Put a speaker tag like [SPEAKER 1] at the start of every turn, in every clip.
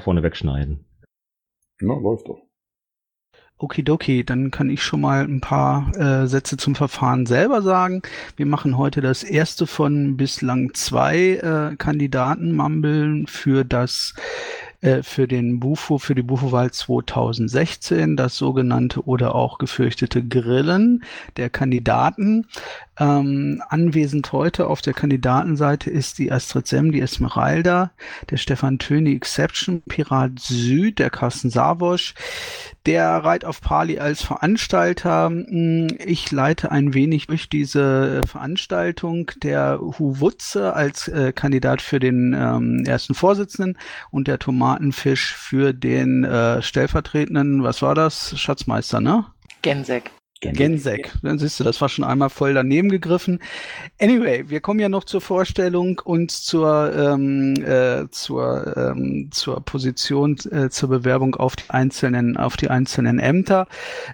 [SPEAKER 1] ja vorne wegschneiden.
[SPEAKER 2] Na, läuft doch.
[SPEAKER 3] Okidoki, dann kann ich schon mal ein paar äh, Sätze zum Verfahren selber sagen. Wir machen heute das erste von bislang zwei äh, Kandidatenmambeln für das äh, für den Bufo, für die Bufo-Wahl 2016, das sogenannte oder auch gefürchtete Grillen der Kandidaten. Ähm, anwesend heute auf der Kandidatenseite ist die Astrid Sem, die Esmeralda, der Stefan Töni Exception, Pirat Süd, der Carsten Savosch, der Reit auf Pali als Veranstalter. Hm, ich leite ein wenig durch diese Veranstaltung. Der Huwutze als äh, Kandidat für den ähm, ersten Vorsitzenden und der Tomatenfisch für den äh, stellvertretenden, was war das? Schatzmeister, ne?
[SPEAKER 4] Gensek.
[SPEAKER 3] Gensek. Dann siehst du, das war schon einmal voll daneben gegriffen. Anyway, wir kommen ja noch zur Vorstellung und zur, ähm, äh, zur, ähm, zur Position, äh, zur Bewerbung auf die einzelnen, auf die einzelnen Ämter.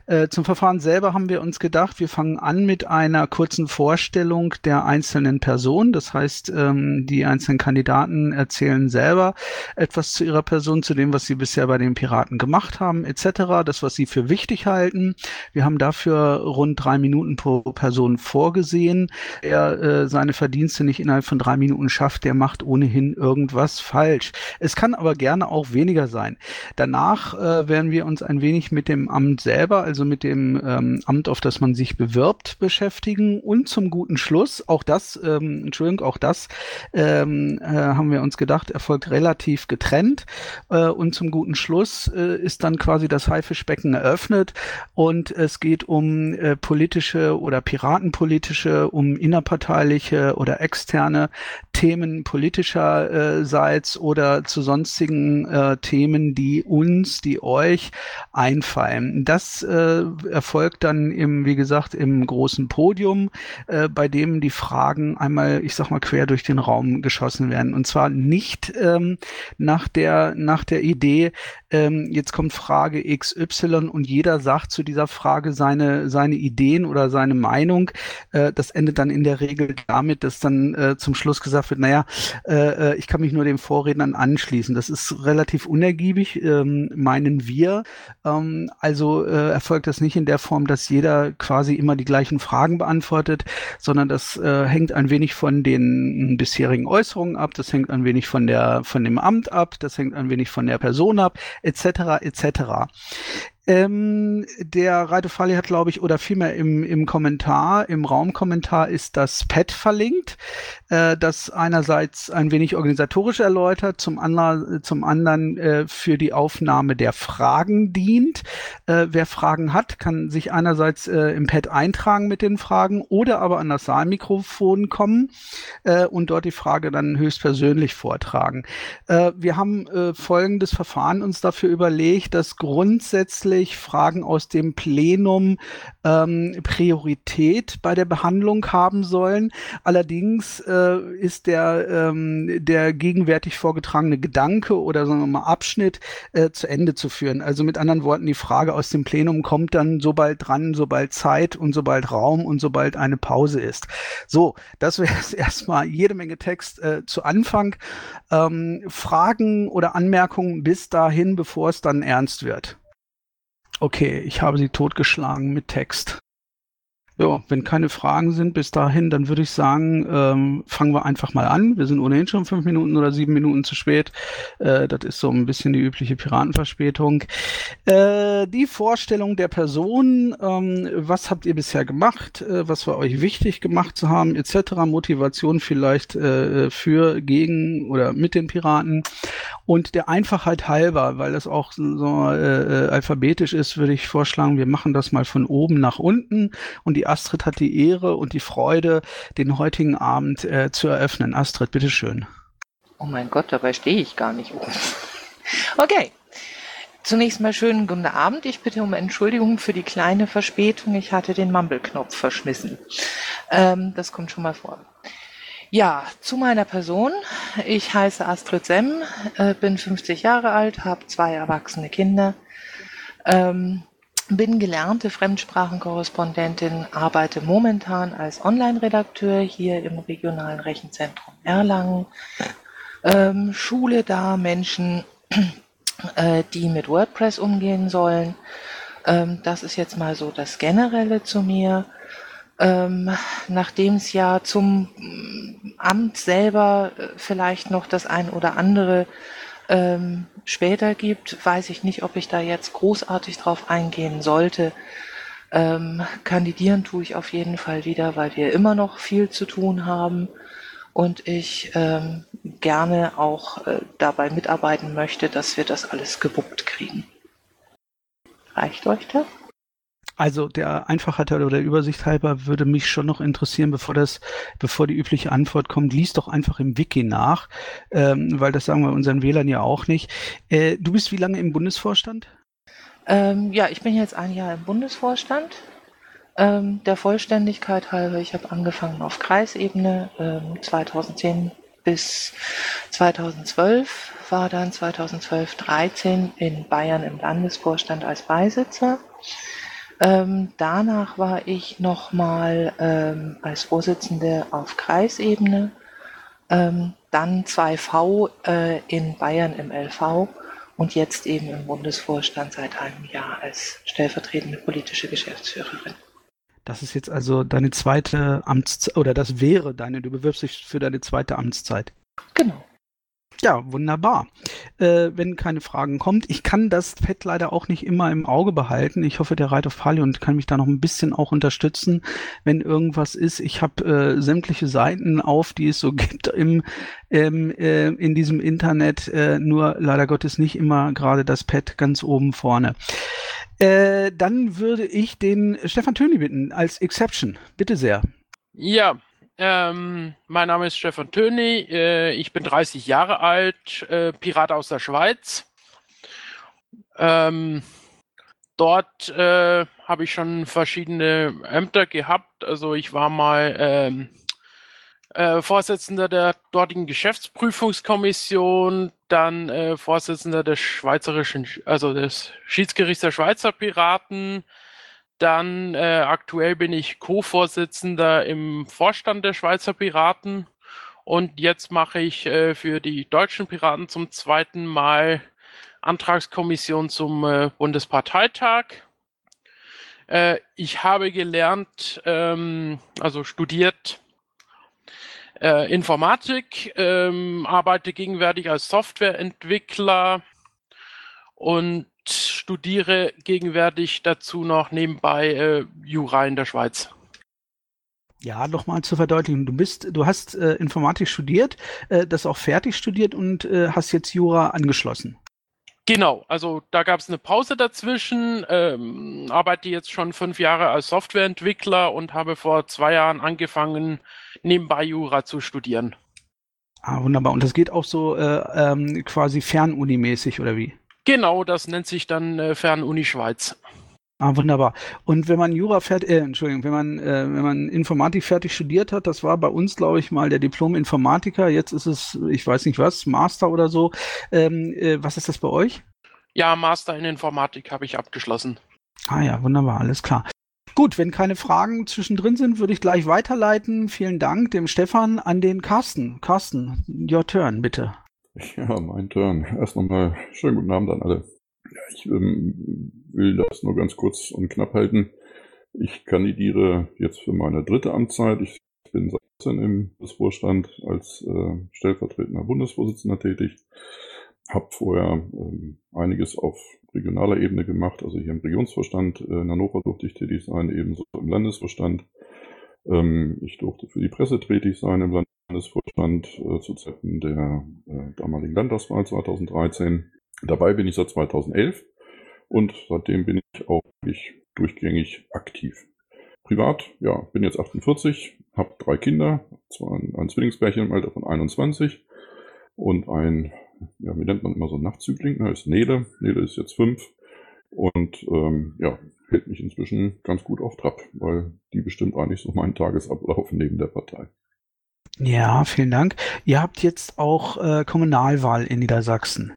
[SPEAKER 3] Äh, zum Verfahren selber haben wir uns gedacht, wir fangen an mit einer kurzen Vorstellung der einzelnen Personen. Das heißt, ähm, die einzelnen Kandidaten erzählen selber etwas zu ihrer Person, zu dem, was sie bisher bei den Piraten gemacht haben, etc. Das, was sie für wichtig halten. Wir haben dafür rund drei Minuten pro Person vorgesehen. Wer äh, seine Verdienste nicht innerhalb von drei Minuten schafft, der macht ohnehin irgendwas falsch. Es kann aber gerne auch weniger sein. Danach äh, werden wir uns ein wenig mit dem Amt selber, also mit dem ähm, Amt, auf das man sich bewirbt, beschäftigen. Und zum guten Schluss, auch das, ähm, Entschuldigung, auch das ähm, äh, haben wir uns gedacht, erfolgt relativ getrennt. Äh, und zum guten Schluss äh, ist dann quasi das Haifischbecken eröffnet und es geht um um äh, politische oder piratenpolitische, um innerparteiliche oder externe Themen politischerseits oder zu sonstigen äh, Themen, die uns, die euch einfallen. Das äh, erfolgt dann im, wie gesagt, im großen Podium, äh, bei dem die Fragen einmal, ich sag mal, quer durch den Raum geschossen werden. Und zwar nicht ähm, nach der, nach der Idee, ähm, jetzt kommt Frage XY und jeder sagt zu dieser Frage seine, seine Ideen oder seine Meinung. Äh, das endet dann in der Regel damit, dass dann äh, zum Schluss gesagt wird, naja, äh, äh, ich kann mich nur den Vorrednern anschließen. Das ist relativ unergiebig, ähm, meinen wir. Ähm, also äh, erfolgt das nicht in der Form, dass jeder quasi immer die gleichen Fragen beantwortet, sondern das äh, hängt ein wenig von den bisherigen Äußerungen ab, das hängt ein wenig von der von dem Amt ab, das hängt ein wenig von der Person ab, etc. etc. Ähm, der Radefali hat, glaube ich, oder vielmehr im, im Kommentar, im Raumkommentar ist das Pad verlinkt, äh, das einerseits ein wenig organisatorisch erläutert, zum, anderen, zum anderen äh, für die Aufnahme der Fragen dient. Äh, wer Fragen hat, kann sich einerseits äh, im Pad eintragen mit den Fragen oder aber an das Saalmikrofon kommen äh, und dort die Frage dann höchstpersönlich vortragen. Äh, wir haben folgendes Verfahren uns dafür überlegt, dass grundsätzlich grundsätzlich Fragen aus dem Plenum ähm, Priorität bei der Behandlung haben sollen. Allerdings äh, ist der, ähm, der gegenwärtig vorgetragene Gedanke oder sagen wir mal Abschnitt äh, zu Ende zu führen. Also mit anderen Worten, die Frage aus dem Plenum kommt dann sobald dran, sobald Zeit und sobald Raum und sobald eine Pause ist. So, das wäre jetzt erstmal jede Menge Text äh, zu Anfang. Ähm, Fragen oder Anmerkungen bis dahin, bevor es dann ernst wird. Okay, ich habe sie totgeschlagen mit Text. Ja, wenn keine Fragen sind bis dahin, dann würde ich sagen, ähm, fangen wir einfach mal an. Wir sind ohnehin schon fünf Minuten oder sieben Minuten zu spät. Äh, das ist so ein bisschen die übliche Piratenverspätung. Äh, die Vorstellung der Person, ähm, was habt ihr bisher gemacht, äh, was war euch wichtig gemacht zu haben, etc. Motivation vielleicht äh, für, gegen oder mit den Piraten. Und der Einfachheit halber, weil das auch so äh, äh, alphabetisch ist, würde ich vorschlagen, wir machen das mal von oben nach unten und die Astrid hat die Ehre und die Freude, den heutigen Abend äh, zu eröffnen. Astrid, bitteschön.
[SPEAKER 4] Oh mein Gott, dabei stehe ich gar nicht oben. Okay. Zunächst mal schönen guten Abend. Ich bitte um Entschuldigung für die kleine Verspätung. Ich hatte den Mumble-Knopf verschmissen. Ähm, das kommt schon mal vor. Ja, zu meiner Person. Ich heiße Astrid Semm, äh, bin 50 Jahre alt, habe zwei erwachsene Kinder. Ähm, bin gelernte Fremdsprachenkorrespondentin, arbeite momentan als Online-Redakteur hier im regionalen Rechenzentrum Erlangen, ähm, schule da Menschen äh, die mit WordPress umgehen sollen. Ähm, das ist jetzt mal so das Generelle zu mir. Ähm, nachdem es ja zum mm, Amt selber äh, vielleicht noch das ein oder andere ähm, später gibt, weiß ich nicht, ob ich da jetzt großartig drauf eingehen sollte. Ähm, kandidieren tue ich auf jeden Fall wieder, weil wir immer noch viel zu tun haben und ich ähm, gerne auch äh, dabei mitarbeiten möchte, dass wir das alles gewuppt kriegen. Reicht euch das?
[SPEAKER 3] Also der Einfachheit oder der Übersicht halber würde mich schon noch interessieren, bevor das, bevor die übliche Antwort kommt, lies doch einfach im Wiki nach, ähm, weil das sagen wir unseren Wählern ja auch nicht. Äh, du bist wie lange im Bundesvorstand?
[SPEAKER 4] Ähm, ja, ich bin jetzt ein Jahr im Bundesvorstand. Ähm, der Vollständigkeit halber, ich habe angefangen auf Kreisebene ähm, 2010 bis 2012, war dann 2012, 13 in Bayern im Landesvorstand als Beisitzer. Ähm, danach war ich nochmal ähm, als Vorsitzende auf Kreisebene, ähm, dann 2V äh, in Bayern im LV und jetzt eben im Bundesvorstand seit einem Jahr als stellvertretende politische Geschäftsführerin.
[SPEAKER 3] Das ist jetzt also deine zweite Amtszeit, oder das wäre deine, du bewirbst dich für deine zweite Amtszeit.
[SPEAKER 4] Genau.
[SPEAKER 3] Ja, wunderbar. Äh, wenn keine Fragen kommt, ich kann das Pad leider auch nicht immer im Auge behalten. Ich hoffe, der Reit of Palion kann mich da noch ein bisschen auch unterstützen, wenn irgendwas ist. Ich habe äh, sämtliche Seiten auf, die es so gibt im, ähm, äh, in diesem Internet, äh, nur leider Gottes nicht immer gerade das Pad ganz oben vorne. Äh, dann würde ich den Stefan Töni bitten als Exception. Bitte sehr.
[SPEAKER 1] Ja, ähm, mein Name ist Stefan Töni, äh, ich bin 30 Jahre alt, äh, Pirat aus der Schweiz. Ähm, dort äh, habe ich schon verschiedene Ämter gehabt. Also ich war mal ähm, äh, Vorsitzender der dortigen Geschäftsprüfungskommission, dann äh, Vorsitzender des Schweizerischen, also des Schiedsgerichts der Schweizer Piraten, dann äh, aktuell bin ich Co-Vorsitzender im Vorstand der Schweizer Piraten und jetzt mache ich äh, für die deutschen Piraten zum zweiten Mal Antragskommission zum äh, Bundesparteitag. Äh, ich habe gelernt, ähm, also studiert äh, Informatik, ähm, arbeite gegenwärtig als Softwareentwickler und studiere gegenwärtig dazu noch nebenbei äh, Jura in der Schweiz.
[SPEAKER 3] Ja, nochmal zur Verdeutlichung. Du bist, du hast äh, Informatik studiert, äh, das auch fertig studiert und äh, hast jetzt Jura angeschlossen.
[SPEAKER 1] Genau, also da gab es eine Pause dazwischen, ähm, arbeite jetzt schon fünf Jahre als Softwareentwickler und habe vor zwei Jahren angefangen, nebenbei Jura zu studieren.
[SPEAKER 3] Ah, wunderbar. Und das geht auch so äh, ähm, quasi fernunimäßig oder wie?
[SPEAKER 1] Genau, das nennt sich dann äh, Fernuni Schweiz.
[SPEAKER 3] Ah, wunderbar. Und wenn man Jura fertig, äh, Entschuldigung, wenn man, äh, wenn man Informatik fertig studiert hat, das war bei uns, glaube ich, mal der Diplom-Informatiker, jetzt ist es, ich weiß nicht was, Master oder so. Ähm, äh, was ist das bei euch?
[SPEAKER 1] Ja, Master in Informatik habe ich abgeschlossen.
[SPEAKER 3] Ah ja, wunderbar, alles klar. Gut, wenn keine Fragen zwischendrin sind, würde ich gleich weiterleiten. Vielen Dank dem Stefan an den Carsten. Carsten, your turn, bitte.
[SPEAKER 2] Ja, mein Turn. Erst nochmal schönen guten Abend an alle. Ja, ich ähm, will das nur ganz kurz und knapp halten. Ich kandidiere jetzt für meine dritte Amtszeit. Ich bin 16 im Bundesvorstand als äh, stellvertretender Bundesvorsitzender tätig. Hab vorher ähm, einiges auf regionaler Ebene gemacht, also hier im Regionsvorstand. Äh, in Hannover durfte ich tätig sein, ebenso im Landesvorstand. Ähm, ich durfte für die Presse tätig sein im Landesvorstand äh, zu Zeiten der äh, damaligen Landtagswahl 2013. Dabei bin ich seit 2011 und seitdem bin ich auch wirklich durchgängig aktiv. Privat, ja, bin jetzt 48, habe drei Kinder, zwar ein, Zwillingspärchen im Alter von 21 und ein, ja, wie nennt man immer so ein Nachtzügling, heißt Nele. Nele ist jetzt fünf und ähm, ja, hält mich inzwischen ganz gut auf Trab, weil die bestimmt eigentlich so meinen Tagesablauf neben der Partei.
[SPEAKER 3] Ja, vielen Dank. Ihr habt jetzt auch äh, Kommunalwahl in Niedersachsen.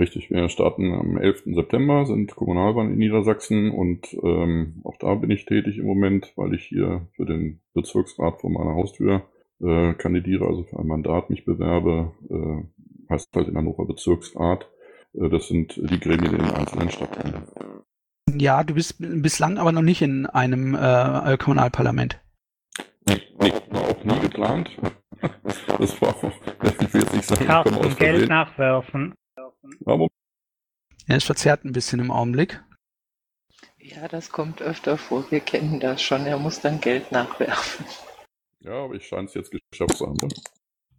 [SPEAKER 2] Richtig, wir starten am 11. September, sind Kommunalwahlen in Niedersachsen und ähm, auch da bin ich tätig im Moment, weil ich hier für den Bezirksrat vor meiner Haustür äh, kandidiere, also für ein Mandat mich bewerbe, äh, heißt halt in Hannover Bezirksrat. Äh, das sind die Gremien in den einzelnen Stadtteilen.
[SPEAKER 3] Ja, du bist bislang aber noch nicht in einem äh, Kommunalparlament.
[SPEAKER 2] Nee, nee, war auch nie geplant. Das war auch, ich will jetzt nicht sagen,
[SPEAKER 5] Karten Geld Versehen. nachwerfen.
[SPEAKER 3] Aber ja, es verzerrt ein bisschen im Augenblick.
[SPEAKER 4] Ja, das kommt öfter vor. Wir kennen das schon. Er muss dann Geld nachwerfen.
[SPEAKER 2] Ja, aber ich scheine es jetzt geschafft zu haben. Ne?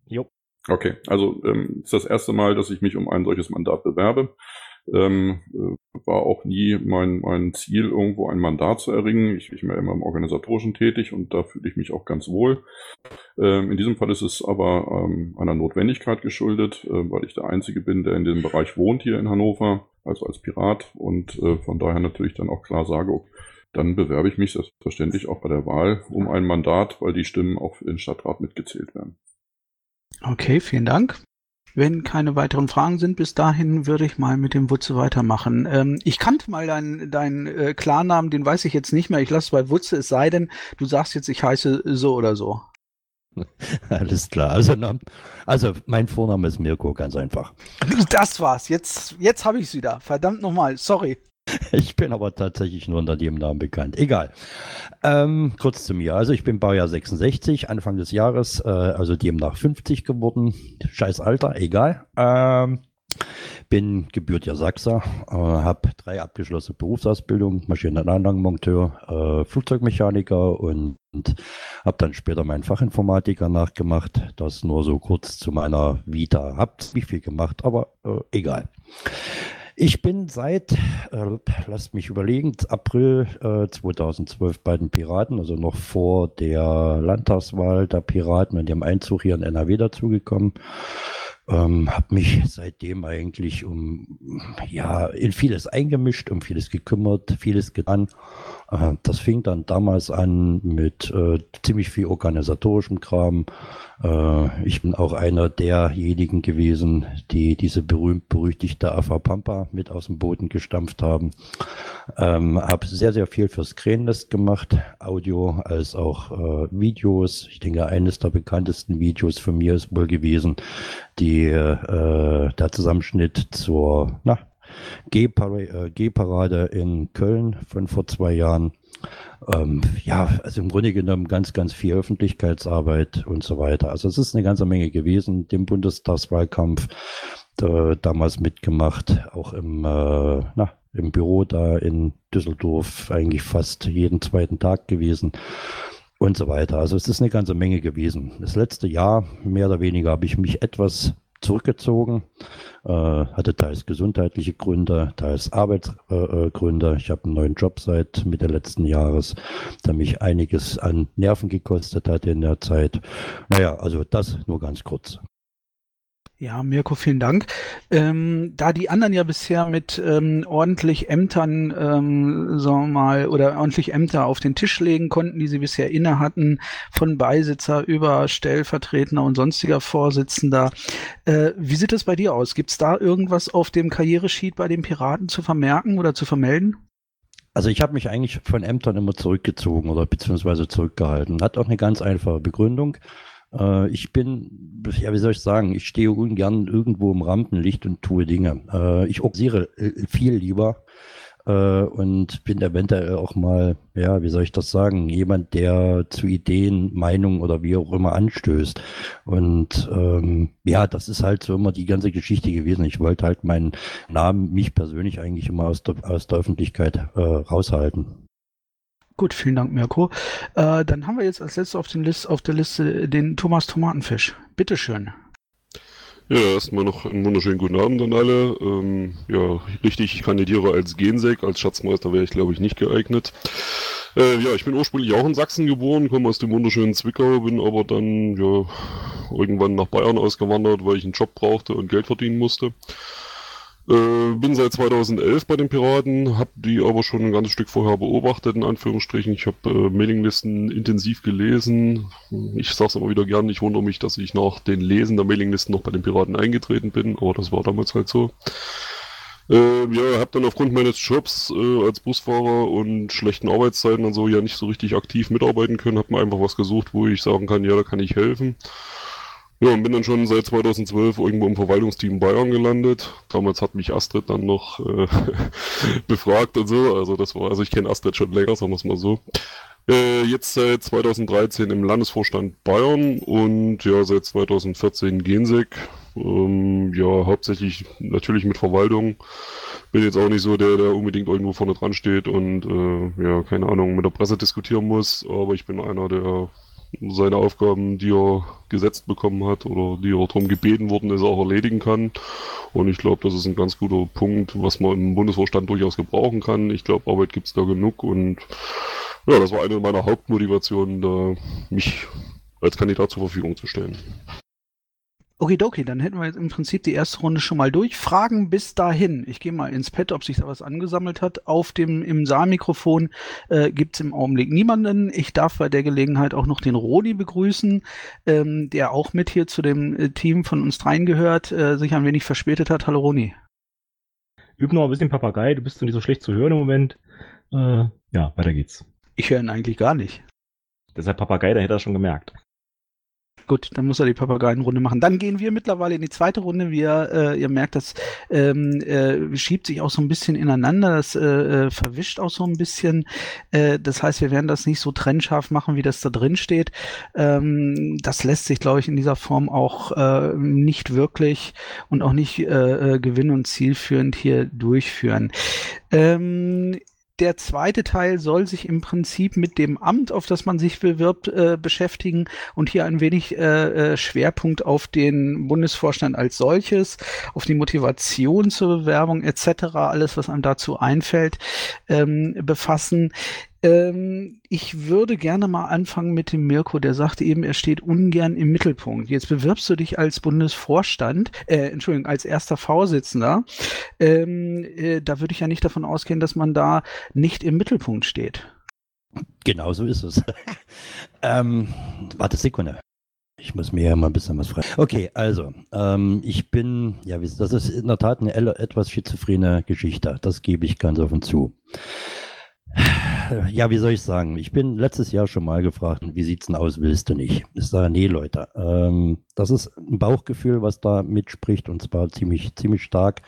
[SPEAKER 2] Jo. Okay, also ähm, ist das erste Mal, dass ich mich um ein solches Mandat bewerbe. Ähm, äh, war auch nie mein, mein Ziel, irgendwo ein Mandat zu erringen. Ich, ich bin ja immer im Organisatorischen tätig und da fühle ich mich auch ganz wohl. Ähm, in diesem Fall ist es aber ähm, einer Notwendigkeit geschuldet, äh, weil ich der Einzige bin, der in dem Bereich wohnt hier in Hannover, also als Pirat und äh, von daher natürlich dann auch klar sage, okay, dann bewerbe ich mich selbstverständlich auch bei der Wahl um ein Mandat, weil die Stimmen auch für den Stadtrat mitgezählt werden.
[SPEAKER 3] Okay, vielen Dank. Wenn keine weiteren Fragen sind, bis dahin würde ich mal mit dem Wutze weitermachen. Ähm, ich kannte mal deinen dein, äh, Klarnamen, den weiß ich jetzt nicht mehr. Ich lasse es bei Wutze, es sei denn, du sagst jetzt, ich heiße so oder so.
[SPEAKER 6] Alles klar. Also, also mein Vorname ist Mirko, ganz einfach.
[SPEAKER 3] Das war's. Jetzt, jetzt habe ich es wieder. Verdammt nochmal. Sorry.
[SPEAKER 6] Ich bin aber tatsächlich nur unter dem Namen bekannt. Egal. Ähm, kurz zu mir. Also ich bin Baujahr 66, Anfang des Jahres, äh, also demnach 50 geworden. Scheiß Alter, egal. Ähm, bin gebürtiger Sachser, äh, habe drei abgeschlossene Berufsausbildungen, Maschinen- und Anlagenmonteur, äh, Flugzeugmechaniker und, und habe dann später meinen Fachinformatiker nachgemacht. Das nur so kurz zu meiner Vita. Habt nicht viel gemacht, aber äh, egal. Ich bin seit, äh, lasst mich überlegen, April äh, 2012 bei den Piraten, also noch vor der Landtagswahl der Piraten und dem Einzug hier in NRW dazugekommen. Ähm, habe mich seitdem eigentlich um ja in vieles eingemischt, um vieles gekümmert, vieles getan. Äh, das fing dann damals an mit äh, ziemlich viel organisatorischem Kram, äh, ich bin auch einer derjenigen gewesen, die diese berühmt-berüchtigte AFA Pampa mit aus dem Boden gestampft haben. Ähm, habe sehr, sehr viel fürs Krähennest gemacht, Audio als auch äh, Videos. Ich denke, eines der bekanntesten Videos von mir ist wohl gewesen, die, äh, der Zusammenschnitt zur G-Parade in Köln von vor zwei Jahren. Ähm, ja, also im Grunde genommen ganz, ganz viel Öffentlichkeitsarbeit und so weiter. Also es ist eine ganze Menge gewesen, dem Bundestagswahlkampf äh, damals mitgemacht, auch im, äh, na, im Büro da in Düsseldorf eigentlich fast jeden zweiten Tag gewesen und so weiter. Also es ist eine ganze Menge gewesen. Das letzte Jahr, mehr oder weniger, habe ich mich etwas zurückgezogen, äh, hatte teils gesundheitliche Gründe, teils Arbeitsgründe. Äh, ich habe einen neuen Job seit Mitte letzten Jahres, der mich einiges an Nerven gekostet hat in der Zeit. Naja, also das nur ganz kurz.
[SPEAKER 3] Ja, Mirko, vielen Dank. Ähm, da die anderen ja bisher mit ähm, ordentlich Ämtern, ähm, sagen wir mal, oder ordentlich Ämter auf den Tisch legen konnten, die sie bisher inne hatten, von Beisitzer über Stellvertreter und sonstiger Vorsitzender. Äh, wie sieht es bei dir aus? Gibt es da irgendwas auf dem Karrieresheet bei den Piraten zu vermerken oder zu vermelden?
[SPEAKER 6] Also ich habe mich eigentlich von Ämtern immer zurückgezogen oder beziehungsweise zurückgehalten. Hat auch eine ganz einfache Begründung. Äh, ich bin, ja, wie soll ich sagen, ich stehe ungern irgendwo im Rampenlicht und tue Dinge. Äh, ich organisiere äh, viel lieber äh, und bin eventuell auch mal, ja, wie soll ich das sagen, jemand, der zu Ideen, Meinungen oder wie auch immer anstößt. Und ähm, ja, das ist halt so immer die ganze Geschichte gewesen. Ich wollte halt meinen Namen, mich persönlich eigentlich immer aus der, aus der Öffentlichkeit äh, raushalten.
[SPEAKER 3] Gut, vielen Dank, Mirko. Äh, dann haben wir jetzt als letztes auf, List, auf der Liste den Thomas Tomatenfisch. Bitteschön.
[SPEAKER 7] Ja, erstmal noch einen wunderschönen guten Abend an alle. Ähm, ja, richtig, ich kandidiere als Gensek, als Schatzmeister wäre ich glaube ich nicht geeignet. Äh, ja, ich bin ursprünglich auch in Sachsen geboren, komme aus dem wunderschönen Zwickau, bin aber dann ja irgendwann nach Bayern ausgewandert, weil ich einen Job brauchte und Geld verdienen musste. Äh, bin seit 2011 bei den Piraten, habe die aber schon ein ganzes Stück vorher beobachtet, in Anführungsstrichen. Ich habe äh, Mailinglisten intensiv gelesen. Ich sage es immer wieder gern, ich wundere mich, dass ich nach den Lesen der Mailinglisten noch bei den Piraten eingetreten bin, aber das war damals halt so. Äh, ja, habe dann aufgrund meines Jobs äh, als Busfahrer und schlechten Arbeitszeiten und so ja nicht so richtig aktiv mitarbeiten können. Habe mir einfach was gesucht, wo ich sagen kann, ja, da kann ich helfen. Ja, und bin dann schon seit 2012 irgendwo im Verwaltungsteam Bayern gelandet. Damals hat mich Astrid dann noch äh, befragt und so. Also das war, also ich kenne Astrid schon länger, sagen wir es mal so. Äh, jetzt seit 2013 im Landesvorstand Bayern und ja, seit 2014 Gensek. Ähm, ja, hauptsächlich natürlich mit Verwaltung. Bin jetzt auch nicht so der, der unbedingt irgendwo vorne dran steht und äh, ja, keine Ahnung, mit der Presse diskutieren muss, aber ich bin einer, der seine Aufgaben, die er gesetzt bekommen hat oder die er darum gebeten worden ist, auch erledigen kann. Und ich glaube, das ist ein ganz guter Punkt, was man im Bundesvorstand durchaus gebrauchen kann. Ich glaube, Arbeit gibt es da genug und ja, das war eine meiner Hauptmotivationen, da mich als Kandidat zur Verfügung zu stellen.
[SPEAKER 3] Okidoki, dann hätten wir jetzt im Prinzip die erste Runde schon mal durch. Fragen bis dahin. Ich gehe mal ins Pad, ob sich da was angesammelt hat. Auf dem im Saalmikrofon äh, gibt es im Augenblick niemanden. Ich darf bei der Gelegenheit auch noch den Rodi begrüßen, ähm, der auch mit hier zu dem äh, Team von uns dreien gehört, äh, sich ein wenig verspätet hat. Hallo Roni.
[SPEAKER 8] Üb noch ein bisschen Papagei, du bist nicht so schlecht zu hören im Moment. Äh, ja, weiter geht's.
[SPEAKER 3] Ich höre ihn eigentlich gar nicht.
[SPEAKER 8] Deshalb Papagei, da hätte er schon gemerkt.
[SPEAKER 3] Gut, dann muss er die Papageienrunde machen. Dann gehen wir mittlerweile in die zweite Runde. Wir, äh, ihr merkt, das ähm, äh, schiebt sich auch so ein bisschen ineinander, das äh, äh, verwischt auch so ein bisschen. Äh, das heißt, wir werden das nicht so trennscharf machen, wie das da drin steht. Ähm, das lässt sich, glaube ich, in dieser Form auch äh, nicht wirklich und auch nicht äh, äh gewinn- und zielführend hier durchführen. Ähm, der zweite Teil soll sich im Prinzip mit dem Amt, auf das man sich bewirbt, äh, beschäftigen und hier ein wenig äh, äh, Schwerpunkt auf den Bundesvorstand als solches, auf die Motivation zur Bewerbung etc., alles, was einem dazu einfällt, ähm, befassen. Ähm, ich würde gerne mal anfangen mit dem Mirko, der sagte eben, er steht ungern im Mittelpunkt. Jetzt bewirbst du dich als Bundesvorstand, äh, Entschuldigung, als erster Vorsitzender. Ähm, äh, da würde ich ja nicht davon ausgehen, dass man da nicht im Mittelpunkt steht.
[SPEAKER 6] Genau so ist es. ähm, warte Sekunde. Ich muss mir ja mal ein bisschen was fragen. Okay, also, ähm, ich bin, ja, das ist in der Tat eine etwas schizophrene Geschichte. Das gebe ich ganz offen zu. Ja, wie soll ich sagen? Ich bin letztes Jahr schon mal gefragt, wie sieht's denn aus, willst du nicht? Ich sage, nee, Leute, ähm, das ist ein Bauchgefühl, was da mitspricht und zwar ziemlich, ziemlich stark.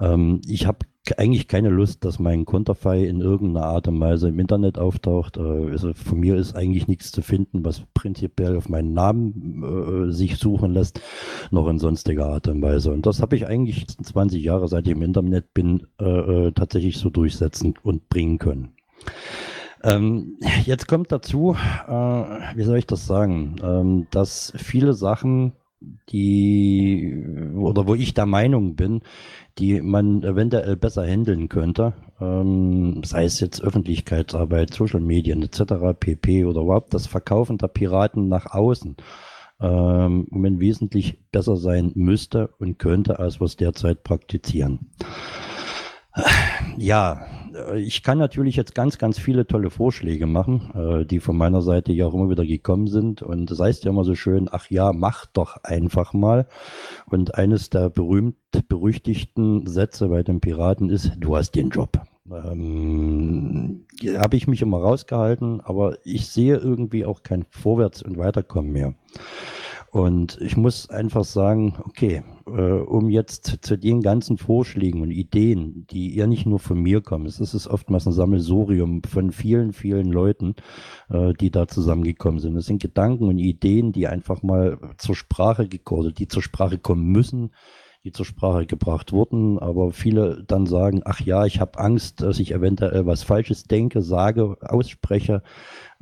[SPEAKER 6] Ähm, ich habe eigentlich keine Lust, dass mein Konterfei in irgendeiner Art und Weise im Internet auftaucht. Äh, also von mir ist eigentlich nichts zu finden, was prinzipiell auf meinen Namen äh, sich suchen lässt, noch in sonstiger Art und Weise. Und das habe ich eigentlich 20 Jahre, seit ich im Internet bin, äh, äh, tatsächlich so durchsetzen und bringen können. Ähm, jetzt kommt dazu, äh, wie soll ich das sagen, ähm, dass viele Sachen, die oder wo ich der Meinung bin, die man eventuell besser handeln könnte, ähm, sei es jetzt Öffentlichkeitsarbeit, Social Medien etc., pp. oder überhaupt das Verkaufen der Piraten nach außen, ähm, um wesentlich besser sein müsste und könnte, als es derzeit praktizieren. Ja, ich kann natürlich jetzt ganz, ganz viele tolle Vorschläge machen, äh, die von meiner Seite ja auch immer wieder gekommen sind. Und das heißt ja immer so schön, ach ja, mach doch einfach mal. Und eines der berühmt berüchtigten Sätze bei den Piraten ist, du hast den Job. Ähm, habe ich mich immer rausgehalten, aber ich sehe irgendwie auch kein Vorwärts und Weiterkommen mehr. Und ich muss einfach sagen, okay, äh, um jetzt zu den ganzen Vorschlägen und Ideen, die ja nicht nur von mir kommen, es ist oftmals ein Sammelsurium von vielen, vielen Leuten, äh, die da zusammengekommen sind. Es sind Gedanken und Ideen, die einfach mal zur Sprache gekordet, die zur Sprache kommen müssen, die zur Sprache gebracht wurden, aber viele dann sagen, ach ja, ich habe Angst, dass ich eventuell was Falsches denke, sage, ausspreche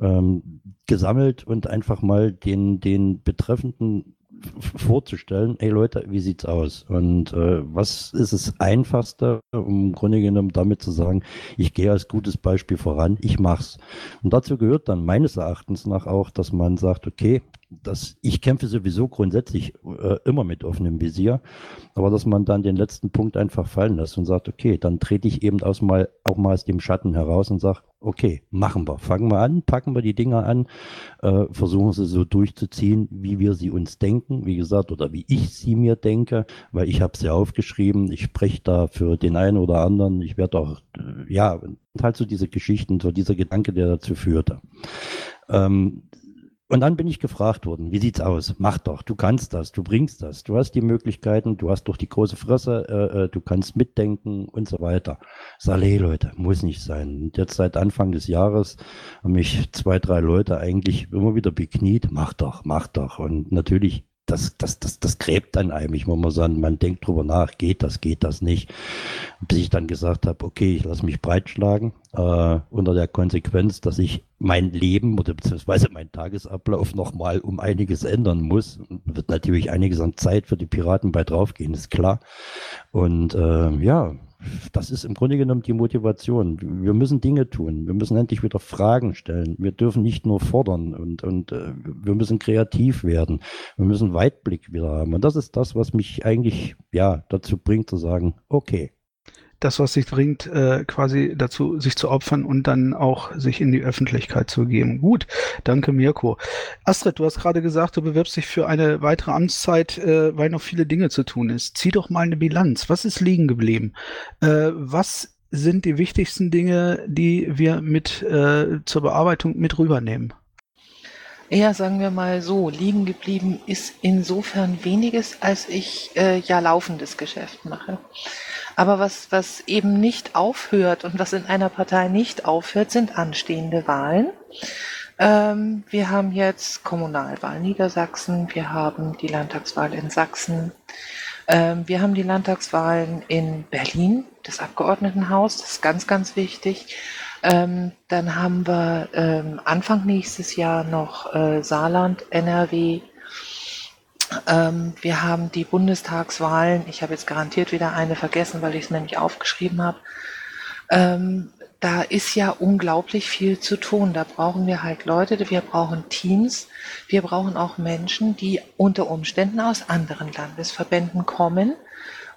[SPEAKER 6] ähm, gesammelt und einfach mal den, den Betreffenden vorzustellen, hey Leute, wie sieht's aus? Und äh, was ist das Einfachste, um im Grunde genommen damit zu sagen, ich gehe als gutes Beispiel voran, ich mach's. Und dazu gehört dann meines Erachtens nach auch, dass man sagt, okay, dass ich kämpfe sowieso grundsätzlich äh, immer mit offenem Visier, aber dass man dann den letzten Punkt einfach fallen lässt und sagt, okay, dann trete ich eben aus mal, auch mal aus dem Schatten heraus und sage, okay, machen wir, fangen wir an, packen wir die Dinger an, äh, versuchen sie so durchzuziehen, wie wir sie uns denken, wie gesagt, oder wie ich sie mir denke, weil ich habe sie aufgeschrieben, ich spreche da für den einen oder anderen, ich werde auch, äh, ja, halt so diese Geschichten, so dieser Gedanke, der dazu führte. Ähm, Und dann bin ich gefragt worden, wie sieht's aus? Mach doch, du kannst das, du bringst das, du hast die Möglichkeiten, du hast doch die große Fresse, äh, äh du kannst mitdenken und so weiter. Sag, hey Leute, muss nicht sein. Und jetzt seit Anfang des Jahres haben mich zwei, drei Leute eigentlich immer wieder bekniet, mach doch, mach doch. Und natürlich das, das, das, das gräbt dann einem. Ich muss mal sagen, man denkt drüber nach, geht das, geht das nicht. Bis ich dann gesagt habe, okay, ich lasse mich breitschlagen, äh, unter der Konsequenz, dass ich mein Leben oder beziehungsweise meinen Tagesablauf nochmal um einiges ändern muss. Wird natürlich einiges an Zeit für die Piraten bei draufgehen, ist klar. Und äh, ja, das ist im Grunde genommen die Motivation. Wir müssen Dinge tun. Wir müssen endlich wieder Fragen stellen. Wir dürfen nicht nur fordern und, und äh, wir müssen kreativ werden. Wir müssen Weitblick wieder haben. Und das ist das, was mich eigentlich ja dazu bringt zu sagen, okay,
[SPEAKER 3] das, was sich bringt, äh, quasi dazu, sich zu opfern und dann auch sich in die Öffentlichkeit zu geben. Gut, danke Mirko. Astrid, du hast gerade gesagt, du bewirbst dich für eine weitere Amtszeit, äh, weil noch viele Dinge zu tun ist. Zieh doch mal eine Bilanz. Was ist liegen geblieben? Äh, was sind die wichtigsten Dinge, die wir mit äh, zur Bearbeitung mit rübernehmen?
[SPEAKER 4] Ja, sagen wir mal so, liegen geblieben ist insofern weniges, als ich äh, ja laufendes Geschäft mache. Aber was, was eben nicht aufhört und was in einer Partei nicht aufhört, sind anstehende Wahlen. Ähm, wir haben jetzt Kommunalwahl Niedersachsen, wir haben die Landtagswahl in Sachsen, ähm, wir haben die Landtagswahlen in Berlin, das Abgeordnetenhaus, das ist ganz, ganz wichtig. Ähm, dann haben wir ähm, Anfang nächstes Jahr noch äh, Saarland, NRW, ähm, wir haben die Bundestagswahlen. Ich habe jetzt garantiert wieder eine vergessen, weil ich es nicht aufgeschrieben habe. Ähm, da ist ja unglaublich viel zu tun. Da brauchen wir halt Leute, wir brauchen Teams, wir brauchen auch Menschen, die unter Umständen aus anderen Landesverbänden kommen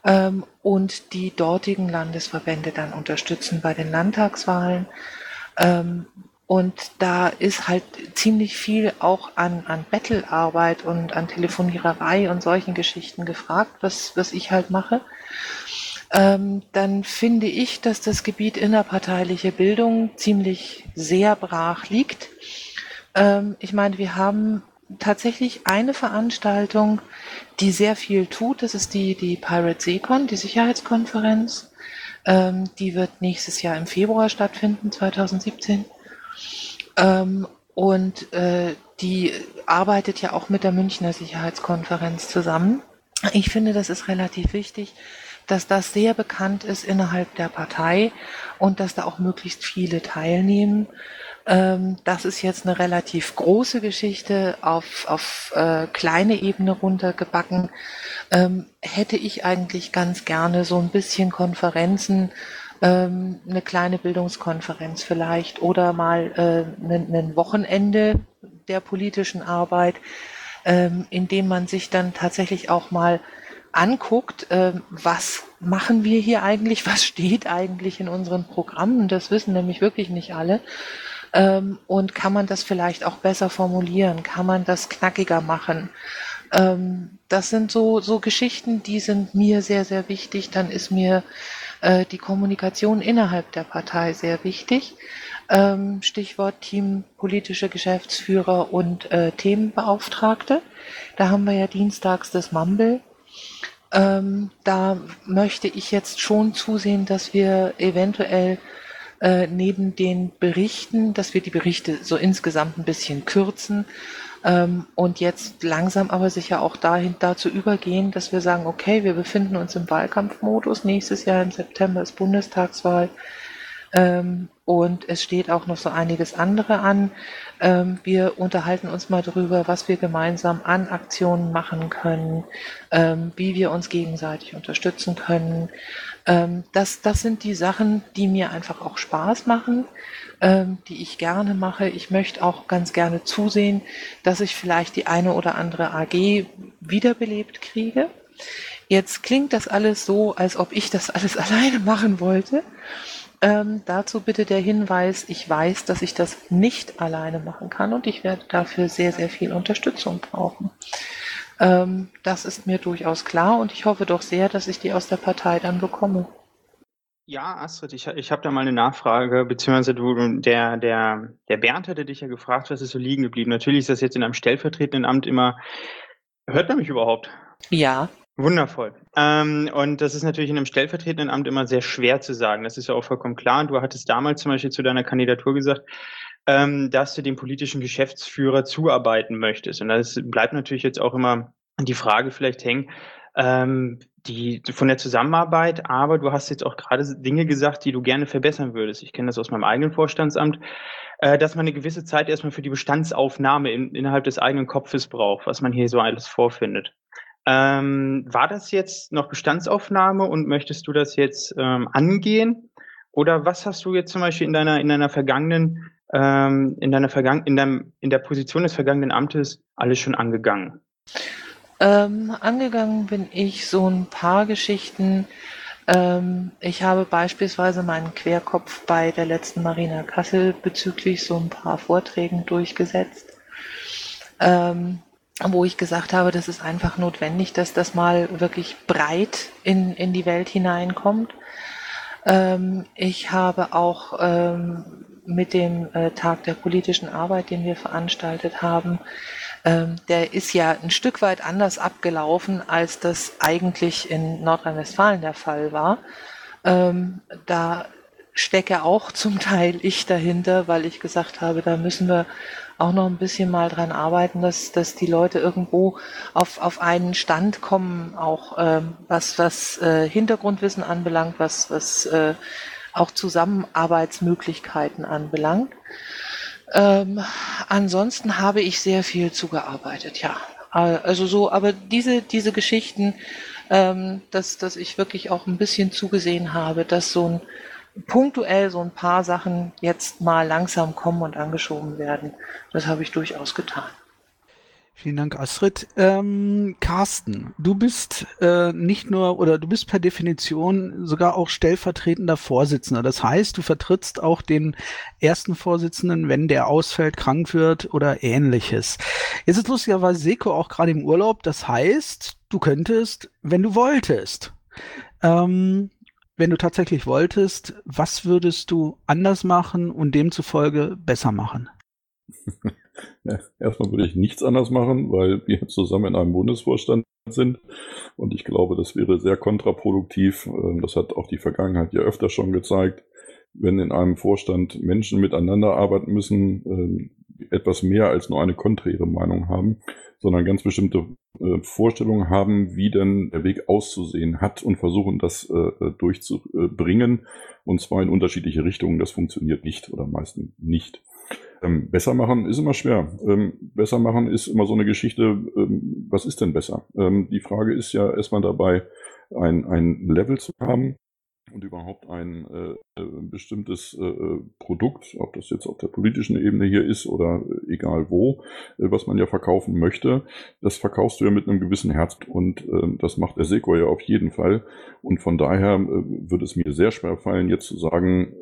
[SPEAKER 4] ähm, und die dortigen Landesverbände dann unterstützen bei den Landtagswahlen. Ähm, und da ist halt ziemlich viel auch an, an Battlearbeit und an Telefoniererei und solchen Geschichten gefragt, was, was ich halt mache. Ähm, dann finde ich, dass das Gebiet innerparteiliche Bildung ziemlich sehr brach liegt. Ähm, ich meine, wir haben tatsächlich eine Veranstaltung, die sehr viel tut. Das ist die, die Pirate Seacon, die Sicherheitskonferenz. Ähm, die wird nächstes Jahr im Februar stattfinden, 2017. Ähm, und äh, die arbeitet ja auch mit der Münchner Sicherheitskonferenz zusammen. Ich finde, das ist relativ wichtig, dass das sehr bekannt ist innerhalb der Partei und dass da auch möglichst viele teilnehmen. Ähm, das ist jetzt eine relativ große Geschichte auf, auf äh, kleine Ebene runtergebacken. Ähm, hätte ich eigentlich ganz gerne so ein bisschen Konferenzen ähm, eine kleine Bildungskonferenz vielleicht oder mal äh, ein, ein Wochenende der politischen Arbeit, ähm, in dem man sich dann tatsächlich auch mal anguckt, äh, was machen wir hier eigentlich, was steht eigentlich in unseren Programmen, das wissen nämlich wirklich nicht alle. Ähm, und kann man das vielleicht auch besser formulieren, kann man das knackiger machen. Ähm, das sind so, so Geschichten, die sind mir sehr, sehr wichtig. Dann ist mir äh, die Kommunikation innerhalb der Partei sehr wichtig. Ähm, Stichwort Team politische Geschäftsführer und äh, Themenbeauftragte. Da haben wir ja dienstags das Mumble. Ähm, da möchte ich jetzt schon zusehen, dass wir eventuell äh, neben den Berichten, dass wir die Berichte so insgesamt ein bisschen kürzen und jetzt langsam aber sicher auch dahin dazu übergehen, dass wir sagen, okay, wir befinden uns im Wahlkampfmodus. Nächstes Jahr im September ist Bundestagswahl. Ähm, und es steht auch noch so einiges andere an. Ähm, wir unterhalten uns mal darüber, was wir gemeinsam an Aktionen machen können, ähm, wie wir uns gegenseitig unterstützen können. Ähm, das, das sind die Sachen, die mir einfach auch Spaß machen ähm, die ich gerne mache. Ich möchte auch ganz gerne zusehen, dass ich vielleicht die eine oder andere AG wiederbelebt kriege. Jetzt klingt das alles so, als ob ich das alles alleine machen wollte. Ähm, dazu bitte der Hinweis, ich weiß, dass ich das nicht alleine machen kann und ich werde dafür sehr, sehr viel Unterstützung brauchen. Ähm, das ist mir durchaus klar und ich hoffe doch sehr, dass ich die aus der Partei dann bekomme.
[SPEAKER 9] Ja, Astrid, ich, ich habe da mal eine Nachfrage, beziehungsweise du, der, der, der Bernd hatte dich ja gefragt, was ist so liegen geblieben. Natürlich ist das jetzt in einem stellvertretenden Amt immer. Hört man mich überhaupt?
[SPEAKER 4] Ja.
[SPEAKER 9] Wundervoll. Ähm, und das ist natürlich in einem stellvertretenden Amt immer sehr schwer zu sagen. Das ist ja auch vollkommen klar. Und du hattest damals zum Beispiel zu deiner Kandidatur gesagt, ähm, dass du dem politischen Geschäftsführer zuarbeiten möchtest. Und das bleibt natürlich jetzt auch immer die Frage vielleicht hängen, ähm, die von der Zusammenarbeit, aber du hast jetzt auch gerade Dinge gesagt, die du gerne verbessern würdest. Ich kenne das aus meinem eigenen Vorstandsamt, äh, dass man eine gewisse Zeit erstmal für die Bestandsaufnahme in, innerhalb des eigenen Kopfes braucht, was man hier so alles vorfindet. Ähm, war das jetzt noch Bestandsaufnahme und möchtest du das jetzt ähm, angehen? Oder was hast du jetzt zum Beispiel in deiner, in deiner vergangenen, ähm, in deiner Vergangen, in deinem, in der Position des vergangenen Amtes alles schon angegangen?
[SPEAKER 4] Ähm, angegangen bin ich so ein paar Geschichten. Ähm, ich habe beispielsweise meinen Querkopf bei der letzten Marina Kassel bezüglich so ein paar Vorträgen durchgesetzt, ähm, wo ich gesagt habe, das ist einfach notwendig, dass das mal wirklich breit in, in die Welt hineinkommt. Ähm, ich habe auch ähm, mit dem äh, Tag der politischen Arbeit, den wir veranstaltet haben, ähm, der ist ja ein Stück weit anders abgelaufen, als das eigentlich in Nordrhein-Westfalen der Fall war. Ähm, da stecke auch zum Teil ich dahinter, weil ich gesagt habe, da müssen wir auch noch ein bisschen mal dran arbeiten, dass, dass die Leute irgendwo auf, auf einen Stand kommen, auch ähm, was, was äh, Hintergrundwissen anbelangt, was, was äh, auch Zusammenarbeitsmöglichkeiten anbelangt. Ähm, ansonsten habe ich sehr viel zugearbeitet, ja. Also so, aber diese, diese Geschichten, ähm, dass, dass ich wirklich auch ein bisschen zugesehen habe, dass so ein punktuell so ein paar Sachen jetzt mal langsam kommen und angeschoben werden. Das habe ich durchaus getan.
[SPEAKER 3] Vielen Dank, Astrid. Ähm, Carsten, du bist äh, nicht nur oder du bist per Definition sogar auch stellvertretender Vorsitzender. Das heißt, du vertrittst auch den ersten Vorsitzenden, wenn der ausfällt, krank wird oder ähnliches. Jetzt ist lustigerweise Seko auch gerade im Urlaub. Das heißt, du könntest, wenn du wolltest, ähm, wenn du tatsächlich wolltest, was würdest du anders machen und demzufolge besser machen?
[SPEAKER 2] Erstmal würde ich nichts anders machen, weil wir zusammen in einem Bundesvorstand sind. Und ich glaube, das wäre sehr kontraproduktiv. Ähm, das hat auch die Vergangenheit ja öfter schon gezeigt. Wenn in einem Vorstand Menschen miteinander arbeiten müssen, ähm, etwas mehr als nur eine konträre Meinung haben, sondern ganz bestimmte äh, Vorstellungen haben, wie denn der Weg auszusehen hat und versuchen, das äh, durchzubringen. Und zwar in unterschiedliche Richtungen. Das funktioniert nicht oder meistens nicht. Ähm, besser machen ist immer schwer. Ähm, besser machen ist immer so eine Geschichte, ähm, was ist denn besser? Ähm, die Frage ist ja erstmal dabei, ein, ein Level zu haben und überhaupt ein äh, äh bestimmtes äh, Produkt, ob das jetzt auf der politischen Ebene hier ist oder egal wo, äh, was man ja verkaufen möchte, das verkaufst du ja mit einem gewissen Herz und äh, das macht der Seko ja auf jeden Fall. Und von daher äh, würde es mir sehr schwer fallen, jetzt zu sagen,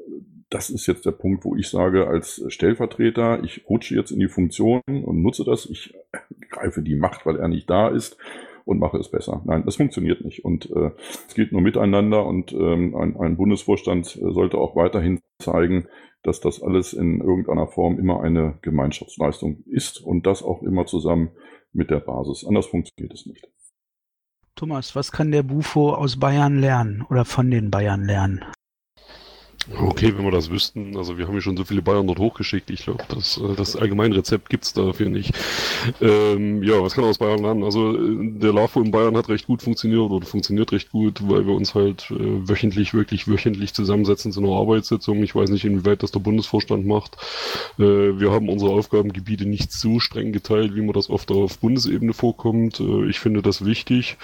[SPEAKER 2] das ist jetzt der Punkt, wo ich sage, als Stellvertreter, ich rutsche jetzt in die Funktion und nutze das. Ich greife die Macht, weil er nicht da ist und mache es besser. Nein, das funktioniert nicht. Und äh, es geht nur miteinander und ähm, ein, ein Bundesvorstand äh, sollte auch weiterhin zeigen, dass das alles in irgendeiner Form immer eine Gemeinschaftsleistung ist und das auch immer zusammen mit der Basis. Anders funktioniert es nicht.
[SPEAKER 3] Thomas, was kann der Bufo aus Bayern lernen oder von den Bayern lernen?
[SPEAKER 7] Okay, wenn wir das wüssten. Also wir haben ja schon so viele Bayern dort hochgeschickt. Ich glaube, das, äh, das Allgemeinrezept gibt's dafür nicht. Ähm, ja, was kann aus Bayern lernen? Also äh, der LAFO in Bayern hat recht gut funktioniert oder funktioniert recht gut, weil wir uns halt äh, wöchentlich, wirklich wöchentlich zusammensetzen zu einer Arbeitssitzung. Ich weiß nicht, inwieweit das der Bundesvorstand macht. Äh, wir haben unsere Aufgabengebiete nicht so streng geteilt, wie man das oft auf Bundesebene vorkommt. Äh, ich finde das wichtig.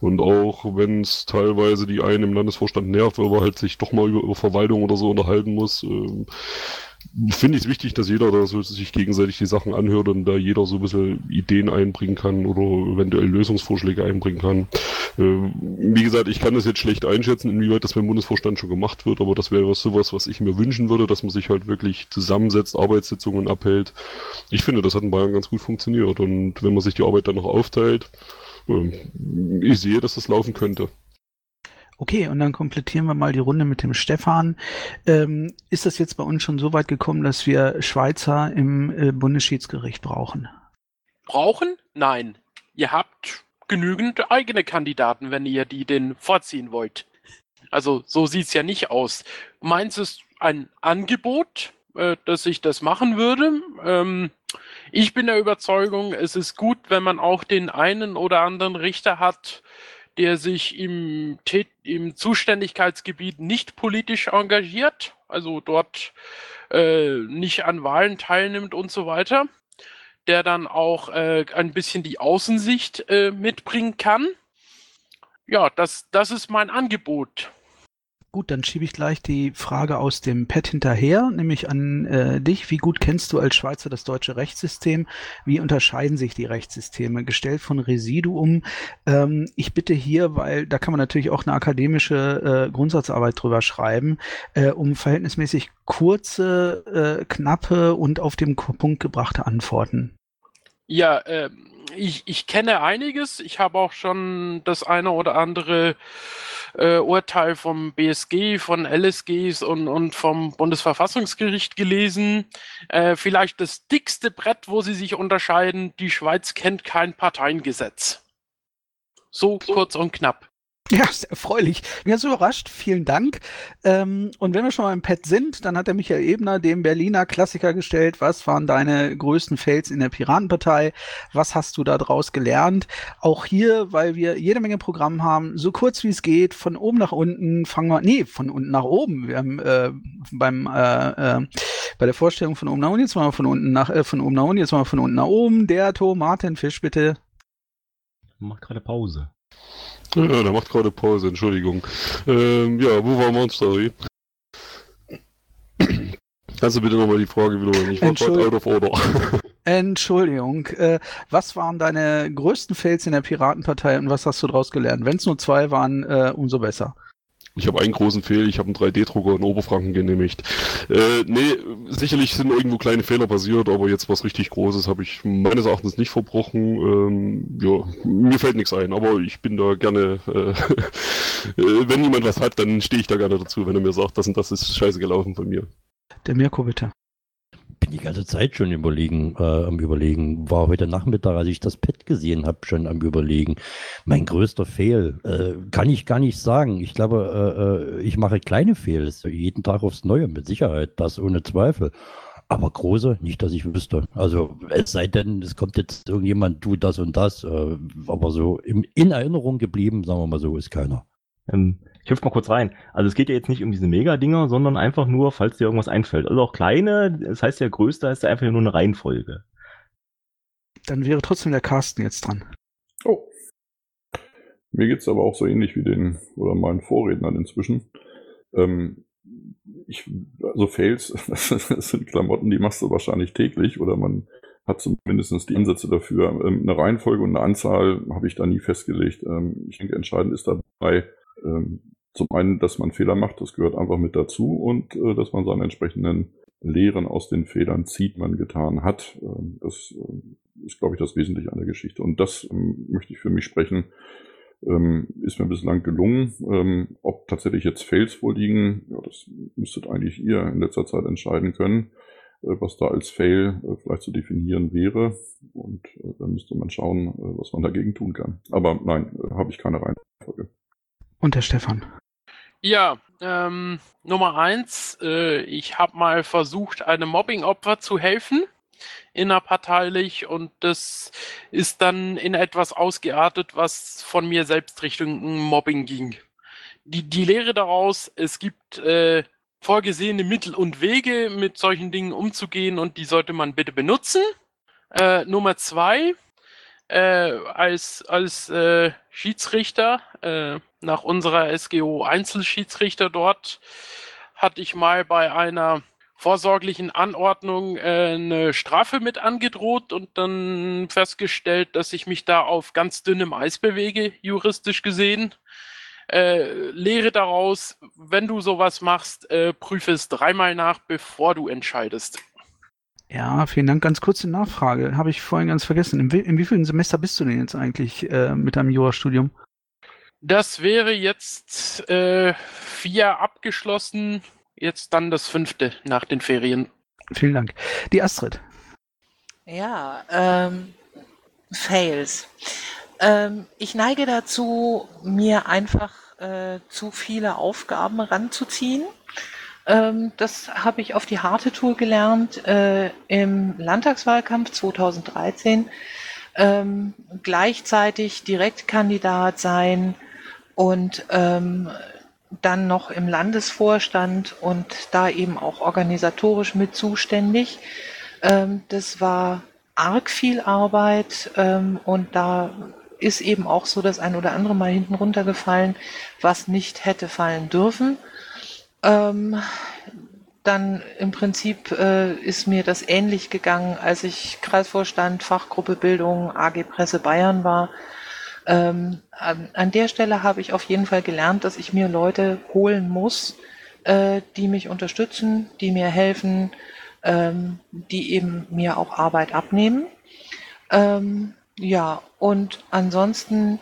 [SPEAKER 7] Und auch wenn es teilweise die einen im Landesvorstand nervt, weil wir halt sich doch mal über, über Verwaltung Meinung oder so unterhalten muss, äh, finde ich es wichtig, dass jeder da so sich gegenseitig die Sachen anhört und da jeder so ein bisschen Ideen einbringen kann oder eventuell Lösungsvorschläge einbringen kann. Äh, wie gesagt, ich kann das jetzt schlecht einschätzen, inwieweit das beim Bundesvorstand schon gemacht wird, aber das wäre sowas, was ich mir wünschen würde, dass man sich halt wirklich zusammensetzt, Arbeitssitzungen abhält. Ich finde, das hat in Bayern ganz gut funktioniert und wenn man sich die Arbeit dann noch aufteilt, äh, ich sehe, dass das laufen könnte.
[SPEAKER 3] Okay, und dann komplettieren wir mal die Runde mit dem Stefan. Ähm, ist das jetzt bei uns schon so weit gekommen, dass wir Schweizer im äh, Bundesschiedsgericht brauchen?
[SPEAKER 1] Brauchen? Nein. Ihr habt genügend eigene Kandidaten, wenn ihr die denn vorziehen wollt. Also so sieht's ja nicht aus. Meins ist ein Angebot, äh, dass ich das machen würde. Ähm, ich bin der Überzeugung, es ist gut, wenn man auch den einen oder anderen Richter hat, der sich im, im Zuständigkeitsgebiet nicht politisch engagiert, also dort äh, nicht an Wahlen teilnimmt und so weiter, der dann auch äh, ein bisschen die Außensicht äh, mitbringen kann. Ja, das, das ist mein Angebot.
[SPEAKER 3] Gut, dann schiebe ich gleich die Frage aus dem Pad hinterher, nämlich an äh, dich. Wie gut kennst du als Schweizer das deutsche Rechtssystem? Wie unterscheiden sich die Rechtssysteme? Gestellt von Residuum. Ähm, ich bitte hier, weil da kann man natürlich auch eine akademische äh, Grundsatzarbeit drüber schreiben, äh, um verhältnismäßig kurze, äh, knappe und auf den Punkt gebrachte Antworten.
[SPEAKER 1] Ja, ähm ich, ich kenne einiges. Ich habe auch schon das eine oder andere äh, Urteil vom BSG, von LSGs und, und vom Bundesverfassungsgericht gelesen. Äh, vielleicht das dickste Brett, wo sie sich unterscheiden, die Schweiz kennt kein Parteiengesetz. So kurz und knapp.
[SPEAKER 3] Ja, sehr erfreulich. Mir ist überrascht. Vielen Dank. Ähm, und wenn wir schon mal im Pad sind, dann hat der Michael Ebner dem Berliner Klassiker gestellt. Was waren deine größten Fails in der Piratenpartei? Was hast du da draus gelernt? Auch hier, weil wir jede Menge Programm haben, so kurz wie es geht, von oben nach unten, fangen wir, nee, von unten nach oben. Wir haben äh, beim äh, äh, bei der Vorstellung von oben nach unten, jetzt mal von unten nach, äh, von oben nach unten, jetzt mal von unten nach oben. Der Tomatenfisch, bitte.
[SPEAKER 8] Macht gerade Pause.
[SPEAKER 7] Ja, der macht gerade Pause, Entschuldigung. Ähm, ja, wo war Monster? Kannst du bitte nochmal die Frage wiederholen? Ich war gerade out of order.
[SPEAKER 3] Entschuldigung. Äh, was waren deine größten Fails in der Piratenpartei und was hast du daraus gelernt? Wenn es nur zwei waren, äh, umso besser.
[SPEAKER 7] Ich habe einen großen Fehler, ich habe einen 3D-Drucker in Oberfranken genehmigt. Äh, nee, sicherlich sind irgendwo kleine Fehler passiert, aber jetzt was richtig Großes habe ich meines Erachtens nicht verbrochen. Ähm, ja, mir fällt nichts ein, aber ich bin da gerne, äh, wenn jemand was hat, dann stehe ich da gerne dazu, wenn er mir sagt, das und das ist scheiße gelaufen von mir.
[SPEAKER 3] Der Mirko, bitte
[SPEAKER 6] bin die ganze Zeit schon überlegen, äh, am überlegen. War heute Nachmittag, als ich das Pad gesehen habe, schon am überlegen. Mein größter Fehl äh, kann ich gar nicht sagen. Ich glaube, äh, äh ich mache kleine Fehler, jeden Tag aufs Neue, mit Sicherheit, das ohne Zweifel. Aber große, nicht, dass ich wüsste. Also es sei denn, es kommt jetzt irgendjemand, du das und das. Äh, aber so im, in Erinnerung geblieben, sagen wir mal so, ist keiner.
[SPEAKER 8] Ähm, ich hüpfe mal kurz rein. Also es geht ja jetzt nicht um diese Mega-Dinger, sondern einfach nur, falls dir irgendwas einfällt. Also auch kleine, das heißt ja größte, heißt ja einfach nur eine Reihenfolge.
[SPEAKER 3] Dann wäre trotzdem der Carsten jetzt dran.
[SPEAKER 2] Oh. Mir geht's aber auch so ähnlich wie den oder meinen Vorrednern inzwischen. Ähm, ich, also Fails, das sind Klamotten, die machst du wahrscheinlich täglich oder man hat zumindest die Ansätze dafür. Ähm, eine Reihenfolge und eine Anzahl habe ich da nie festgelegt. Ähm, ich denke, entscheidend ist dabei, ähm, zum einen, dass man Fehler macht, das gehört einfach mit dazu und äh, dass man seine entsprechenden Lehren aus den Fehlern zieht, man getan hat. Ähm, das äh, ist, glaube ich, das Wesentliche an der Geschichte. Und das ähm, möchte ich für mich sprechen. Ähm, ist mir bislang gelungen. Ähm, ob tatsächlich jetzt Fails vorliegen, ja, das müsstet eigentlich ihr in letzter Zeit entscheiden können, äh, was da als Fail äh, vielleicht zu definieren wäre. Und äh, dann müsste man schauen, äh, was man dagegen tun kann. Aber nein, habe ich keine Reihenfolge.
[SPEAKER 3] Und der Stefan.
[SPEAKER 1] Ja, ähm, Nummer eins, äh, ich habe mal versucht, einem Mobbing-Opfer zu helfen, innerparteilich, und das ist dann in etwas ausgeartet, was von mir selbst Richtung Mobbing ging. Die, die Lehre daraus, es gibt äh, vorgesehene Mittel und Wege, mit solchen Dingen umzugehen, und die sollte man bitte benutzen. Äh, Nummer zwei, äh, als, als äh, Schiedsrichter, äh, nach unserer SGO Einzelschiedsrichter dort, hatte ich mal bei einer vorsorglichen Anordnung äh, eine Strafe mit angedroht und dann festgestellt, dass ich mich da auf ganz dünnem Eis bewege, juristisch gesehen. Äh, lehre daraus, wenn du sowas machst, äh, prüfe es dreimal nach, bevor du entscheidest.
[SPEAKER 3] Ja, vielen Dank. Ganz kurze Nachfrage. Habe ich vorhin ganz vergessen. In, wie, in wievielten Semester bist du denn jetzt eigentlich äh, mit deinem Jurastudium?
[SPEAKER 1] Das wäre jetzt äh, vier abgeschlossen, jetzt dann das fünfte nach den Ferien.
[SPEAKER 3] Vielen Dank. Die Astrid.
[SPEAKER 4] Ja, ähm, Fails. Ähm, ich neige dazu, mir einfach äh, zu viele Aufgaben ranzuziehen. Ähm, das habe ich auf die harte Tour gelernt äh, im Landtagswahlkampf 2013. Ähm, gleichzeitig Direktkandidat sein und ähm, dann noch im Landesvorstand und da eben auch organisatorisch mit zuständig. Ähm, das war arg viel Arbeit ähm, und da ist eben auch so das ein oder andere Mal hinten runtergefallen, was nicht hätte fallen dürfen. Ähm, dann im Prinzip äh, ist mir das ähnlich gegangen, als ich Kreisvorstand Fachgruppe Bildung AG Presse Bayern war. Ähm, an, an, der Stelle habe ich auf jeden Fall gelernt, dass ich mir Leute holen muss, äh, die mich unterstützen, die mir helfen, ähm, die eben mir auch Arbeit abnehmen. Ähm, ja, und ansonsten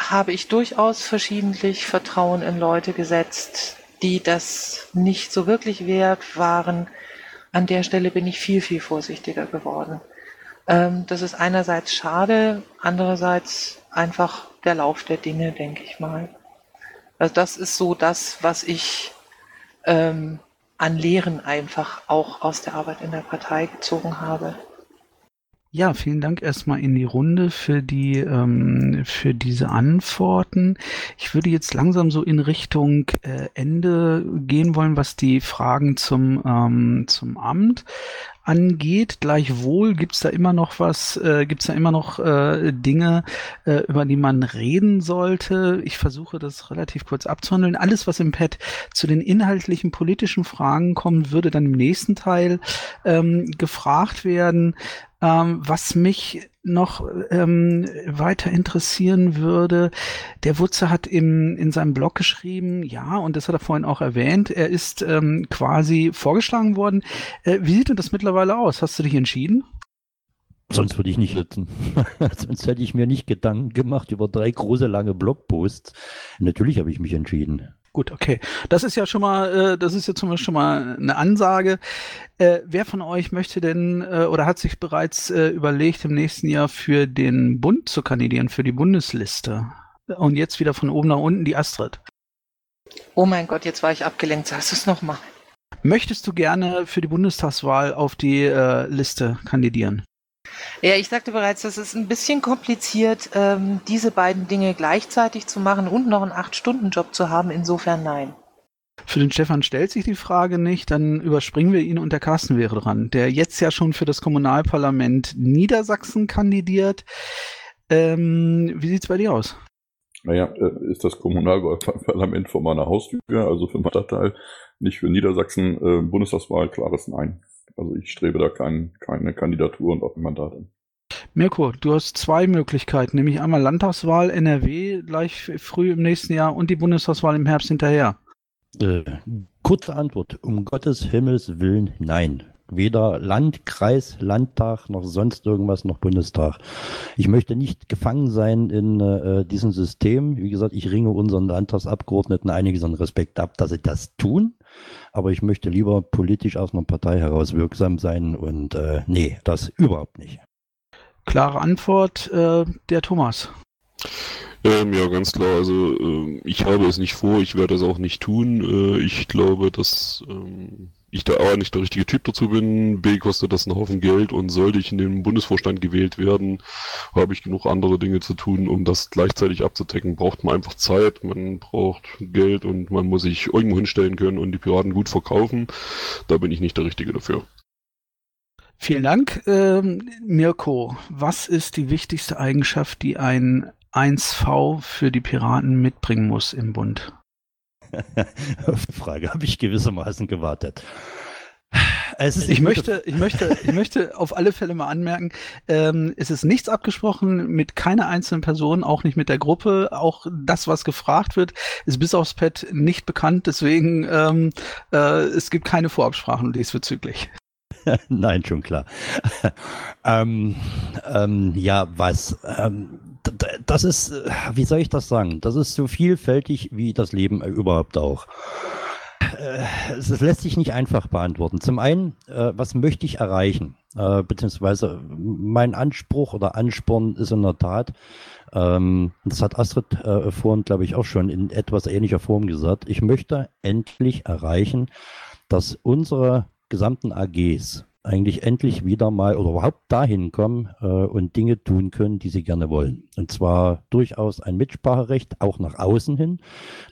[SPEAKER 4] habe ich durchaus verschiedentlich Vertrauen in Leute gesetzt, die das nicht so wirklich wert waren. An der Stelle bin ich viel, viel vorsichtiger geworden. Ähm, das ist einerseits schade, andererseits einfach der Lauf der Dinge, denke ich mal. Also das ist so das, was ich ähm, an Lehren einfach auch aus der Arbeit in der Partei gezogen habe.
[SPEAKER 3] Ja, vielen Dank erstmal in die Runde für die ähm, für diese Antworten. Ich würde jetzt langsam so in Richtung äh, Ende gehen wollen, was die Fragen zum ähm, zum Amt angeht. Gleichwohl gibt's da immer noch was, äh, gibt's da immer noch äh, Dinge, äh, über die man reden sollte. Ich versuche das relativ kurz abzuhandeln. Alles, was im Pad zu den inhaltlichen politischen Fragen kommt, würde dann im nächsten Teil ähm, gefragt werden. Ähm, was mich noch ähm, weiter interessieren würde, der Wutze hat im, in seinem Blog geschrieben, ja, und das hat er vorhin auch erwähnt, er ist ähm, quasi vorgeschlagen worden. Äh, wie sieht denn das mittlerweile aus? Hast du dich entschieden?
[SPEAKER 6] Sonst würde ich nicht sitzen. Sonst hätte ich mir nicht Gedanken gemacht über drei große lange Blogposts. Natürlich habe ich mich entschieden.
[SPEAKER 3] Gut, okay. Das ist ja schon mal, äh, das ist Beispiel schon mal eine Ansage. Äh, wer von euch möchte denn äh, oder hat sich bereits äh, überlegt, im nächsten Jahr für den Bund zu kandidieren, für die Bundesliste? Und jetzt wieder von oben nach unten die Astrid.
[SPEAKER 4] Oh mein Gott, jetzt war ich abgelenkt. Sagst du es nochmal?
[SPEAKER 3] Möchtest du gerne für die Bundestagswahl auf die äh, Liste kandidieren?
[SPEAKER 4] Ja, ich sagte bereits, das ist ein bisschen kompliziert, ähm, diese beiden Dinge gleichzeitig zu machen und noch einen Acht-Stunden-Job zu haben. Insofern nein.
[SPEAKER 3] Für den Stefan stellt sich die Frage nicht, dann überspringen wir ihn und der Carsten wäre dran, der jetzt ja schon für das Kommunalparlament Niedersachsen kandidiert. Ähm, wie sieht's bei dir aus?
[SPEAKER 2] Naja, äh, ist das Kommunalparlament vor meiner Haustür, also für meinen Stadtteil, nicht für Niedersachsen, äh, Bundestagswahl, klares Nein. Also ich strebe da kein, keine Kandidatur und auch ein Mandat an.
[SPEAKER 3] Mirko, du hast zwei Möglichkeiten, nämlich einmal Landtagswahl NRW gleich früh im nächsten Jahr und die Bundestagswahl im Herbst hinterher.
[SPEAKER 6] Äh, kurze Antwort, um Gottes Himmels Willen, nein. Weder Landkreis, Landtag, noch sonst irgendwas, noch Bundestag. Ich möchte nicht gefangen sein in äh, diesem System. Wie gesagt, ich ringe unseren Landtagsabgeordneten einiges an Respekt ab, dass sie das tun. Aber ich möchte lieber politisch aus einer Partei heraus wirksam sein und äh, nee, das überhaupt nicht.
[SPEAKER 3] Klare Antwort, äh, der Thomas.
[SPEAKER 7] Ähm, ja, ganz klar. Also äh, ich habe es nicht vor, ich werde es auch nicht tun. Äh, ich glaube, dass ähm, ich da A nicht der richtige Typ dazu bin, B kostet das einen Haufen Geld und sollte ich in den Bundesvorstand gewählt werden, habe ich genug andere Dinge zu tun, um das gleichzeitig abzudecken. Braucht man einfach Zeit, man braucht Geld und man muss sich irgendwo hinstellen können und die Piraten gut verkaufen. Da bin ich nicht der Richtige dafür.
[SPEAKER 3] Vielen Dank, ähm, Mirko. Was ist die wichtigste Eigenschaft, die ein 1V für die Piraten mitbringen muss im Bund?
[SPEAKER 6] Auf die Frage habe ich gewissermaßen gewartet.
[SPEAKER 3] ich, möchte, ich, möchte, ich möchte auf alle Fälle mal anmerken, ähm, es ist nichts abgesprochen mit keiner einzelnen Person, auch nicht mit der Gruppe. Auch das, was gefragt wird, ist bis aufs Pad nicht bekannt. Deswegen ähm, äh, es gibt keine Vorabsprachen diesbezüglich.
[SPEAKER 6] Nein, schon klar. ähm, ähm, ja, was? Ähm, das ist, äh, wie soll ich das sagen? Das ist so vielfältig wie das Leben überhaupt auch. Äh, es lässt sich nicht einfach beantworten. Zum einen, äh, was möchte ich erreichen? Beziehungsweise mein Anspruch oder Ansporn ist in der Tat, ähm, das hat Astrid vorhin, glaube ich, auch schon in etwas ähnlicher Form gesagt. Ich möchte endlich erreichen, dass unsere gesamten AGs eigentlich endlich wieder mal oder überhaupt dahin kommen äh, und Dinge tun können, die sie gerne wollen. Und zwar durchaus ein Mitspracherecht, auch nach außen hin,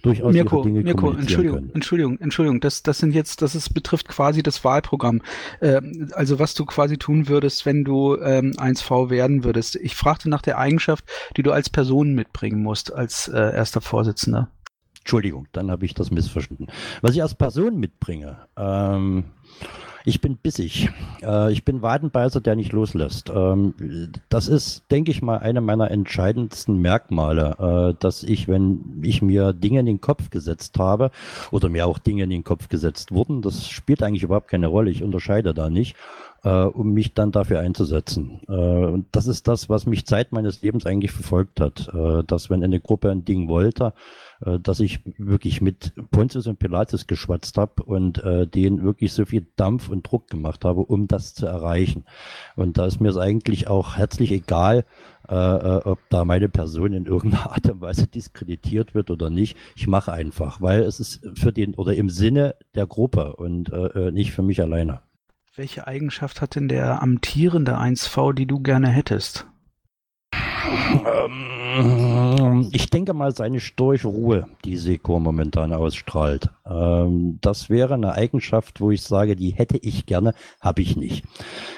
[SPEAKER 6] durchaus
[SPEAKER 3] Mirko, Dinge Mirko, Entschuldigung, können. Entschuldigung, Entschuldigung, das, das sind jetzt, das ist, betrifft quasi das Wahlprogramm. Äh, also was du quasi tun würdest, wenn du ähm, 1V werden würdest. Ich fragte nach der Eigenschaft, die du als Person mitbringen musst, als äh, erster Vorsitzender.
[SPEAKER 6] Entschuldigung, dann habe ich das missverstanden. Was ich als Person mitbringe, ähm, ich bin bissig. Äh, ich bin Wadenbeißer, der nicht loslässt. Ähm, das ist, denke ich mal, eine meiner entscheidendsten Merkmale, äh, dass ich, wenn ich mir Dinge in den Kopf gesetzt habe oder mir auch Dinge in den Kopf gesetzt wurden, das spielt eigentlich überhaupt keine Rolle. Ich unterscheide da nicht äh, um mich dann dafür einzusetzen. Äh, und das ist das, was mich Zeit meines Lebens eigentlich verfolgt hat, äh, dass wenn eine Gruppe ein Ding wollte, äh, dass ich wirklich mit Pontius und Pilatus geschwatzt habe und äh, denen wirklich so viel Dampf und Druck gemacht habe, um das zu erreichen. Und da ist mir es eigentlich auch herzlich egal, äh, äh, ob da meine Person in irgendeiner Art und Weise diskreditiert wird oder nicht. Ich mache einfach, weil es ist für den oder im Sinne der Gruppe und äh, äh nicht für mich alleine.
[SPEAKER 3] Welche Eigenschaft hat denn der amtierende 1V, die du gerne hättest?
[SPEAKER 6] Ähm, ich denke mal seine stoische Ruhe, die Seko momentan ausstrahlt. Ähm, das wäre eine Eigenschaft, wo ich sage, die hätte ich gerne, habe ich nicht.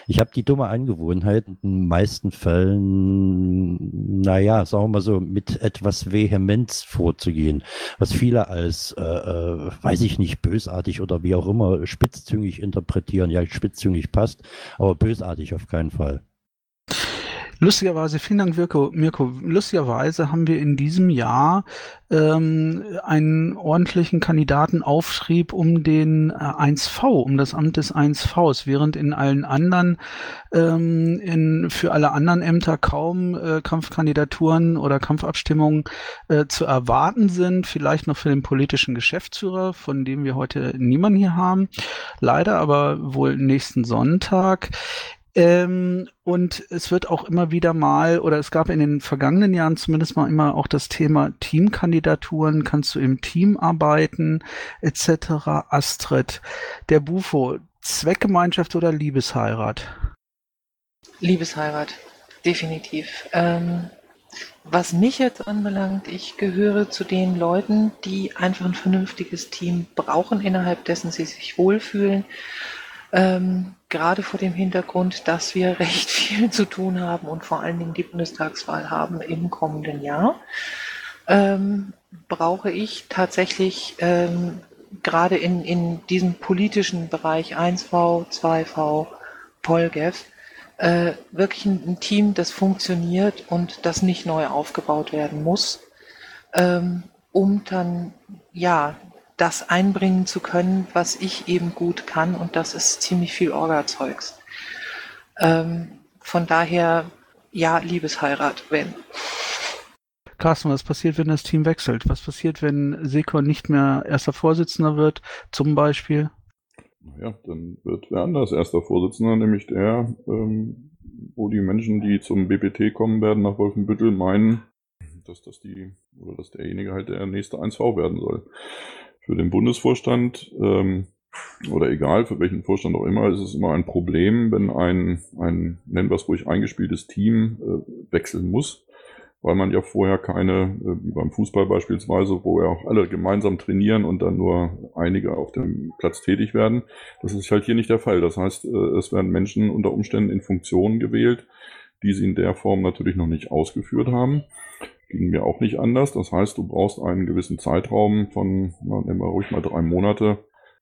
[SPEAKER 6] Ich habe die dumme Angewohnheit, in den meisten Fällen, naja, sagen wir mal so, mit etwas Vehemenz vorzugehen, was viele als, äh, äh, weiß ich nicht, bösartig oder wie auch immer, spitzzüngig interpretieren. Ja, spitzzüngig passt, aber bösartig auf keinen Fall.
[SPEAKER 3] Lustigerweise, vielen Dank, Mirko. Mirko. Lustigerweise haben wir in diesem Jahr ähm, einen ordentlichen Kandidatenauftrieb um den äh, 1V, um das Amt des 1Vs, während in allen anderen, ähm, in, für alle anderen Ämter kaum äh, Kampfkandidaturen oder Kampfabstimmungen äh, zu erwarten sind. Vielleicht noch für den politischen Geschäftsführer, von dem wir heute niemanden hier haben. Leider, aber wohl nächsten Sonntag. Ähm, und es wird auch immer wieder mal, oder es gab in den vergangenen Jahren zumindest mal immer auch das Thema Teamkandidaturen, kannst du im Team arbeiten, etc. Astrid, der Bufo, Zweckgemeinschaft oder Liebesheirat?
[SPEAKER 4] Liebesheirat, definitiv. Ähm, was mich jetzt anbelangt, ich gehöre zu den Leuten, die einfach ein vernünftiges Team brauchen, innerhalb dessen sie sich wohlfühlen. Ähm, gerade vor dem Hintergrund, dass wir recht viel zu tun haben und vor allen Dingen die Bundestagswahl haben im kommenden Jahr, ähm, brauche ich tatsächlich ähm, gerade in, in diesem politischen Bereich 1V, 2V, Polgev, äh, wirklich ein, ein, Team, das funktioniert und das nicht neu aufgebaut werden muss, ähm, um dann ja das einbringen zu können, was ich eben gut kann und das ist ziemlich viel Orga-Zeugs. Ähm, von daher, ja, Liebesheirat, wenn.
[SPEAKER 3] Carsten, was passiert, wenn das Team wechselt? Was passiert, wenn Sekon nicht mehr erster Vorsitzender wird, zum Beispiel?
[SPEAKER 2] Ja, dann wird wer anders erster Vorsitzender, nämlich der, ähm, wo die Menschen, die zum BPT kommen werden, nach Wolfenbüttel meinen, dass das die, oder dass derjenige halt der nächste 1V werden soll für den Bundesvorstand ähm, oder egal für welchen Vorstand auch immer, ist es immer ein Problem, wenn ein, ein nennen wir es ruhig, eingespieltes Team äh, wechseln muss, weil man ja vorher keine, äh, wie beim Fußball beispielsweise, wo ja auch alle gemeinsam trainieren und dann nur einige auf dem Platz tätig werden. Das ist halt hier nicht der Fall. Das heißt, äh, es werden Menschen unter Umständen in Funktionen gewählt, die sie in der Form natürlich noch nicht ausgeführt haben ging mir auch nicht anders. Das heißt, du brauchst einen gewissen Zeitraum von, na, nehmen wir ruhig mal drei Monate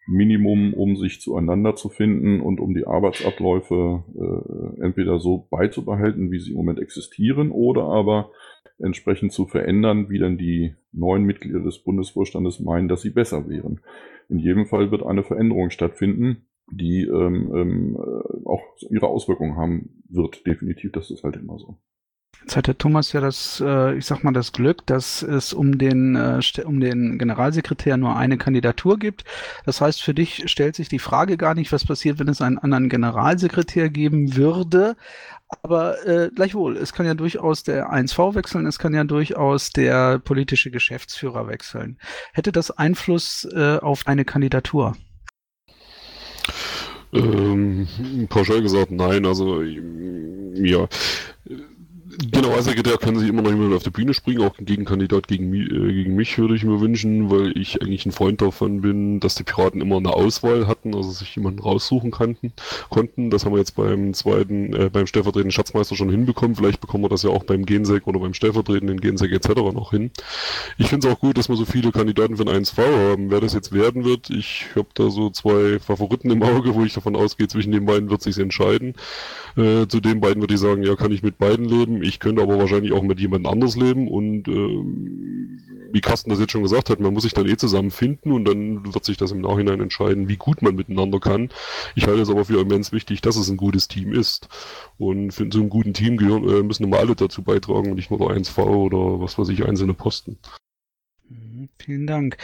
[SPEAKER 2] Minimum, um sich zueinander zu finden und um die Arbeitsabläufe äh, entweder so beizubehalten, wie sie im Moment existieren, oder aber entsprechend zu verändern, wie dann die neuen Mitglieder des Bundesvorstandes meinen, dass sie besser wären. In jedem Fall wird eine Veränderung stattfinden, die ähm, ähm, auch ihre Auswirkungen haben wird. Definitiv, das ist halt immer so.
[SPEAKER 3] Jetzt hat der Thomas ja das, äh, ich sag mal, das Glück, dass es um den, äh, um den Generalsekretär nur eine Kandidatur gibt. Das heißt, für dich stellt sich die Frage gar nicht, was passiert, wenn es einen anderen Generalsekretär geben würde. Aber äh, gleichwohl, es kann ja durchaus der 1V wechseln, es kann ja durchaus der politische Geschäftsführer wechseln. Hätte das Einfluss äh, auf eine Kandidatur?
[SPEAKER 7] Ähm, pauschal gesagt, nein. Also, ja, Generalsekretär kann sich immer noch jemand auf die Bühne springen, auch ein Gegenkandidat gegen, äh, gegen mich würde ich mir wünschen, weil ich eigentlich ein Freund davon bin, dass die Piraten immer eine Auswahl hatten, also sich jemanden raussuchen kannten, konnten. Das haben wir jetzt beim zweiten, äh, beim stellvertretenden Schatzmeister schon hinbekommen. Vielleicht bekommen wir das ja auch beim Gensek oder beim stellvertretenden Gensek etc. noch hin. Ich finde es auch gut, dass wir so viele Kandidaten für ein 1V haben. Wer das jetzt werden wird, ich habe da so zwei Favoriten im Auge, wo ich davon ausgehe, zwischen den beiden wird sich entscheiden. Äh, zu den beiden würde ich sagen, ja, kann ich mit beiden leben. Ich könnte aber wahrscheinlich auch mit jemand anders leben und äh, wie Carsten das jetzt schon gesagt hat, man muss sich dann eh zusammenfinden und dann wird sich das im Nachhinein entscheiden, wie gut man miteinander kann. Ich halte es aber für immens wichtig, dass es ein gutes Team ist. Und für so einem guten Team gehören, äh, müssen immer alle dazu beitragen und nicht nur der 1V oder was weiß ich, einzelne Posten.
[SPEAKER 3] Mhm, vielen Dank.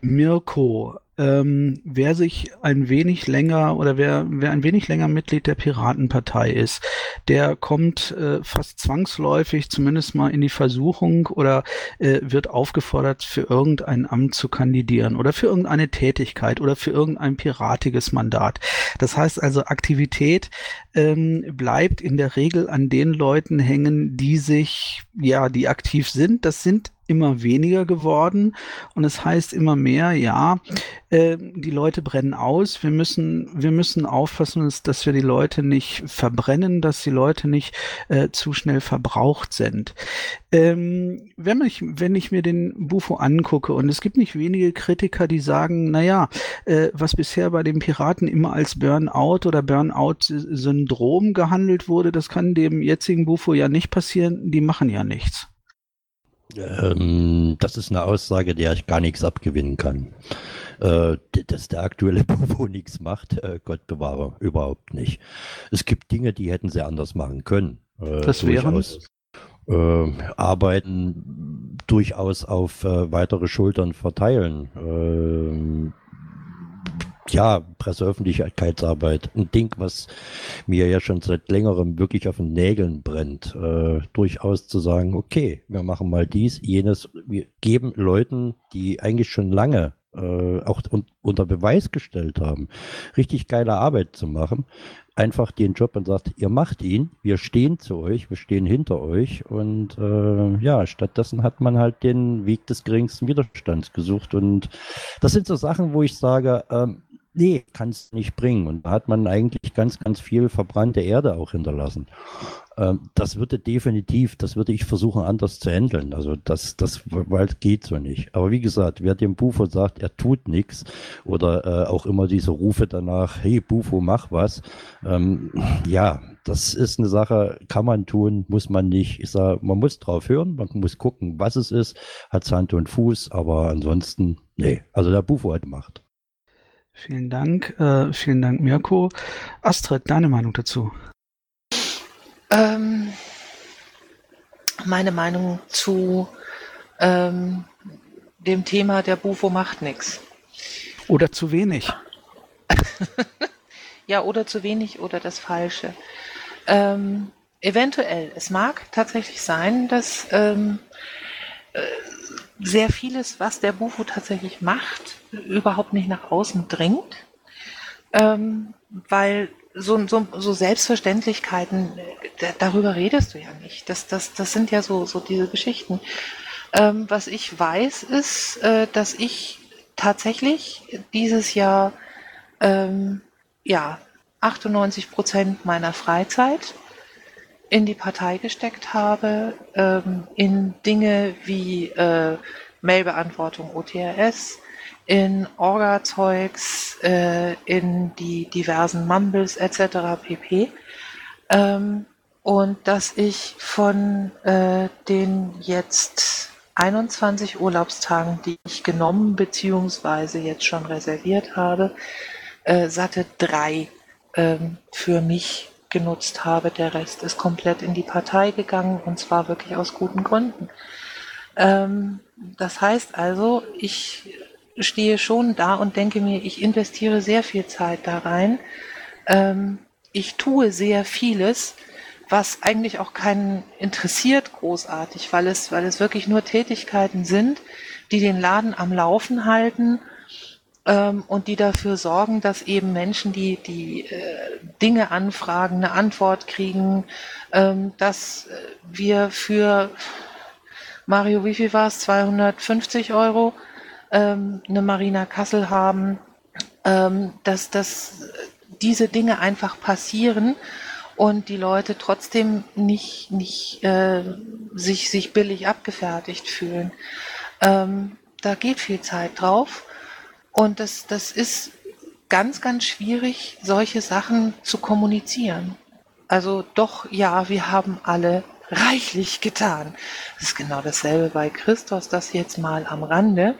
[SPEAKER 3] Mirko, ähm, wer sich ein wenig länger oder wer, wer ein wenig länger Mitglied der Piratenpartei ist, der kommt äh, fast zwangsläufig zumindest mal in die Versuchung oder äh, wird aufgefordert, für irgendein Amt zu kandidieren oder für irgendeine Tätigkeit oder für irgendein piratiges Mandat. Das heißt also, Aktivität ähm, bleibt in der Regel an den Leuten hängen, die sich, ja, die aktiv sind. Das sind immer weniger geworden und es heißt immer mehr, ja, äh, die Leute brennen aus. Wir müssen, wir müssen aufpassen, dass wir die Leute nicht verbrennen, dass die Leute nicht äh, zu schnell verbraucht sind. Ähm, wenn, ich, wenn ich mir den Bufo angucke und es gibt nicht wenige Kritiker, die sagen, naja, äh, was bisher bei den Piraten immer als Burnout oder Burnout-Syndrom gehandelt wurde, das kann dem jetzigen Bufo ja nicht passieren. Die machen ja nichts.
[SPEAKER 6] Ähm, das ist eine Aussage, der ich gar nichts abgewinnen kann. Äh, dass der aktuelle Bobo nichts macht, äh, Gott bewahre, überhaupt nicht. Es gibt Dinge, die hätten sie anders machen können.
[SPEAKER 3] Äh, das wären
[SPEAKER 6] äh, Arbeiten durchaus auf äh, weitere Schultern verteilen. Ja, Presseöffentlichkeitsarbeit, ein Ding, was mir ja schon seit längerem wirklich auf den Nägeln brennt, äh, durchaus zu sagen, okay, wir machen mal dies, jenes, wir geben Leuten, die eigentlich schon lange äh, auch un unter Beweis gestellt haben, richtig geile Arbeit zu machen, einfach den Job und sagt, ihr macht ihn, wir stehen zu euch, wir stehen hinter euch und äh, ja, stattdessen hat man halt den Weg des geringsten Widerstands gesucht und das sind so Sachen, wo ich sage, ähm, Nee, kann es nicht bringen. Und da hat man eigentlich ganz, ganz viel verbrannte Erde auch hinterlassen. Ähm, das würde definitiv, das würde ich versuchen anders zu handeln. Also das, das weil geht so nicht. Aber wie gesagt, wer dem Bufo sagt, er tut nichts oder äh, auch immer diese Rufe danach, hey Bufo, mach was. Ähm, ja, das ist eine Sache, kann man tun, muss man nicht. Ich sage, man muss drauf hören, man muss gucken, was es ist, hat Hand und Fuß, aber ansonsten, nee, also der Bufo hat Macht.
[SPEAKER 3] Vielen Dank, äh, vielen Dank, Mirko. Astrid, deine Meinung dazu?
[SPEAKER 4] Ähm, meine Meinung zu ähm, dem Thema der Bufo macht nichts.
[SPEAKER 3] Oder zu wenig.
[SPEAKER 4] ja, oder zu wenig oder das Falsche. Ähm, eventuell, es mag tatsächlich sein, dass ähm, äh, sehr vieles, was der Bufo tatsächlich macht, überhaupt nicht nach außen dringt, ähm, weil so, so, so Selbstverständlichkeiten, darüber redest du ja nicht. Das, das, das sind ja so, so diese Geschichten. Ähm, was ich weiß, ist, äh, dass ich tatsächlich dieses Jahr ähm, ja 98 Prozent meiner Freizeit in die Partei gesteckt habe, ähm, in Dinge wie äh, Mailbeantwortung OTRS, in Orga-Zeugs, äh, in die diversen Mumbles etc. pp. Ähm, und dass ich von äh, den jetzt 21 Urlaubstagen, die ich genommen bzw. jetzt schon reserviert habe, äh, satte drei ähm, für mich genutzt habe. Der Rest ist komplett in die Partei gegangen und zwar wirklich aus guten Gründen. Ähm, das heißt also, ich stehe schon da und denke mir, ich investiere sehr viel Zeit da rein. Ähm, ich tue sehr vieles, was eigentlich auch keinen interessiert großartig, weil es, weil es wirklich nur Tätigkeiten sind, die den Laden am Laufen halten ähm, und die dafür sorgen, dass eben Menschen, die, die äh, Dinge anfragen, eine Antwort kriegen, ähm, dass wir für Mario, wie viel war es? 250 Euro ähm, eine Marina Kassel haben, ähm, dass, dass diese Dinge einfach passieren und die Leute trotzdem nicht, nicht äh, sich, sich billig abgefertigt fühlen. Ähm, da geht viel Zeit drauf und das, das ist ganz, ganz schwierig, solche Sachen zu kommunizieren. Also doch, ja, wir haben alle reichlich getan. Das ist genau dasselbe bei Christus, das jetzt mal am Rande,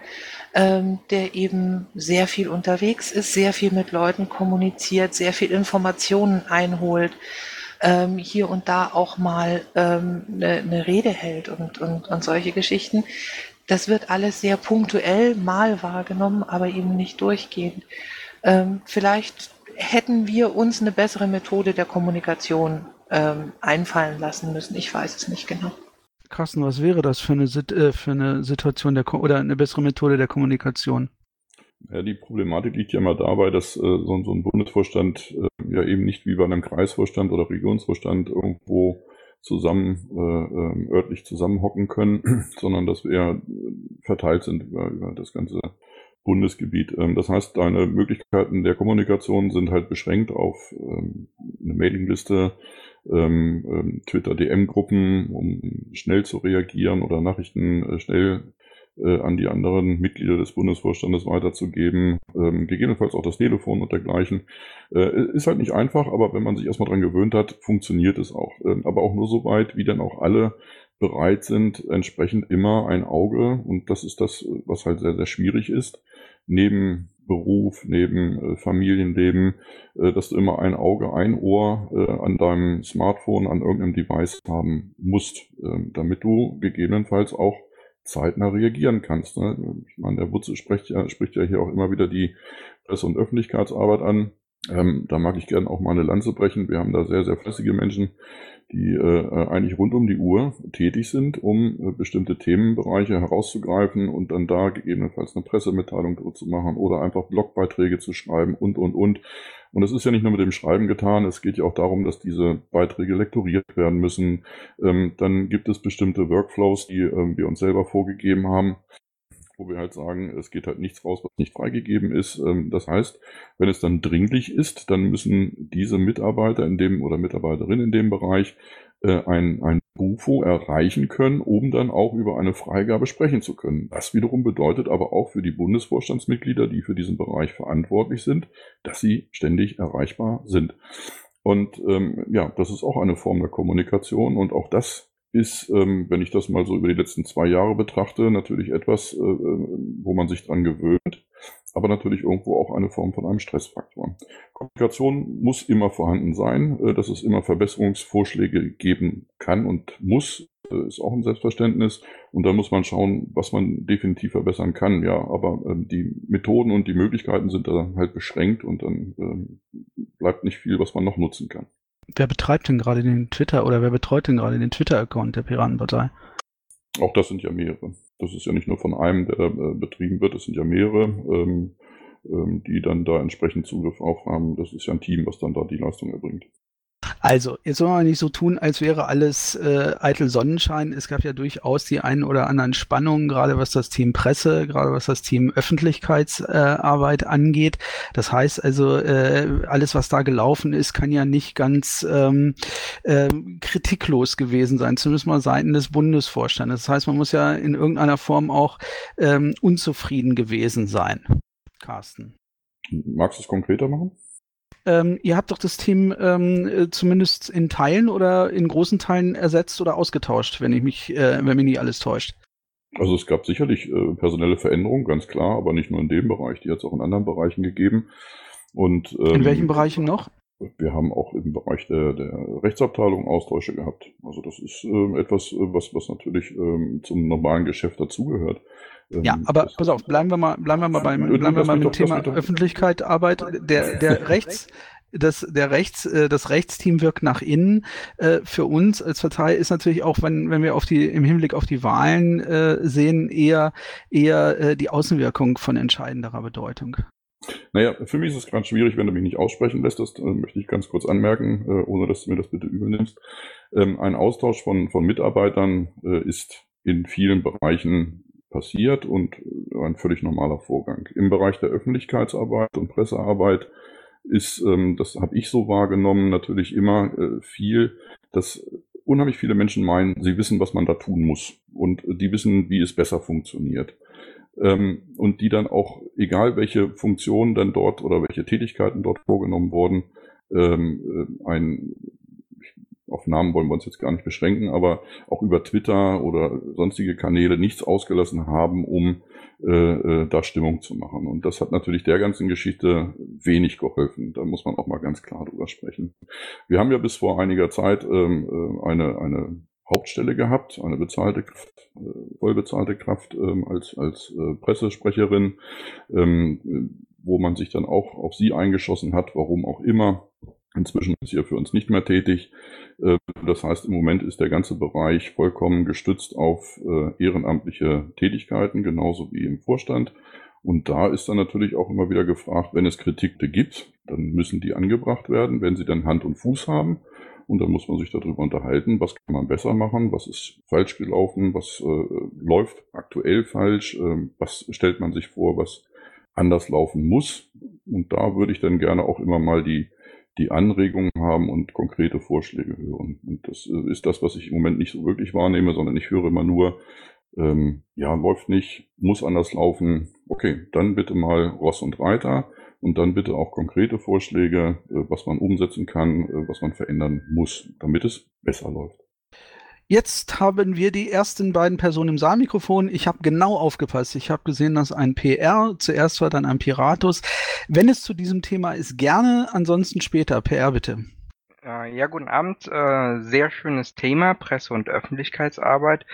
[SPEAKER 4] ähm, der eben sehr viel unterwegs ist, sehr viel mit Leuten kommuniziert, sehr viel Informationen einholt, ähm, hier und da auch mal ähm, eine, ne Rede hält und, und, und solche Geschichten. Das wird alles sehr punktuell mal wahrgenommen, aber eben nicht durchgehend. Ähm, vielleicht hätten wir uns eine bessere Methode der Kommunikation ähm, einfallen lassen müssen. Ich weiß es nicht genau.
[SPEAKER 3] Carsten, was wäre das für eine, äh, für eine Situation der oder eine bessere Methode der Kommunikation?
[SPEAKER 2] Ja, die Problematik liegt ja immer dabei, dass äh, so, so, ein Bundesvorstand äh, ja eben nicht wie bei einem Kreisvorstand oder Regionsvorstand irgendwo zusammen äh, ähm, örtlich zusammenhocken können, sondern dass wir verteilt sind über, über das ganze Bundesgebiet. Ähm, das heißt, deine Möglichkeiten der Kommunikation sind halt beschränkt auf ähm, eine Mailingliste, ähm, ähm, Twitter-DM-Gruppen, um schnell zu reagieren oder Nachrichten äh, schnell äh, an die anderen Mitglieder des Bundesvorstandes weiterzugeben, ähm, gegebenenfalls auch das Telefon und dergleichen. Äh, ist halt nicht einfach, aber wenn man sich erstmal dran gewöhnt hat, funktioniert es auch. Ähm, aber auch nur so weit, wie dann auch alle bereit sind, entsprechend immer ein Auge, und das ist das, was halt sehr, sehr schwierig ist, neben Beruf, neben äh, Familienleben, äh, dass du immer ein Auge, ein Ohr äh, an deinem Smartphone, an irgendeinem Device haben musst, ähm, damit du gegebenenfalls auch zeitnah reagieren kannst. Ne? Ich meine, der Wutze spricht ja, spricht ja hier auch immer wieder die Presse- und Öffentlichkeitsarbeit an. Ähm, da mag ich gerne auch mal eine Lanze brechen. Wir haben da sehr, sehr fleißige Menschen, die äh, eigentlich rund um die Uhr tätig sind, um äh, bestimmte Themenbereiche herauszugreifen und dann da gegebenenfalls eine Pressemitteilung zu machen oder einfach Blogbeiträge zu schreiben und, und, und. Und es ist ja nicht nur mit dem Schreiben getan, es geht ja auch darum, dass diese Beiträge lektoriert werden müssen. Ähm, dann gibt es bestimmte Workflows, die ähm, wir uns selber vorgegeben haben wo wir halt sagen, es geht halt nichts raus, was nicht freigegeben ist. Ähm, das heißt, wenn es dann dringlich ist, dann müssen diese Mitarbeiter in dem oder Mitarbeiterin in dem Bereich äh, ein, ein Bufo erreichen können, um dann auch über eine Freigabe sprechen zu können. Das wiederum bedeutet aber auch für die Bundesvorstandsmitglieder, die für diesen Bereich verantwortlich sind, dass sie ständig erreichbar sind. Und ähm, ja, das ist auch eine Form der Kommunikation und auch das ist, ähm, wenn ich das mal so über die letzten zwei Jahre betrachte, natürlich etwas, äh, wo man sich dran gewöhnt, aber natürlich irgendwo auch eine Form von einem Stressfaktor. Kommunikation muss immer vorhanden sein, äh, dass es immer Verbesserungsvorschläge geben kann und muss, äh, ist auch ein Selbstverständnis. Und da muss man schauen, was man definitiv verbessern kann. Ja, aber äh, die Methoden und die Möglichkeiten sind da halt beschränkt und dann äh, bleibt nicht viel, was man noch nutzen kann.
[SPEAKER 3] Wer betreibt denn gerade den Twitter oder wer betreut denn gerade den Twitter-Account der Piratenpartei?
[SPEAKER 2] Auch das sind ja mehrere. Das ist ja nicht nur von einem, der äh, betrieben wird, es sind ja mehrere, ähm, ähm, die dann da entsprechend Zugriff auf haben. Das ist ja ein Team, was dann da die Leistung erbringt.
[SPEAKER 3] Also, jetzt soll man nicht so tun, als wäre alles äh, eitel Sonnenschein. Es gab ja durchaus die einen oder anderen Spannungen, gerade was das Team Presse, gerade was das Team Öffentlichkeitsarbeit äh, angeht. Das heißt also, äh, alles, was da gelaufen ist, kann ja nicht ganz ähm, äh, kritiklos gewesen sein, zumindest mal seiten des Bundesvorstandes. Das heißt, man muss ja in irgendeiner Form auch ähm, unzufrieden gewesen sein. Carsten.
[SPEAKER 2] Magst du es konkreter machen?
[SPEAKER 3] Ähm, ihr habt doch das Team ähm, äh, zumindest in Teilen oder in großen Teilen ersetzt oder ausgetauscht, wenn ich mich, äh, wenn mich nicht alles täuscht.
[SPEAKER 2] Also es gab sicherlich äh, personelle Veränderungen, ganz klar, aber nicht nur in dem Bereich, die hat es auch in anderen Bereichen gegeben. Und,
[SPEAKER 3] ähm, in welchen Bereichen noch?
[SPEAKER 2] Wir haben auch im Bereich der, der Rechtsabteilung Austausche gehabt. Also das ist ähm, etwas, äh, was, was natürlich ähm, zum normalen Geschäft dazugehört. Ähm,
[SPEAKER 3] ja, aber pass auf, bleiben wir mal, bleiben wir mal beim, bleiben wir mal beim Thema Öffentlichkeit, Arbeit. Der, der Rechts, das, der Rechts, äh, das Rechtsteam wirkt nach innen. Äh, für uns als Partei ist natürlich auch, wenn, wenn wir auf die, im Hinblick auf die Wahlen äh, sehen, eher, eher äh, die Außenwirkung von entscheidenderer Bedeutung.
[SPEAKER 2] Naja, für mich ist es gerade schwierig, wenn du mich nicht aussprechen lässt. Das äh, möchte ich ganz kurz anmerken, äh, ohne dass du mir das bitte übel nimmst. Ähm, ein Austausch von, von Mitarbeitern äh, ist in vielen Bereichen passiert und ein völlig normaler Vorgang. Im Bereich der Öffentlichkeitsarbeit und Pressearbeit ist, ähm, das habe ich so wahrgenommen, natürlich immer äh, viel, dass unheimlich viele Menschen meinen, sie wissen, was man da tun muss und die wissen, wie es besser funktioniert. Ähm, und die dann auch, egal welche Funktionen dann dort oder welche Tätigkeiten dort vorgenommen wurden, ähm, äh, ein auf Namen wollen wir uns jetzt gar nicht beschränken, aber auch über Twitter oder sonstige Kanäle nichts ausgelassen haben, um äh, äh, da Stimmung zu machen. Und das hat natürlich der ganzen Geschichte wenig geholfen. Da muss man auch mal ganz klar drüber sprechen. Wir haben ja bis vor einiger Zeit ähm, äh, eine, eine Hauptstelle gehabt, eine bezahlte Kraft, äh, vollbezahlte Kraft ähm, als, als äh, Pressesprecherin, ähm, wo man sich dann auch auf sie eingeschossen hat, warum auch immer. Inzwischen ist sie für uns nicht mehr tätig. Äh, das heißt, im Moment ist der ganze Bereich vollkommen gestützt auf äh, ehrenamtliche Tätigkeiten, genauso wie im Vorstand. Und da ist dann natürlich auch immer wieder gefragt, wenn es Kritikte gibt, dann müssen die angebracht werden, wenn sie dann Hand und Fuß haben. Und dann muss man sich darüber unterhalten, was kann man besser machen, was ist falsch gelaufen, was äh, läuft aktuell falsch, äh, was stellt man sich vor, was anders laufen muss. Und da würde ich dann gerne auch immer mal die die Anregungen haben und konkrete Vorschläge hören. Und das äh, ist das, was ich im Moment nicht so wirklich wahrnehme, sondern ich höre immer nur, ähm, ja, läuft nicht, muss anders laufen. Okay, dann bitte mal Ross und Reiter und dann bitte auch konkrete Vorschläge, äh, was man umsetzen kann, äh, was man verändern muss, damit es besser läuft.
[SPEAKER 3] Jetzt haben wir die ersten beiden Personen im Saalmikrofon. Ich habe genau aufgepasst. Ich habe gesehen, dass ein PR zuerst war, dann ein Piratus. Wenn es zu diesem Thema ist, gerne. Ansonsten später. PR bitte.
[SPEAKER 10] Ja, guten Abend. Äh, sehr schönes Thema, Presse- und Öffentlichkeitsarbeit.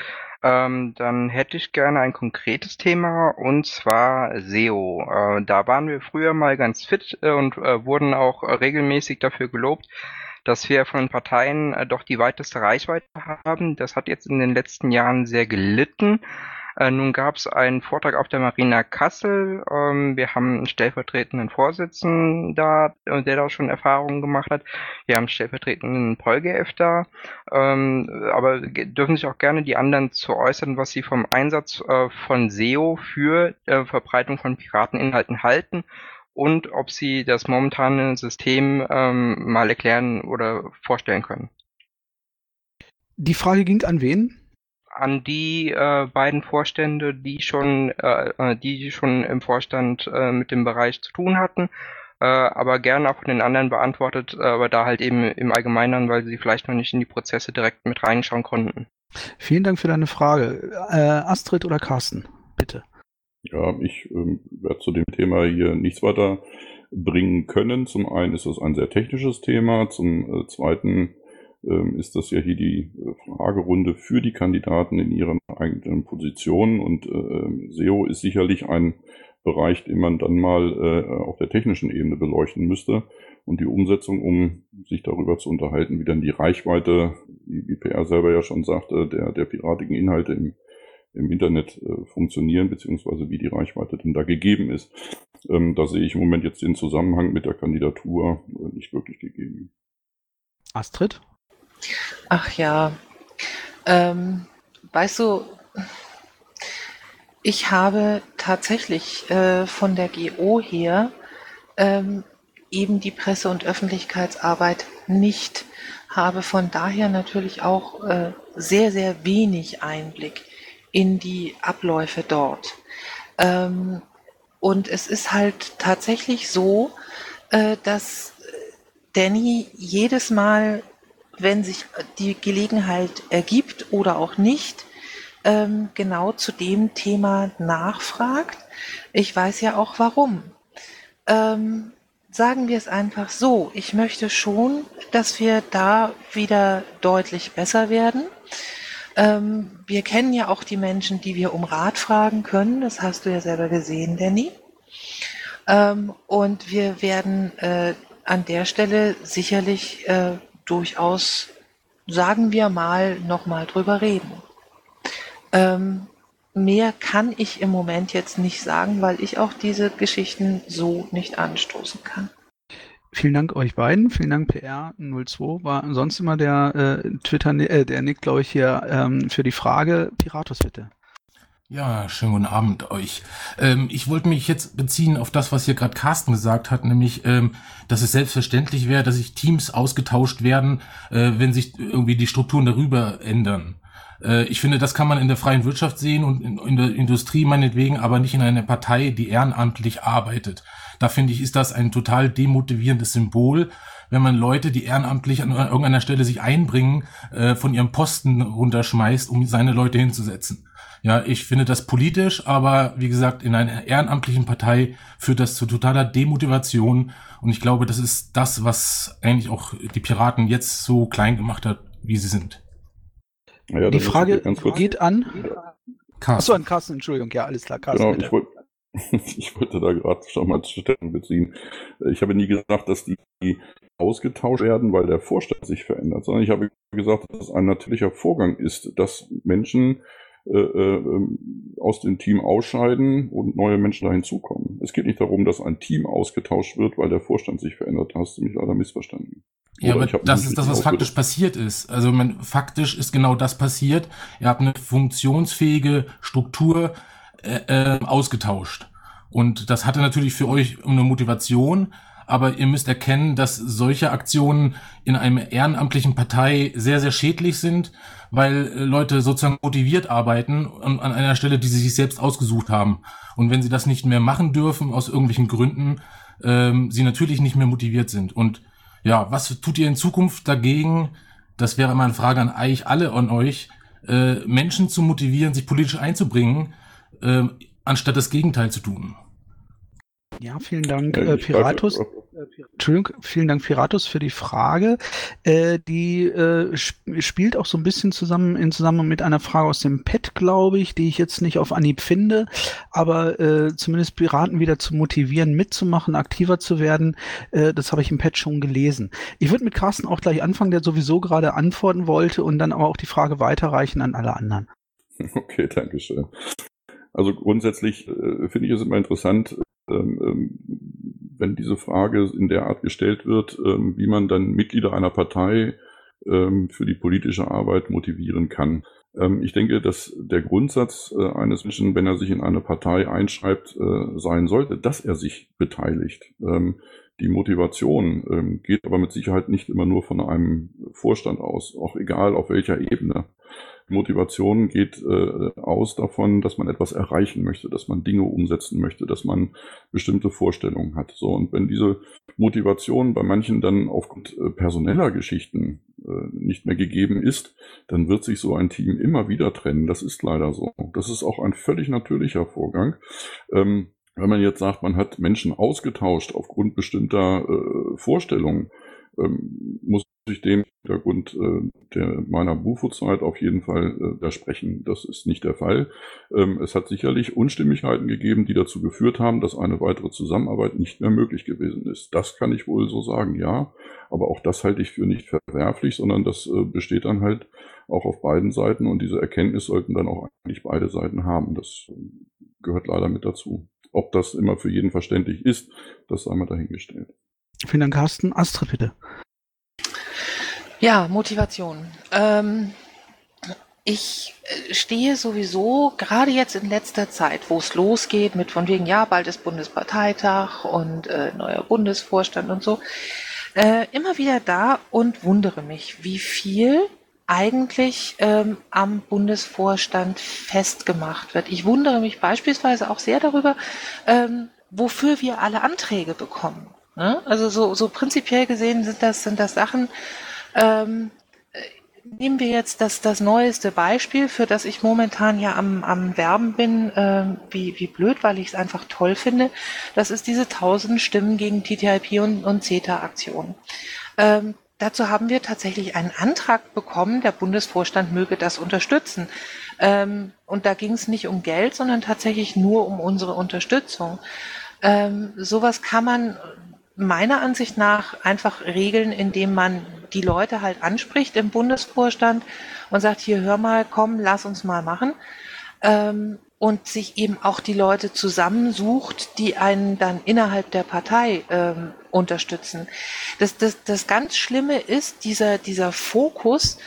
[SPEAKER 10] Ähm, dann hätte ich gerne ein konkretes Thema und zwar SEO. Äh, da waren wir früher mal ganz fit äh, und wurden auch regelmäßig dafür gelobt, dass wir von Parteien äh, doch die weiteste Reichweite haben. Das hat jetzt in den letzten Jahren sehr gelitten. Äh, nun gab es einen Vortrag auf der Marina Kassel. Ähm, wir haben einen stellvertretenden Vorsitzenden da, äh, der da schon Erfahrungen gemacht hat. Wir haben einen stellvertretenden PolGF da. Ähm, aber dürfen sich auch gerne die anderen zu äußern, was sie vom Einsatz äh, von SEO für äh, Verbreitung von Pirateninhalten halten und ob Sie das momentane System ähm, mal erklären oder vorstellen können.
[SPEAKER 3] Die Frage ging an wen?
[SPEAKER 10] An die äh, beiden Vorstände, die schon, äh, äh die schon im Vorstand äh, mit dem Bereich zu tun hatten, äh, aber gerne auch von den anderen beantwortet, äh, aber da halt eben im Allgemeinen, weil sie vielleicht noch nicht in die Prozesse direkt mit reinschauen konnten.
[SPEAKER 3] Vielen Dank für deine Frage. Äh, Astrid oder Carsten, bitte.
[SPEAKER 2] Ja, ich ähm, werde zu dem Thema hier nichts weiter bringen können. Zum einen ist das ein sehr technisches Thema, zum äh, zweiten ähm, ist das ja hier die äh, Fragerunde für die Kandidaten in ihren eigenen Positionen und äh, ähm, SEO ist sicherlich ein Bereich, den man dann mal äh, auf der technischen Ebene beleuchten müsste und die Umsetzung, um sich darüber zu unterhalten, wie dann die Reichweite, wie, wie PR selber ja schon sagte, der, der piratigen Inhalte im im Internet äh, funktionieren, beziehungsweise wie die Reichweite denn da gegeben ist. Ähm, da sehe ich im Moment jetzt den Zusammenhang mit der Kandidatur äh, nicht wirklich gegeben.
[SPEAKER 3] Astrid?
[SPEAKER 4] Ach ja, ähm, weißt du, ich habe tatsächlich äh, von der GO her ähm, eben die Presse- und Öffentlichkeitsarbeit nicht, habe von daher natürlich auch äh, sehr, sehr wenig Einblick in die Abläufe dort. Ähm, und es ist halt tatsächlich so, äh, dass Danny jedes Mal, wenn sich die Gelegenheit ergibt oder auch nicht, ähm, genau zu dem Thema nachfragt. Ich weiß ja auch warum. Ähm, sagen wir es einfach so. Ich möchte schon, dass wir da wieder deutlich besser werden. Ähm, wir kennen ja auch die Menschen, die wir um Rat fragen können. Das hast du ja selber gesehen, Danny. Ähm, und wir werden äh, an der Stelle sicherlich äh, durchaus, sagen wir mal, nochmal drüber reden. Ähm, mehr kann ich im Moment jetzt nicht sagen, weil ich auch diese Geschichten so nicht anstoßen kann.
[SPEAKER 3] Vielen Dank euch beiden. Vielen Dank PR02. War sonst immer der äh, Twitter, äh, der Nick, glaube ich, hier ähm, für die Frage. Piratus bitte.
[SPEAKER 11] Ja, schönen guten Abend euch. Ähm, ich wollte mich jetzt beziehen auf das, was hier gerade Carsten gesagt hat, nämlich, ähm, dass es selbstverständlich wäre, dass sich Teams ausgetauscht werden, äh, wenn sich irgendwie die Strukturen darüber ändern. Äh, ich finde, das kann man in der freien Wirtschaft sehen und in, in der Industrie meinetwegen, aber nicht in einer Partei, die ehrenamtlich arbeitet. Da finde ich, ist das ein total demotivierendes Symbol, wenn man Leute, die ehrenamtlich an irgendeiner Stelle sich einbringen, äh, von ihrem Posten runterschmeißt, um seine Leute hinzusetzen. Ja, ich finde das politisch, aber wie gesagt, in einer ehrenamtlichen Partei führt das zu totaler Demotivation. Und ich glaube, das ist das, was eigentlich auch die Piraten jetzt so klein gemacht hat, wie sie sind.
[SPEAKER 3] Ja, die Frage geht an. Carsten. Achso, an Carsten, Entschuldigung, ja, alles klar,
[SPEAKER 2] Carsten. Genau, ich, wollt, ich wollte da gerade schon mal Stellung beziehen. Ich habe nie gesagt, dass die ausgetauscht werden, weil der Vorstand sich verändert, sondern ich habe gesagt, dass es ein natürlicher Vorgang ist, dass Menschen äh, äh, aus dem Team ausscheiden und neue Menschen da hinzukommen. Es geht nicht darum, dass ein Team ausgetauscht wird, weil der Vorstand sich verändert. Hast du mich leider missverstanden.
[SPEAKER 11] Ja, aber das ist das, was faktisch passiert ist. Also man, faktisch ist genau das passiert. Ihr habt eine funktionsfähige Struktur äh, äh, ausgetauscht. Und das hatte natürlich für euch eine Motivation, aber ihr müsst erkennen, dass solche Aktionen in einer ehrenamtlichen Partei sehr, sehr schädlich sind, weil äh, Leute sozusagen motiviert arbeiten an einer Stelle, die sie sich selbst ausgesucht haben. Und wenn sie das nicht mehr machen dürfen, aus irgendwelchen Gründen, ähm, sie natürlich nicht mehr motiviert sind. Und ja, was tut ihr in Zukunft dagegen? Das wäre meine Frage an eigentlich alle an euch, äh, Menschen zu motivieren, sich politisch einzubringen, äh, anstatt das Gegenteil zu tun.
[SPEAKER 3] Ja, vielen Dank, äh, Piratus. Entschuldigung, vielen Dank, Piratus, für die Frage. Äh, die äh, sp spielt auch so ein bisschen zusammen in Zusammenhang mit einer Frage aus dem Pad, glaube ich, die ich jetzt nicht auf Anhieb finde, aber äh, zumindest Piraten wieder zu motivieren, mitzumachen, aktiver zu werden. Äh, das habe ich im Pad schon gelesen. Ich würde mit Carsten auch gleich anfangen, der sowieso gerade antworten wollte und dann aber auch die Frage weiterreichen an alle anderen.
[SPEAKER 2] Okay, danke schön. Also grundsätzlich äh, finde ich es immer interessant, ähm, ähm, wenn diese Frage in der Art gestellt wird, ähm, wie man dann Mitglieder einer Partei ähm, für die politische Arbeit motivieren kann. Ähm, ich denke, dass der Grundsatz äh, eines Menschen, wenn er sich in eine Partei einschreibt, äh, sein sollte, dass er sich beteiligt. Ähm, die Motivation geht aber mit Sicherheit nicht immer nur von einem Vorstand aus, auch egal auf welcher Ebene. Motivation geht äh, aus davon, dass man etwas erreichen möchte, dass man Dinge umsetzen möchte, dass man bestimmte Vorstellungen hat. So und wenn diese Motivation bei manchen dann aufgrund äh, personeller Geschichten äh, nicht mehr gegeben ist, dann wird sich so ein Team immer wieder trennen. Das ist leider so. Das ist auch ein völlig natürlicher Vorgang. Ähm, wenn man jetzt sagt, man hat Menschen ausgetauscht aufgrund bestimmter äh, Vorstellungen, ähm, muss ich dem Hintergrund äh, der meiner Bufo-Zeit auf jeden Fall äh, widersprechen. Das ist nicht der Fall. Ähm, es hat sicherlich Unstimmigkeiten gegeben, die dazu geführt haben, dass eine weitere Zusammenarbeit nicht mehr möglich gewesen ist. Das kann ich wohl so sagen, ja. Aber auch das halte ich für nicht verwerflich, sondern das äh, besteht dann halt auch auf beiden Seiten und diese Erkenntnis sollten dann auch eigentlich beide Seiten haben. Das äh, gehört leider mit dazu. Ob das immer für jeden verständlich ist, das sei mal dahingestellt.
[SPEAKER 3] Vielen Dank, Carsten. Astrid, bitte.
[SPEAKER 4] Ja, Motivation. Ähm, ich äh, stehe sowieso, gerade jetzt in letzter Zeit, wo es losgeht mit von wegen, ja, bald ist Bundesparteitag und äh, neuer Bundesvorstand und so, äh, immer wieder da und wundere mich, wie viel eigentlich ähm, am Bundesvorstand festgemacht wird. Ich wundere mich beispielsweise auch sehr darüber, ähm, wofür wir alle Anträge bekommen. Ne? Also so, so prinzipiell gesehen sind das, sind das Sachen, ähm, nehmen wir jetzt das, das neueste Beispiel, für das ich momentan ja am, am Werben bin, äh, wie, wie blöd, weil ich es einfach toll finde. Das ist diese 1000 Stimmen gegen TTIP und, und CETA-Aktion. Ähm, dazu haben wir tatsächlich einen Antrag bekommen, der Bundesvorstand möge das unterstützen. Ähm, und da ging es nicht um Geld, sondern tatsächlich nur um unsere Unterstützung. Ähm, sowas kann man meiner Ansicht nach einfach regeln, indem man die Leute halt anspricht im Bundesvorstand und sagt, hier hör mal, komm, lass uns mal machen. Ähm, und sich eben auch die Leute zusammensucht, die einen dann innerhalb der Partei ähm, unterstützen. Das, das, das ganz Schlimme ist dieser, dieser Fokus.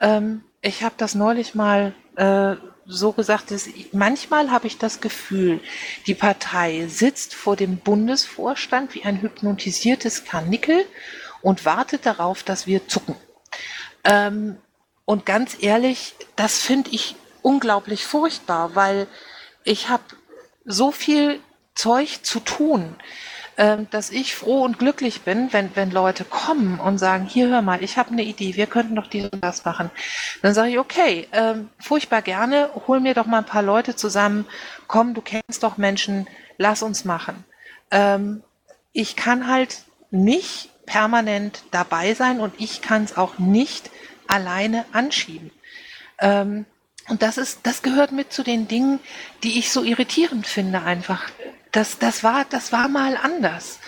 [SPEAKER 4] Ähm, ich habe das neulich mal äh, so gesagt, ich, manchmal habe ich das Gefühl, die Partei sitzt vor dem Bundesvorstand wie ein hypnotisiertes Karnickel und wartet darauf, dass wir zucken. Ähm, und ganz ehrlich, das finde ich unglaublich furchtbar, weil ich habe so viel Zeug zu tun. Ähm, dass ich froh und glücklich bin, wenn, wenn Leute kommen und sagen, hier hör mal, ich habe eine Idee, wir könnten doch dies und das machen. Dann sage ich, okay, ähm, furchtbar gerne, hol mir doch mal ein paar Leute zusammen, komm, du kennst doch Menschen, lass uns machen. Ähm, ich kann halt nicht permanent dabei sein und ich kann es auch nicht alleine anschieben. Ähm, und das ist, das gehört mit zu den Dingen, die ich so irritierend finde einfach. Das, das war, das war mal anders.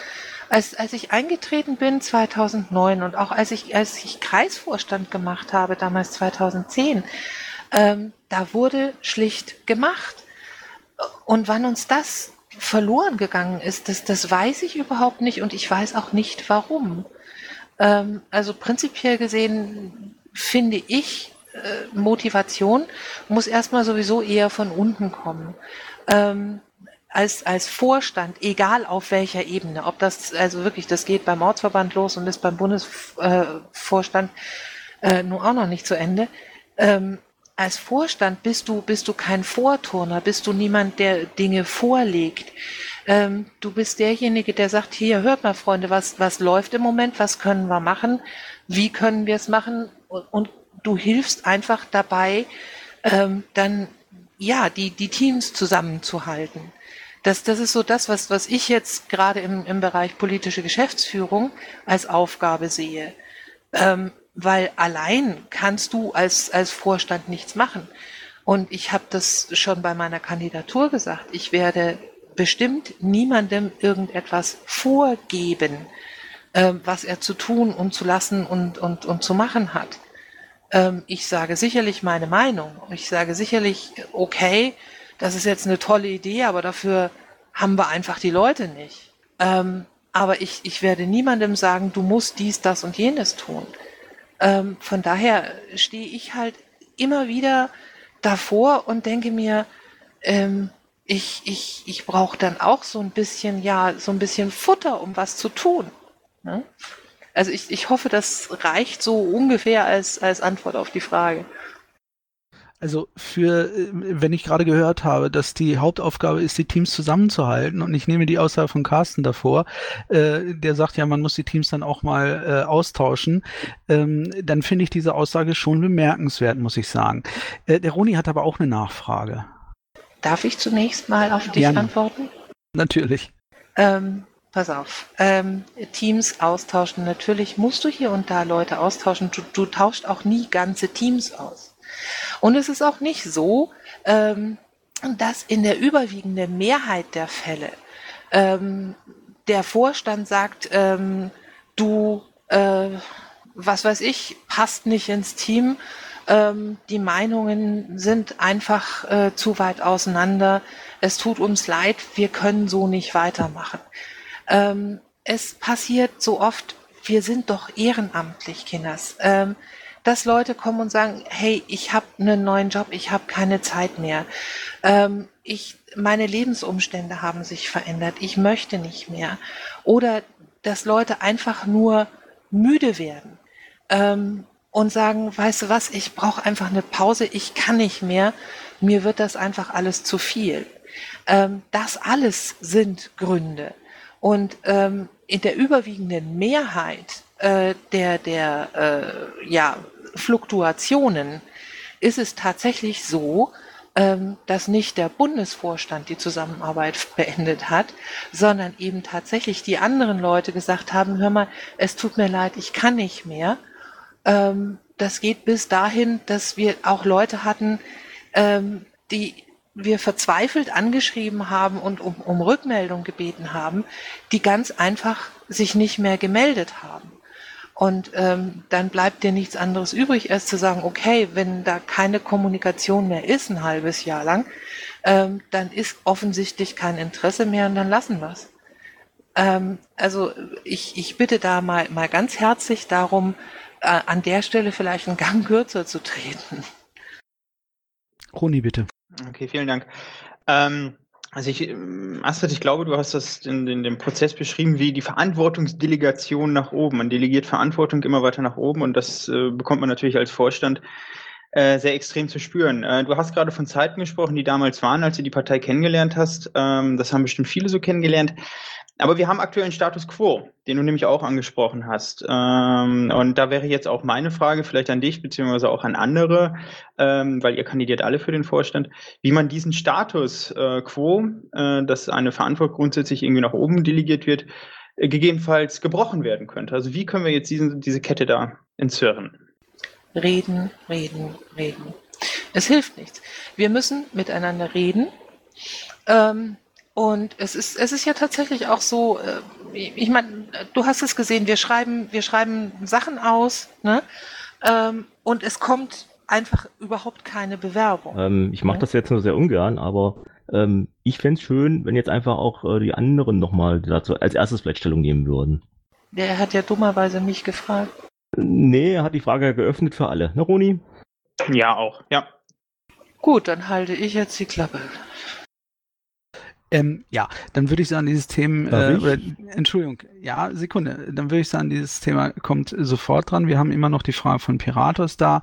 [SPEAKER 4] Als, als ich eingetreten bin 2009 und auch als ich, als ich Kreisvorstand gemacht habe, damals 2010, ähm, da wurde schlicht gemacht. Und wann uns das verloren gegangen ist, das, das weiß ich überhaupt nicht und ich weiß auch nicht warum. Ähm, also prinzipiell gesehen finde ich, äh, Motivation muss erstmal sowieso eher von unten kommen. Ähm, als, als Vorstand, egal auf welcher Ebene, ob das, also wirklich, das geht beim Ortsverband los und ist beim Bundesvorstand äh, nun auch noch nicht zu Ende. Ähm, als Vorstand bist du, bist du kein Vorturner, bist du niemand, der Dinge vorlegt. Ähm, du bist derjenige, der sagt, hier, hört mal, Freunde, was, was läuft im Moment, was können wir machen, wie können wir es machen und, und du hilfst einfach dabei, ähm, dann ja, die, die Teams zusammenzuhalten. Das, das ist so das, was, was ich jetzt gerade im, im Bereich politische Geschäftsführung als Aufgabe sehe. Ähm, weil allein kannst du als, als Vorstand nichts machen. Und ich habe das schon bei meiner Kandidatur gesagt. Ich werde bestimmt niemandem irgendetwas vorgeben, ähm, was er zu tun und zu lassen und, und, und zu machen hat. Ähm, ich sage sicherlich meine Meinung. Ich sage sicherlich, okay, das ist jetzt eine tolle Idee, aber dafür haben wir einfach die Leute nicht. Ähm, aber ich, ich werde niemandem sagen, du musst dies, das und jenes tun. Ähm, von daher stehe ich halt immer wieder davor und denke mir, ähm, ich, ich, ich brauche dann auch so ein bisschen, ja, so ein bisschen Futter, um was zu tun. Ne? Also ich, ich hoffe, das reicht so ungefähr als, als Antwort auf die Frage.
[SPEAKER 3] Also für, äh, wenn ich gerade gehört habe, dass die Hauptaufgabe ist, die Teams zusammenzuhalten und ich nehme die Aussage von Carsten davor, äh, der sagt ja, man muss die Teams dann auch mal äh, austauschen, ähm, dann finde ich diese Aussage schon bemerkenswert, muss ich sagen. Äh, der Roni hat aber auch eine Nachfrage.
[SPEAKER 4] Darf ich zunächst mal auf dich Gerne. antworten?
[SPEAKER 3] Natürlich.
[SPEAKER 4] Ähm, pass auf. Ähm, Teams austauschen. Natürlich musst du hier und da Leute austauschen. Du, du tauscht auch nie ganze Teams aus. Und es ist auch nicht so, ähm, dass in der überwiegenden Mehrheit der Fälle ähm, der Vorstand sagt, ähm, du, äh, was weiß ich, passt nicht ins Team, ähm, die Meinungen sind einfach äh, zu weit auseinander, es tut uns leid, wir können so nicht weitermachen. Ähm, es passiert so oft, wir sind doch ehrenamtlich, Kinders. Dass Leute kommen und sagen, hey, ich habe einen neuen Job, ich habe keine Zeit mehr. Ähm, ich, meine Lebensumstände haben sich verändert, ich möchte nicht mehr. Oder dass Leute einfach nur müde werden ähm, und sagen, weißt du was, ich brauche einfach eine Pause, ich kann nicht mehr, mir wird das einfach alles zu viel. Ähm, das alles sind Gründe. Und ähm, in der überwiegenden Mehrheit äh, der, der äh, ja, Fluktuationen ist es tatsächlich so, ähm, dass nicht der Bundesvorstand die Zusammenarbeit beendet hat, sondern eben tatsächlich die anderen Leute gesagt haben, hör mal, es tut mir leid, ich kann nicht mehr. Ähm, das geht bis dahin, dass wir auch Leute hatten, ähm, die wir verzweifelt angeschrieben haben und um, um Rückmeldung gebeten haben, die ganz einfach sich nicht mehr gemeldet haben. Und ähm, dann bleibt dir nichts anderes übrig, als zu sagen, okay, wenn da keine Kommunikation mehr ist, ein halbes Jahr lang, ähm, dann ist offensichtlich kein Interesse mehr und dann lassen wir es. Ähm, also ich, ich bitte da mal, mal ganz herzlich darum, äh, an der Stelle vielleicht einen Gang kürzer zu treten.
[SPEAKER 3] Roni, bitte.
[SPEAKER 9] Okay, vielen Dank. Ähm, also ich, ähm, Astrid, ich glaube, du hast das in, in, dem Prozess beschrieben wie die Verantwortungsdelegation nach oben. Man delegiert Verantwortung immer weiter nach oben und das äh, bekommt man natürlich als Vorstand äh, sehr extrem zu spüren. Äh, du hast gerade von Zeiten gesprochen, die damals waren, als du die Partei kennengelernt hast. Ähm, das haben bestimmt viele so kennengelernt. Aber wir haben aktuell einen Status quo, den du nämlich auch angesprochen hast. Ähm, und da wäre jetzt auch meine Frage vielleicht an dich, beziehungsweise auch an andere, ähm, weil ihr kandidiert alle für den Vorstand, wie man diesen Status äh, quo, äh, dass eine Verantwortung grundsätzlich irgendwie nach oben delegiert wird, äh, gegebenenfalls gebrochen werden könnte. Also wie können wir jetzt diesen, diese Kette da entzirren?
[SPEAKER 4] Reden, reden, reden. Es hilft nichts. Wir müssen miteinander reden. Ähm, und es ist, es ist ja tatsächlich auch so, äh, ich meine, du hast es gesehen, wir schreiben, wir schreiben Sachen aus, ne? Ähm, und es kommt einfach überhaupt keine Bewerbung.
[SPEAKER 8] Ähm, ich mache
[SPEAKER 4] ne?
[SPEAKER 8] das jetzt nur sehr ungern, aber ähm, ich fände es schön, wenn jetzt einfach auch äh, die anderen nochmal dazu als erstes vielleicht Stellung nehmen würden.
[SPEAKER 4] Der hat ja dummerweise mich gefragt.
[SPEAKER 8] Nee, er hat die Frage geöffnet für alle. Ne, Roni?
[SPEAKER 9] Ja, auch, ja.
[SPEAKER 4] Gut, dann halte ich jetzt die Klappe.
[SPEAKER 3] Ähm, ja, dann würde ich sagen, dieses Thema, äh, oder, Entschuldigung, ja, Sekunde, dann würde ich sagen, dieses Thema kommt sofort dran. Wir haben immer noch die Frage von Piratos da.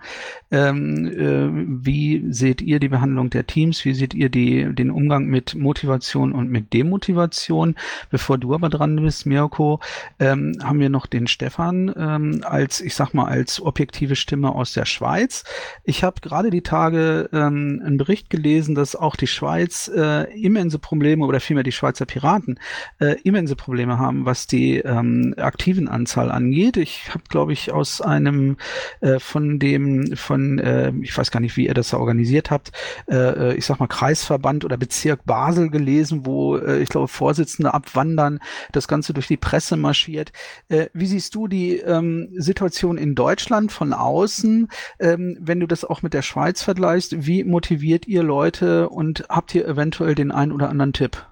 [SPEAKER 3] Ähm, äh, wie seht ihr die Behandlung der Teams? Wie seht ihr die, den Umgang mit Motivation und mit Demotivation? Bevor du aber dran bist, Mirko, ähm, haben wir noch den Stefan ähm, als, ich sag mal, als objektive Stimme aus der Schweiz. Ich habe gerade die Tage ähm, einen Bericht gelesen, dass auch die Schweiz äh, immense Probleme oder vielmehr die Schweizer Piraten äh, immense Probleme haben, was die ähm, aktiven Anzahl angeht. Ich habe, glaube ich, aus einem äh, von dem, von, äh, ich weiß gar nicht, wie ihr das da organisiert habt, äh, äh, ich sag mal Kreisverband oder Bezirk Basel gelesen, wo äh, ich glaube Vorsitzende abwandern, das Ganze durch die Presse marschiert. Äh, wie siehst du die ähm, Situation in Deutschland von außen, ähm, wenn du das auch mit der Schweiz vergleichst? Wie motiviert ihr Leute und habt ihr eventuell den einen oder anderen Tipp?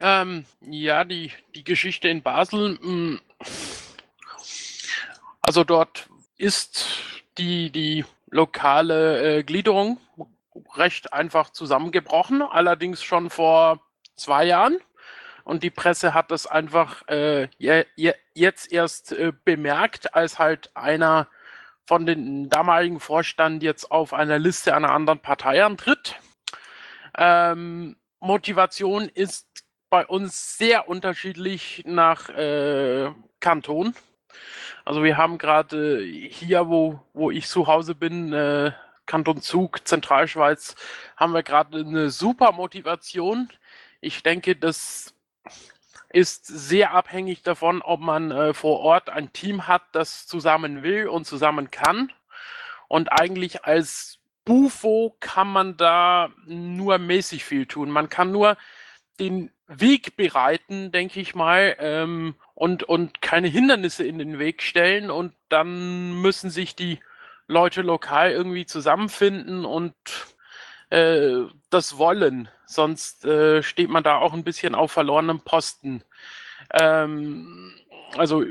[SPEAKER 1] Ähm, ja, die, die Geschichte in Basel. Mh, also dort ist die, die lokale äh, Gliederung recht einfach zusammengebrochen, allerdings schon vor zwei Jahren. Und die Presse hat das einfach äh, je, je, jetzt erst äh, bemerkt, als halt einer von den damaligen Vorstand jetzt auf einer Liste einer anderen Partei antritt. Ähm, Motivation ist bei uns sehr unterschiedlich nach äh, Kanton. Also wir haben gerade hier, wo, wo ich zu Hause bin, äh, Kanton Zug, Zentralschweiz, haben wir gerade eine super Motivation. Ich denke, das ist sehr abhängig davon, ob man äh, vor Ort ein Team hat, das zusammen will und zusammen kann. Und eigentlich als Bufo kann man da nur mäßig viel tun. Man kann nur den Weg bereiten, denke ich mal, ähm, und, und keine Hindernisse in den Weg stellen. Und dann müssen sich die Leute lokal irgendwie zusammenfinden und äh, das wollen. Sonst äh, steht man da auch ein bisschen auf verlorenem Posten. Ähm, also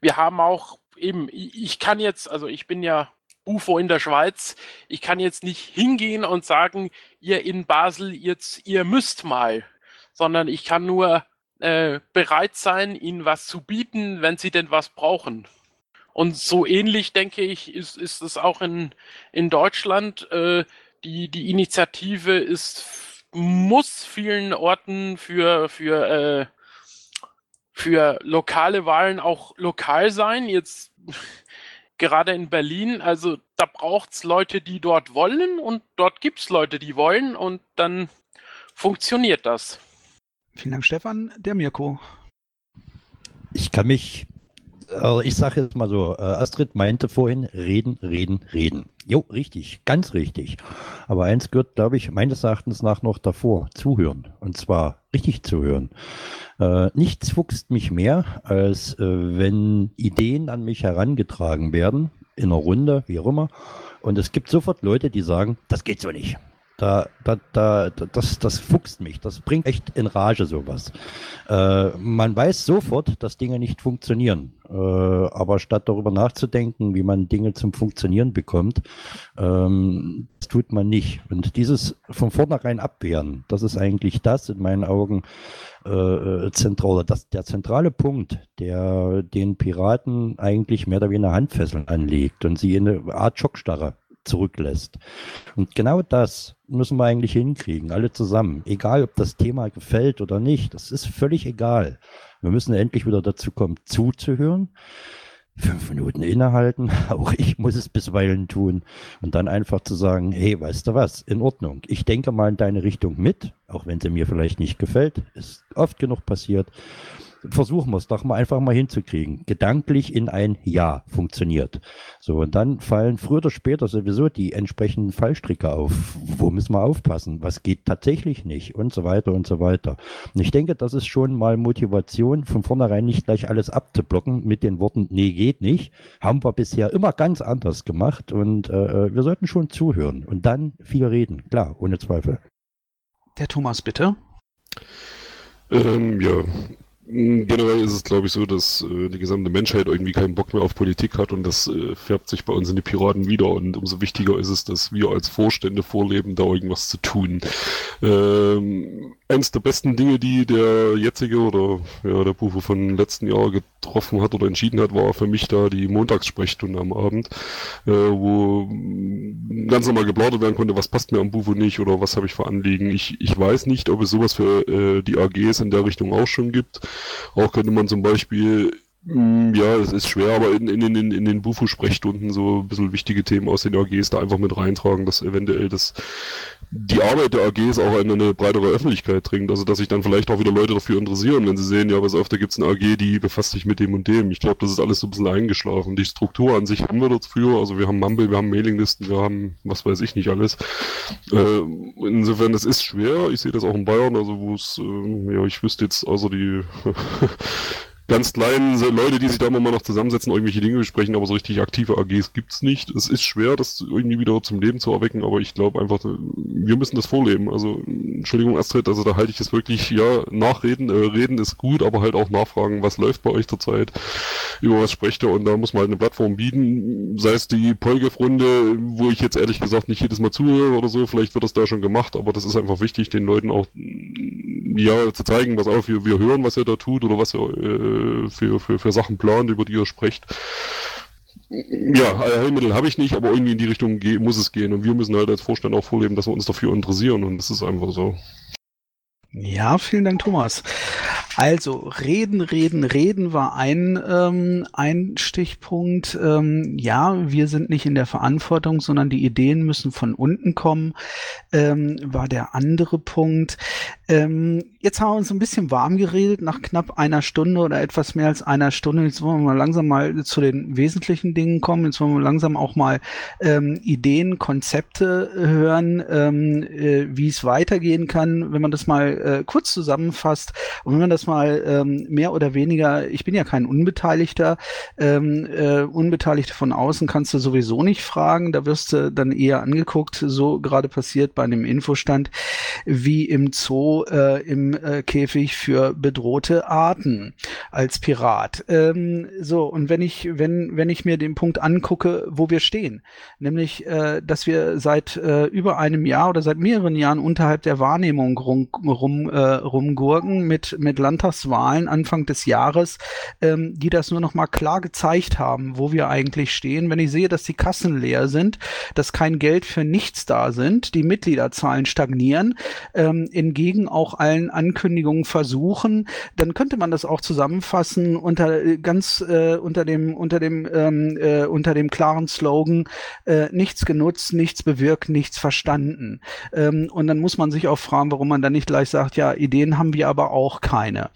[SPEAKER 1] wir haben auch eben, ich kann jetzt, also ich bin ja UFO in der Schweiz, ich kann jetzt nicht hingehen und sagen, ihr in Basel, jetzt, ihr müsst mal, sondern ich kann nur äh, bereit sein, ihnen was zu bieten, wenn sie denn was brauchen. Und so ähnlich, denke ich, ist, ist es auch in, in Deutschland. Äh, die, die Initiative ist, muss vielen Orten für, für, äh, für lokale Wahlen auch lokal sein. Jetzt gerade in Berlin, also da braucht es Leute, die dort wollen und dort gibt es Leute, die wollen und dann funktioniert das.
[SPEAKER 3] Vielen Dank, Stefan. Der Mirko.
[SPEAKER 6] Ich kann mich, also ich sage jetzt mal so, äh, Astrid meinte vorhin, reden, reden, reden. Jo, richtig, ganz richtig. Aber eins gehört, glaube ich, meines Erachtens nach noch davor, zuhören. Und zwar richtig zuhören. Äh, nichts fuchst mich mehr, als äh, wenn Ideen an mich herangetragen werden, in einer Runde, wie auch immer. Und es gibt sofort Leute, die sagen, das geht so nicht. Da, da, da, das, das fuchst mich. Das bringt echt in Rage sowas. Äh, man weiß sofort, dass Dinge nicht funktionieren. Äh, aber statt darüber nachzudenken, wie man Dinge zum Funktionieren bekommt, ähm, das tut man nicht. Und dieses von vornherein abwehren, das ist eigentlich das in meinen Augen äh, zentrale, das, der zentrale Punkt, der den Piraten eigentlich mehr oder weniger Handfesseln anlegt und sie in eine Art Schockstarre zurücklässt. Und genau das müssen wir eigentlich hinkriegen, alle zusammen. Egal, ob das Thema gefällt oder nicht, das ist völlig egal. Wir müssen endlich wieder dazu kommen, zuzuhören, fünf Minuten innehalten, auch ich muss es bisweilen tun und dann einfach zu sagen, hey, weißt du was, in Ordnung, ich denke mal in deine Richtung mit, auch wenn sie mir vielleicht nicht gefällt, ist oft genug passiert versuchen wir es doch mal einfach mal hinzukriegen. Gedanklich in ein Ja funktioniert. So, und dann fallen früher oder später sowieso die entsprechenden Fallstricke auf. Wo müssen wir aufpassen? Was geht tatsächlich nicht? Und so weiter und so weiter. Und ich denke, das ist schon mal Motivation, von vornherein nicht gleich alles abzublocken mit den Worten, nee, geht nicht. Haben wir bisher immer ganz anders gemacht und äh, äh wir sollten schon zuhören und dann viel reden. Klar, ohne Zweifel.
[SPEAKER 3] Der Thomas, bitte.
[SPEAKER 7] Ähm, ja, Generell ist es, glaube ich, so, dass äh, die gesamte Menschheit irgendwie keinen Bock mehr auf Politik hat und das äh, färbt sich bei uns in die Piraten wieder. Und umso wichtiger ist es, dass wir als Vorstände vorleben, da irgendwas zu tun. Ähm, eins der besten Dinge, die der jetzige oder ja, der Buche von letzten Jahr getroffen hat oder entschieden hat, war für mich da die Montagssprechstunde am Abend, äh, wo ganz normal geplaudert werden konnte, was passt mir am Bufo nicht oder was habe ich für Anliegen. Ich, ich weiß nicht, ob es sowas für äh, die AGs in der Richtung auch schon gibt. Auch könnte man zum Beispiel ja, es ist schwer, aber in, in, in, in den Bufo-Sprechstunden so ein bisschen wichtige Themen aus den AGs da einfach mit reintragen, dass eventuell das, die Arbeit der AGs auch in eine breitere Öffentlichkeit dringt. Also, dass sich dann vielleicht auch wieder Leute dafür interessieren, wenn sie sehen, ja, was öfter gibt's eine AG, die befasst sich mit dem und dem. Ich glaube, das ist alles so ein bisschen eingeschlafen. Die Struktur an sich haben wir dafür. Also, wir haben Mumble, wir haben Mailinglisten, wir haben was weiß ich nicht alles. Äh, insofern, das ist schwer. Ich sehe das auch in Bayern, also wo es, äh, ja, ich wüsste jetzt, also die ganz kleinen Leute, die sich da immer mal noch zusammensetzen, irgendwelche Dinge besprechen, aber so richtig aktive AGs gibt's nicht. Es ist schwer, das irgendwie wieder zum Leben zu erwecken, aber ich glaube einfach, wir müssen das vorleben. Also, Entschuldigung, Astrid, also da halte ich es wirklich, ja, nachreden, äh, reden ist gut, aber halt auch nachfragen, was läuft bei euch zurzeit, über was sprecht ihr und da muss man halt eine Plattform bieten, sei es die Polgef-Runde, wo ich jetzt ehrlich gesagt nicht jedes Mal zuhöre oder so, vielleicht wird das da schon gemacht, aber das ist einfach wichtig, den Leuten auch, ja, zu zeigen, was auch wir, wir hören, was ihr da tut oder was ihr, äh, für, für, für Sachen plant, über die ihr sprecht. Ja, Heilmittel habe ich nicht, aber irgendwie in die Richtung muss es gehen. Und wir müssen halt als Vorstand auch vorleben, dass wir uns dafür interessieren. Und das ist einfach so.
[SPEAKER 3] Ja, vielen Dank, Thomas. Also reden, reden, reden war ein, ähm, ein Stichpunkt. Ähm, ja, wir sind nicht in der Verantwortung, sondern die Ideen müssen von unten kommen, ähm, war der andere Punkt. Ähm, jetzt haben wir uns ein bisschen warm geredet nach knapp einer Stunde oder etwas mehr als einer Stunde. Jetzt wollen wir mal langsam mal zu den wesentlichen Dingen kommen. Jetzt wollen wir langsam auch mal ähm, Ideen, Konzepte hören, ähm, äh, wie es weitergehen kann, wenn man das mal äh, kurz zusammenfasst und wenn man das mal ähm, mehr oder weniger, ich bin ja kein Unbeteiligter, ähm, äh, Unbeteiligte von außen kannst du sowieso nicht fragen, da wirst du dann eher angeguckt, so gerade passiert bei einem Infostand, wie im Zoo äh, im äh, Käfig für bedrohte Arten als Pirat. Ähm, so, und wenn ich, wenn, wenn ich mir den Punkt angucke, wo wir stehen, nämlich, äh, dass wir seit äh, über einem Jahr oder seit mehreren Jahren unterhalb der Wahrnehmung rum, rum, äh, rumgurken mit, mit Landtagswahlen Anfang des Jahres, ähm, die das nur noch mal klar gezeigt haben, wo wir eigentlich stehen. Wenn ich sehe, dass die Kassen leer sind, dass kein Geld für nichts da sind, die Mitgliederzahlen stagnieren, ähm, entgegen auch allen Ankündigungen versuchen, dann könnte man das auch zusammenfassen unter äh, ganz äh, unter dem unter dem ähm, äh, unter dem klaren Slogan äh, nichts genutzt, nichts bewirkt, nichts verstanden. Ähm, und dann muss man sich auch fragen, warum man dann nicht gleich sagt, ja, Ideen haben wir aber auch keine.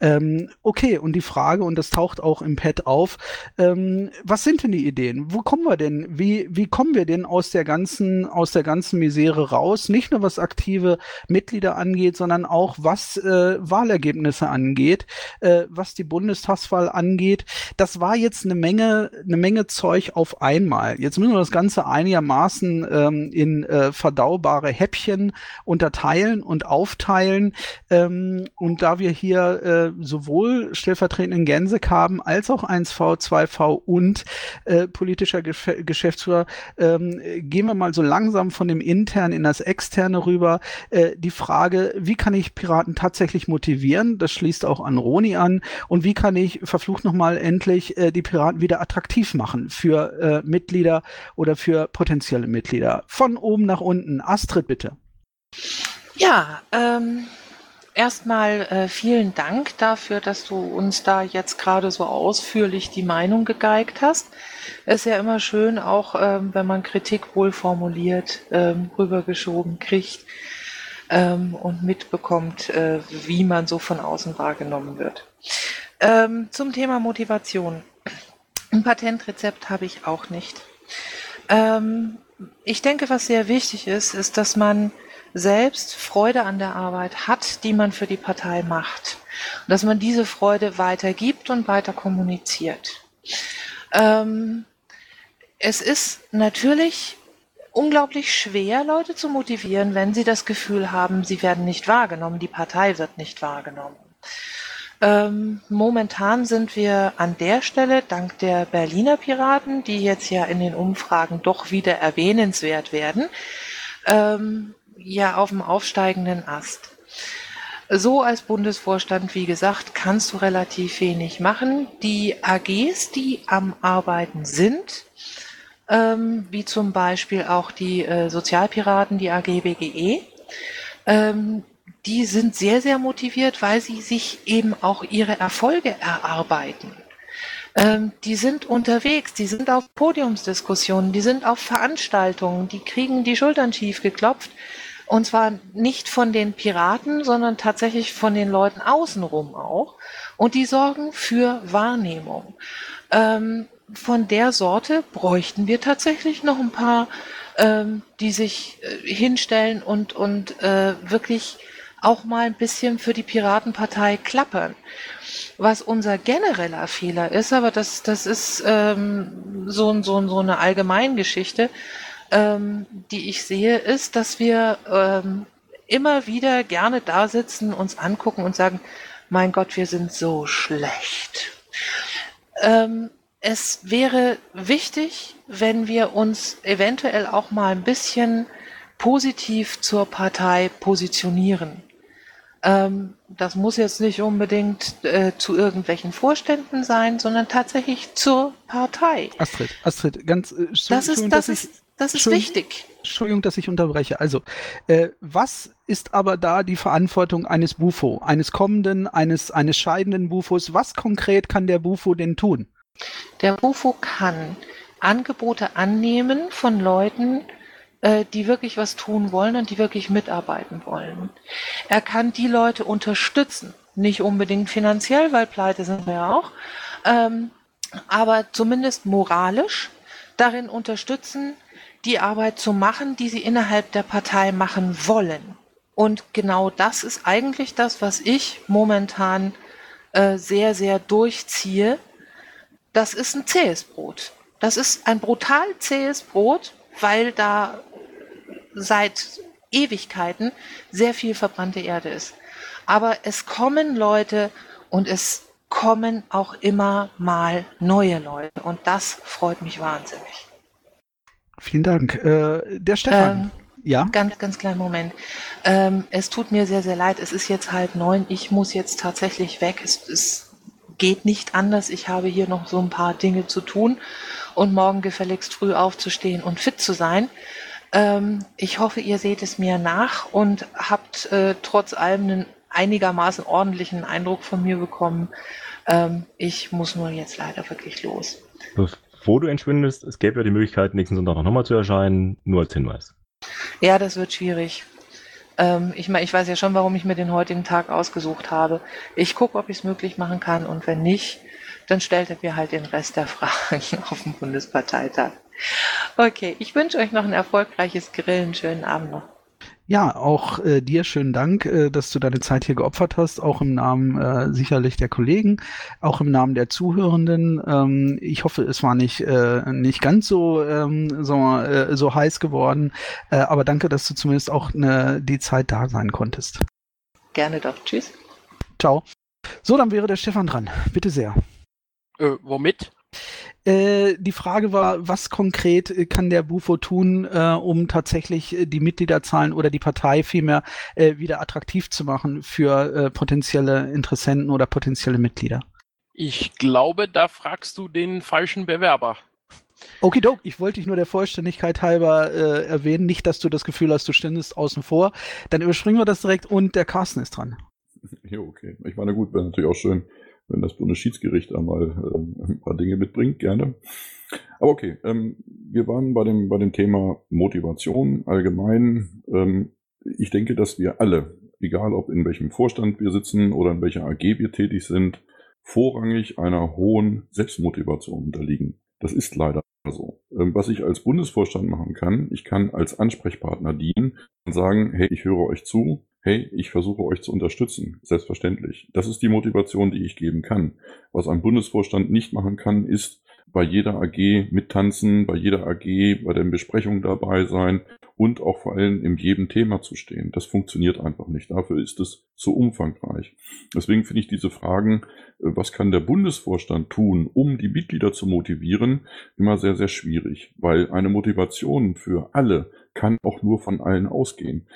[SPEAKER 3] Ähm, okay, und die Frage, und das taucht auch im Pad auf, ähm, was sind denn die Ideen? Wo kommen wir denn? Wie, wie kommen wir denn aus der ganzen, aus der ganzen Misere raus? Nicht nur was aktive Mitglieder angeht, sondern auch was äh, Wahlergebnisse angeht, äh, was die Bundestagswahl angeht. Das war jetzt eine Menge, eine Menge Zeug auf einmal. Jetzt müssen wir das Ganze einigermaßen ähm, in äh, verdaubare Häppchen unterteilen und aufteilen. Ähm, und da wir hier äh, sowohl stellvertretenden Gensek haben, als auch 1V, 2V und äh, politischer Gef Geschäftsführer, ähm, gehen wir mal so langsam von dem intern in das externe rüber. Äh, die Frage, wie kann ich Piraten tatsächlich motivieren? Das schließt auch an Roni an. Und wie kann ich verflucht nochmal endlich äh, die Piraten wieder attraktiv machen für äh, Mitglieder oder für potenzielle Mitglieder? Von oben nach unten. Astrid, bitte.
[SPEAKER 4] Ja, ähm, erstmal äh, vielen Dank dafür, dass du uns da jetzt gerade so ausführlich die Meinung gegeigt hast. Ist ja immer schön, auch ähm, wenn man Kritik wohl formuliert, ähm, rübergeschoben kriegt ähm, und mitbekommt, äh, wie man so von außen wahrgenommen wird. Ähm, zum Thema Motivation. Ein Patentrezept habe ich auch nicht. Ähm, ich denke, was sehr wichtig ist, ist, dass man selbst Freude an der Arbeit hat, die man für die Partei macht. Und dass man diese Freude weitergibt und weiter kommuniziert. Ähm, es ist natürlich unglaublich schwer, Leute zu motivieren, wenn sie das Gefühl haben, sie werden nicht wahrgenommen, die Partei wird nicht wahrgenommen. Ähm, momentan sind wir an der Stelle, dank der Berliner Piraten, die jetzt ja in den Umfragen doch wieder erwähnenswert werden, ähm, ja auf dem aufsteigenden Ast. So als Bundesvorstand, wie gesagt, kannst du relativ wenig machen. Die AGs, die am Arbeiten sind, ähm, wie zum Beispiel auch die äh, Sozialpiraten, die AG BGE, ähm, die sind sehr, sehr motiviert, weil sie sich eben auch ihre Erfolge erarbeiten. Ähm, die sind unterwegs, die sind auf Podiumsdiskussionen, die sind auf Veranstaltungen, die kriegen die Schultern schief geklopft, und zwar nicht von den Piraten, sondern tatsächlich von den Leuten außenrum auch. Und die sorgen für Wahrnehmung. Ähm, von der Sorte bräuchten wir tatsächlich noch ein paar, ähm, die sich äh, hinstellen und, und äh, wirklich auch mal ein bisschen für die Piratenpartei klappern. Was unser genereller Fehler ist, aber das, das ist ähm, so, so, so eine Allgemeingeschichte, ähm, die ich sehe, ist, dass wir ähm, immer wieder gerne da sitzen, uns angucken und sagen, mein Gott, wir sind so schlecht. Ähm, es wäre wichtig, wenn wir uns eventuell auch mal ein bisschen positiv zur Partei positionieren. Ähm, das muss jetzt nicht unbedingt äh, zu irgendwelchen Vorständen sein, sondern tatsächlich zur Partei.
[SPEAKER 3] Astrid, Astrid, ganz äh,
[SPEAKER 4] so, das ist, das ist, das ist wichtig.
[SPEAKER 3] Entschuldigung, dass ich unterbreche. Also, äh, was ist aber da die Verantwortung eines Bufo, eines kommenden, eines, eines scheidenden Bufos? Was konkret kann der Bufo denn tun?
[SPEAKER 4] Der Bufo kann Angebote annehmen von Leuten, äh, die wirklich was tun wollen und die wirklich mitarbeiten wollen. Er kann die Leute unterstützen, nicht unbedingt finanziell, weil pleite sind wir ja auch, ähm, aber zumindest moralisch darin unterstützen, die Arbeit zu machen, die sie innerhalb der Partei machen wollen. Und genau das ist eigentlich das, was ich momentan äh, sehr, sehr durchziehe. Das ist ein zähes Brot. Das ist ein brutal zähes Brot, weil da seit Ewigkeiten sehr viel verbrannte Erde ist. Aber es kommen Leute und es kommen auch immer mal neue Leute. Und das freut mich wahnsinnig.
[SPEAKER 3] Vielen Dank. Äh, der Stefan. Ähm, Ja?
[SPEAKER 4] Ganz, ganz kleinen Moment. Ähm, es tut mir sehr, sehr leid. Es ist jetzt halb neun. Ich muss jetzt tatsächlich weg. Es, es geht nicht anders. Ich habe hier noch so ein paar Dinge zu tun und morgen gefälligst früh aufzustehen und fit zu sein. Ähm, ich hoffe, ihr seht es mir nach und habt äh, trotz allem einen einigermaßen ordentlichen Eindruck von mir bekommen. Ähm, ich muss nur jetzt leider wirklich los.
[SPEAKER 8] Bevor du entschwindest, es gäbe ja die Möglichkeit, nächsten Sonntag noch nochmal zu erscheinen, nur als Hinweis.
[SPEAKER 4] Ja, das wird schwierig. Ähm, ich meine, ich weiß ja schon, warum ich mir den heutigen Tag ausgesucht habe. Ich gucke, ob ich es möglich machen kann und wenn nicht, dann stellt er mir halt den Rest der Fragen auf dem Bundesparteitag. Okay, ich wünsche euch noch ein erfolgreiches Grillen. Schönen Abend noch.
[SPEAKER 3] Ja, auch äh, dir schönen Dank, äh, dass du deine Zeit hier geopfert hast, auch im Namen äh, sicherlich der Kollegen, auch im Namen der Zuhörenden. Ähm, ich hoffe, es war nicht, äh, nicht ganz so, ähm, so, äh, so heiß geworden, äh, aber danke, dass du zumindest auch ne, die Zeit da sein konntest.
[SPEAKER 4] Gerne doch. Tschüss.
[SPEAKER 3] Ciao. So, dann wäre der Stefan dran. Bitte sehr.
[SPEAKER 1] Äh, womit?
[SPEAKER 3] Äh, die Frage war, was konkret äh, kann der Bufo tun, äh, um tatsächlich äh, die Mitgliederzahlen oder die Partei vielmehr äh, wieder attraktiv zu machen für äh, potenzielle Interessenten oder potenzielle Mitglieder?
[SPEAKER 1] Ich glaube, da fragst du den falschen Bewerber.
[SPEAKER 3] Okidok, ich wollte dich nur der Vollständigkeit halber äh, erwähnen, nicht, dass du das Gefühl hast, du stündest außen vor. Dann überspringen wir das direkt und der Carsten ist dran.
[SPEAKER 2] Ja, okay. Ich meine, gut, wäre natürlich auch schön, wenn das Bundesschiedsgericht einmal ähm, ein paar Dinge mitbringt, gerne. Aber okay, ähm, wir waren bei dem, bei dem Thema Motivation allgemein. Ähm, ich denke, dass wir alle, egal ob in welchem Vorstand wir sitzen oder in welcher AG wir tätig sind, vorrangig einer hohen Selbstmotivation unterliegen. Das ist leider so. Ähm, was ich als Bundesvorstand machen kann, ich kann als Ansprechpartner dienen und sagen, hey, ich höre euch zu, hey, ich versuche euch zu unterstützen. Selbstverständlich. Das ist die Motivation, die ich geben kann. Was ein Bundesvorstand nicht machen kann, ist bei jeder AG mittanzen, bei jeder AG bei den Besprechungen dabei sein und auch vor allem in jedem Thema zu stehen. Das funktioniert einfach nicht. Dafür ist es zu umfangreich. Deswegen finde ich diese Fragen, äh, was kann der Bundesvorstand tun, um die Mitglieder zu motivieren, immer sehr, sehr schwierig, weil eine Motivation für alle kann auch nur von allen ausgehen.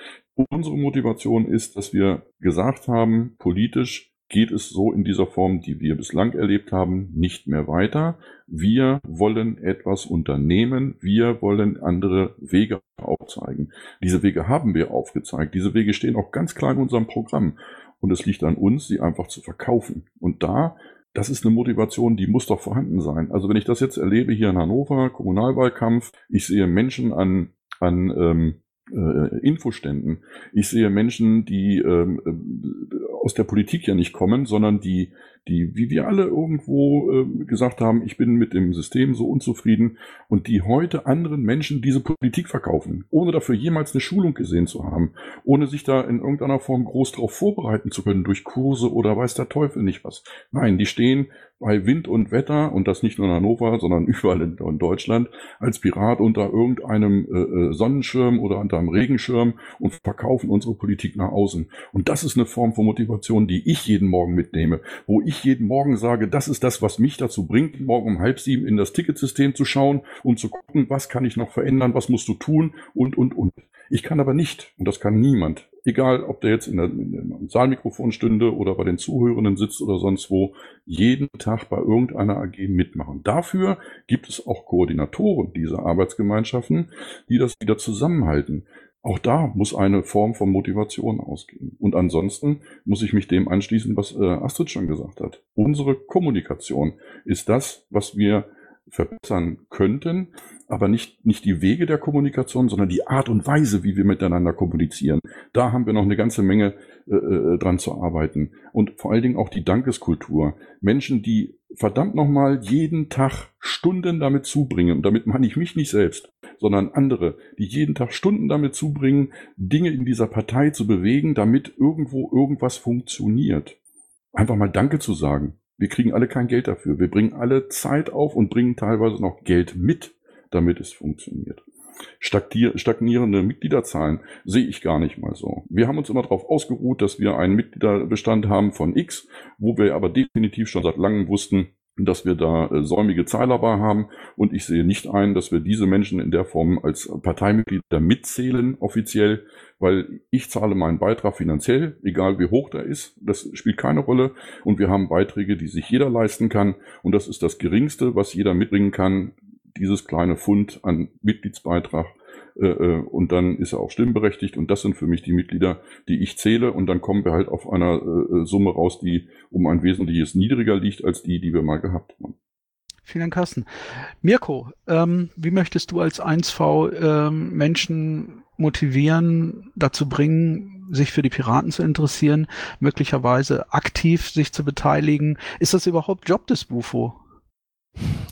[SPEAKER 2] Unsere Motivation ist, dass wir gesagt haben, politisch geht es so in dieser Form, die wir bislang erlebt haben, nicht mehr weiter. Wir wollen etwas unternehmen. Wir wollen andere Wege aufzeigen. Diese Wege haben wir aufgezeigt. Diese Wege stehen auch ganz klar in unserem Programm. Und es liegt an uns, sie einfach zu verkaufen. Und da, das ist eine Motivation, die muss doch vorhanden sein. Also wenn ich das jetzt erlebe hier in Hannover, Kommunalwahlkampf, ich sehe Menschen an, an ähm, äh, Infoständen. Ich sehe Menschen, die ähm, äh, aus der Politik ja nicht kommen, sondern die, die, wie wir alle irgendwo äh, gesagt haben, ich bin mit dem System so unzufrieden und die heute anderen Menschen diese Politik verkaufen, ohne dafür jemals eine Schulung gesehen zu haben, ohne sich da in irgendeiner Form groß darauf vorbereiten zu können durch Kurse oder weiß der Teufel nicht was. Nein, die stehen bei Wind und Wetter, und das nicht nur in Hannover, sondern überall in, in Deutschland, als Pirat unter irgendeinem äh, äh, Sonnenschirm oder unter einem Regenschirm und verkaufen unsere Politik nach außen. Und das ist eine Form von Motivation, die ich jeden Morgen mitnehme, wo ich jeden Morgen sage, das ist das, was mich dazu bringt, morgen um halb sieben in das Ticketsystem zu schauen, um zu gucken, was kann ich noch verändern, was musst du tun und, und, und. Ich kann aber nicht, und das kann niemand, egal ob der jetzt in der, in Saalmikrofon stünde oder bei den Zuhörenden sitzt oder sonst wo, jeden Tag bei irgendeiner AG mitmachen. Dafür gibt es auch Koordinatoren dieser Arbeitsgemeinschaften, die das wieder zusammenhalten. Auch da muss eine Form von Motivation ausgehen. Und ansonsten muss ich mich dem anschließen, was äh, Astrid schon gesagt hat. Unsere Kommunikation ist das, was wir verbessern könnten, aber nicht, nicht die Wege der Kommunikation, sondern die Art und Weise, wie wir miteinander kommunizieren. Da haben wir noch eine ganze Menge äh, äh dran zu arbeiten. Und vor allen Dingen auch die Dankeskultur. Menschen, die verdammt nochmal jeden Tag Stunden damit zubringen, und damit meine ich mich nicht selbst, sondern andere, die jeden Tag Stunden damit zubringen, Dinge in dieser Partei zu bewegen, damit irgendwo irgendwas funktioniert. Einfach mal Danke zu sagen. Wir kriegen alle kein Geld dafür. Wir bringen alle Zeit auf und bringen teilweise noch Geld mit, damit es funktioniert. Stagnierende Mitgliederzahlen sehe ich gar nicht mal so. Wir haben uns immer darauf ausgeruht, dass wir einen Mitgliederbestand haben von X, wo wir aber definitiv schon seit langem wussten, dass wir da äh, säumige Zeilerbar haben und ich sehe nicht ein, dass wir diese Menschen in der Form als Parteimitglieder mitzählen offiziell, weil ich zahle meinen Beitrag finanziell, egal wie hoch der ist, das spielt keine Rolle und wir haben Beiträge, die sich jeder leisten kann und das ist das geringste, was jeder mitbringen kann, dieses kleine Fund an Mitgliedsbeitrag äh, äh, und dann ist er auch stimmberechtigt und das sind für mich die Mitglieder, die ich zähle und dann kommen wir halt auf einer äh, Summe raus, die um ein wesentliches niedriger liegt als die, die wir mal gehabt haben.
[SPEAKER 3] Vielen Dank, Carsten. Mirko, ähm, wie möchtest du als 1V ähm, Menschen motivieren, dazu bringen, sich für die Piraten zu interessieren, möglicherweise aktiv sich zu beteiligen? Ist das überhaupt Job des Bufo?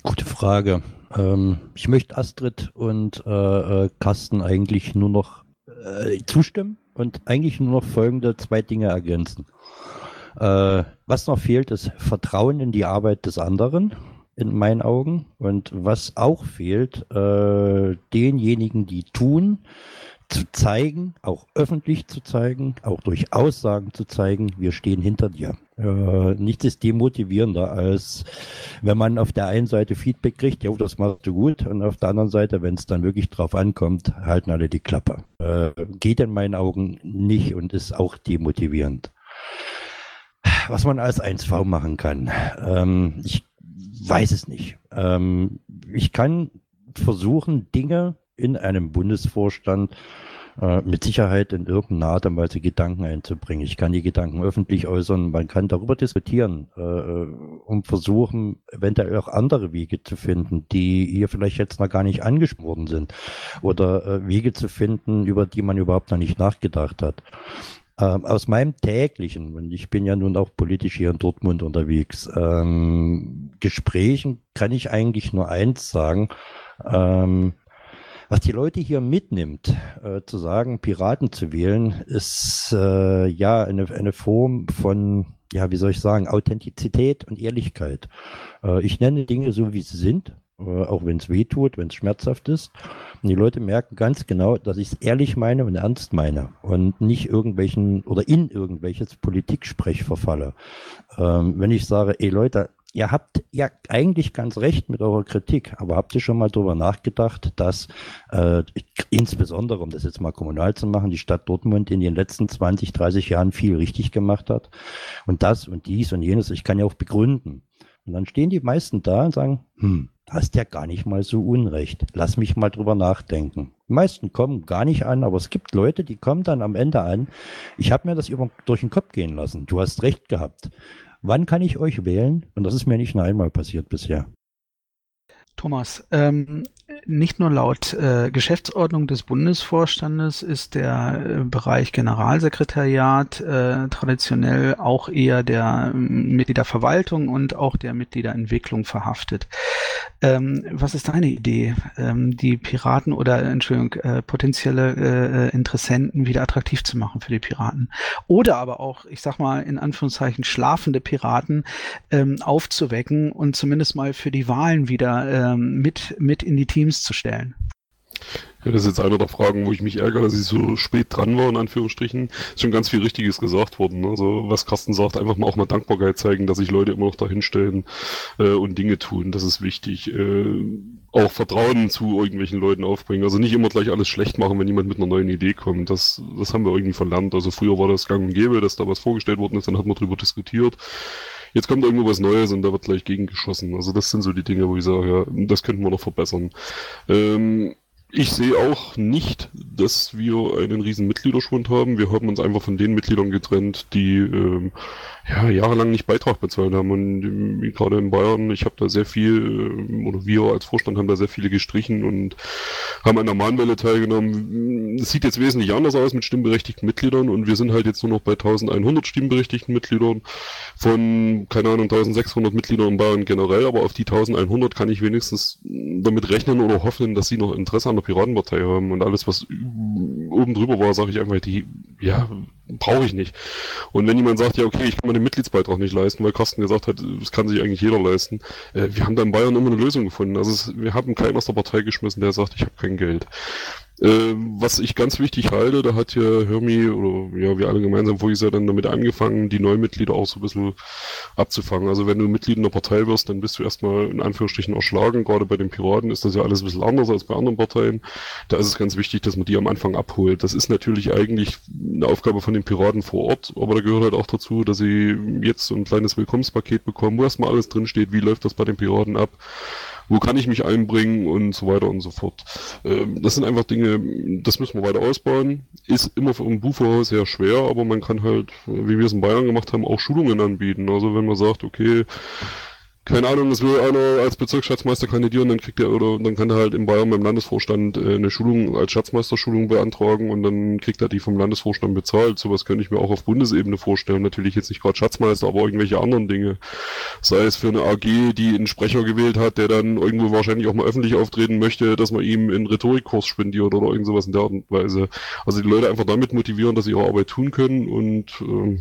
[SPEAKER 6] Gute Frage. Ähm, ich möchte Astrid und äh, äh, Carsten eigentlich nur noch äh, zustimmen und eigentlich nur noch folgende zwei Dinge ergänzen. Äh, was noch fehlt, ist Vertrauen in die Arbeit des anderen, in meinen Augen. Und was auch fehlt, äh, denjenigen, die tun, zu zeigen, auch öffentlich zu zeigen, auch durch Aussagen zu zeigen, wir stehen hinter dir. Äh, nichts ist demotivierender, als wenn man auf der einen Seite Feedback kriegt, ja, das machst du gut, und auf der anderen Seite, wenn es dann wirklich drauf ankommt, halten alle die Klappe. Äh, geht in meinen Augen nicht und ist auch demotivierend. Was man als 1V machen kann, ähm, ich weiß es nicht. Ähm, ich kann versuchen, Dinge in einem Bundesvorstand äh, mit Sicherheit in irgendeiner Art und Weise Gedanken einzubringen. Ich kann die Gedanken öffentlich äußern, man kann darüber diskutieren äh, und versuchen, eventuell auch andere Wege zu finden, die hier vielleicht jetzt noch gar nicht angesprochen sind oder äh, Wege zu finden, über die man überhaupt noch nicht nachgedacht hat. Ähm, aus meinem täglichen, und ich bin ja nun auch politisch hier in Dortmund unterwegs, ähm, Gesprächen kann ich eigentlich nur eins sagen. Ähm, was die Leute hier mitnimmt, äh, zu sagen, Piraten zu wählen, ist äh, ja eine, eine Form von, ja, wie soll ich sagen, Authentizität und Ehrlichkeit. Äh, ich nenne Dinge so, wie sie sind, äh, auch wenn es weh tut, wenn es schmerzhaft ist. Und die Leute merken ganz genau, dass ich es ehrlich meine und ernst meine und nicht irgendwelchen oder in irgendwelches Politiksprech verfalle. Ähm, wenn ich sage, ey Leute, ihr habt ja eigentlich ganz recht mit eurer Kritik, aber habt ihr schon mal darüber nachgedacht, dass äh, insbesondere, um das jetzt mal kommunal zu machen, die Stadt Dortmund in den letzten 20, 30 Jahren viel richtig gemacht hat und das und dies und jenes, ich kann ja auch begründen. Und dann stehen die meisten da und sagen, hm, hast ja gar nicht mal so Unrecht. Lass mich mal drüber nachdenken. Die meisten kommen gar nicht an, aber es gibt Leute, die kommen dann am Ende an. Ich habe mir das über, durch den Kopf gehen lassen. Du hast recht gehabt. Wann kann ich euch wählen? Und das ist mir nicht nur einmal passiert bisher.
[SPEAKER 3] Thomas, ähm, nicht nur laut äh, Geschäftsordnung des Bundesvorstandes ist der äh, Bereich Generalsekretariat äh, traditionell auch eher der äh, Mitgliederverwaltung und auch der Mitgliederentwicklung verhaftet. Ähm, was ist deine Idee, ähm, die Piraten oder Entschuldigung, äh, potenzielle äh, Interessenten wieder attraktiv zu machen für die Piraten? Oder aber auch, ich sag mal, in Anführungszeichen schlafende Piraten ähm, aufzuwecken und zumindest mal für die Wahlen wieder ähm, mit, mit in die Teams zu stellen.
[SPEAKER 7] Ja, das ist jetzt eine der Fragen, wo ich mich ärgere, dass ich so spät dran war, in Anführungsstrichen. Ist schon ganz viel Richtiges gesagt worden. Ne? Also, was Carsten sagt, einfach mal auch mal Dankbarkeit zeigen, dass sich Leute immer noch dahinstellen äh, und Dinge tun. Das ist wichtig. Äh, auch Vertrauen zu irgendwelchen Leuten aufbringen. Also nicht immer gleich alles schlecht machen, wenn jemand mit einer neuen Idee kommt. Das, das haben wir irgendwie verlernt. Also früher war das gang und gäbe, dass da was vorgestellt worden ist, dann hat man drüber diskutiert jetzt kommt irgendwo was Neues und da wird gleich gegengeschossen. Also das sind so die Dinge, wo ich sage, ja, das könnten wir noch verbessern. Ähm, ich sehe auch nicht, dass wir einen riesen Mitgliederschwund haben. Wir haben uns einfach von den Mitgliedern getrennt, die ähm, ja, jahrelang nicht Beitrag bezahlt haben. Und ähm, gerade in Bayern, ich habe da sehr viel, ähm, oder wir als Vorstand haben da sehr viele gestrichen und haben an der Mahnwelle teilgenommen. Es sieht jetzt wesentlich anders aus mit stimmberechtigten Mitgliedern und wir sind halt jetzt nur noch bei 1100 stimmberechtigten Mitgliedern von, keine Ahnung, 1600 Mitgliedern in Bayern generell, aber auf die 1100 kann ich wenigstens damit rechnen oder hoffen, dass sie noch Interesse an der Piratenpartei haben und alles, was oben drüber war, sage ich einfach, die, ja, brauche ich nicht. Und wenn jemand sagt, ja, okay, ich kann mir den Mitgliedsbeitrag nicht leisten, weil Carsten gesagt hat, das kann sich eigentlich jeder leisten, äh, wir haben da in Bayern immer eine Lösung gefunden. Also es, wir haben keinen aus der Partei geschmissen, der sagt, ich habe kein Geld. Ähm, was ich ganz wichtig halte, da hat ja Hermi oder ja, wir alle gemeinsam vorher ja dann damit angefangen, die Neumitglieder auch so ein bisschen abzufangen. Also wenn du Mitglied in einer Partei wirst, dann bist du erstmal in Anführungsstrichen erschlagen. Gerade bei den Piraten ist das ja alles ein bisschen anders als bei anderen Parteien. Da ist es ganz wichtig, dass man die am Anfang abholt. Das ist natürlich eigentlich eine Aufgabe von den Piraten vor Ort, aber da gehört halt auch dazu, dass sie jetzt so ein kleines Willkommenspaket bekommen, wo erstmal alles drinsteht, wie läuft das bei den Piraten ab wo kann ich mich einbringen und so weiter und so fort. Ähm, das sind einfach Dinge, das müssen wir weiter ausbauen. Ist immer für ein Buchverhaus sehr schwer, aber man kann halt, wie wir es in Bayern gemacht haben, auch Schulungen anbieten. Also wenn man sagt, okay, keine Ahnung, es will einer als Bezirksschatzmeister kandidieren, dann kriegt er oder dann kann er halt in Bayern beim Landesvorstand äh, eine Schulung als Schatzmeisterschulung beantragen und dann kriegt er die vom Landesvorstand bezahlt. Sowas könnte ich mir auch auf Bundesebene vorstellen. Natürlich jetzt nicht gerade Schatzmeister, aber irgendwelche anderen Dinge. Sei es für eine AG, die einen Sprecher gewählt hat, der dann irgendwo wahrscheinlich auch mal öffentlich auftreten möchte, dass man ihm einen Rhetorikkurs spendiert oder irgend sowas in der Art und Weise. Also die Leute einfach damit motivieren, dass sie ihre Arbeit tun können und ähm,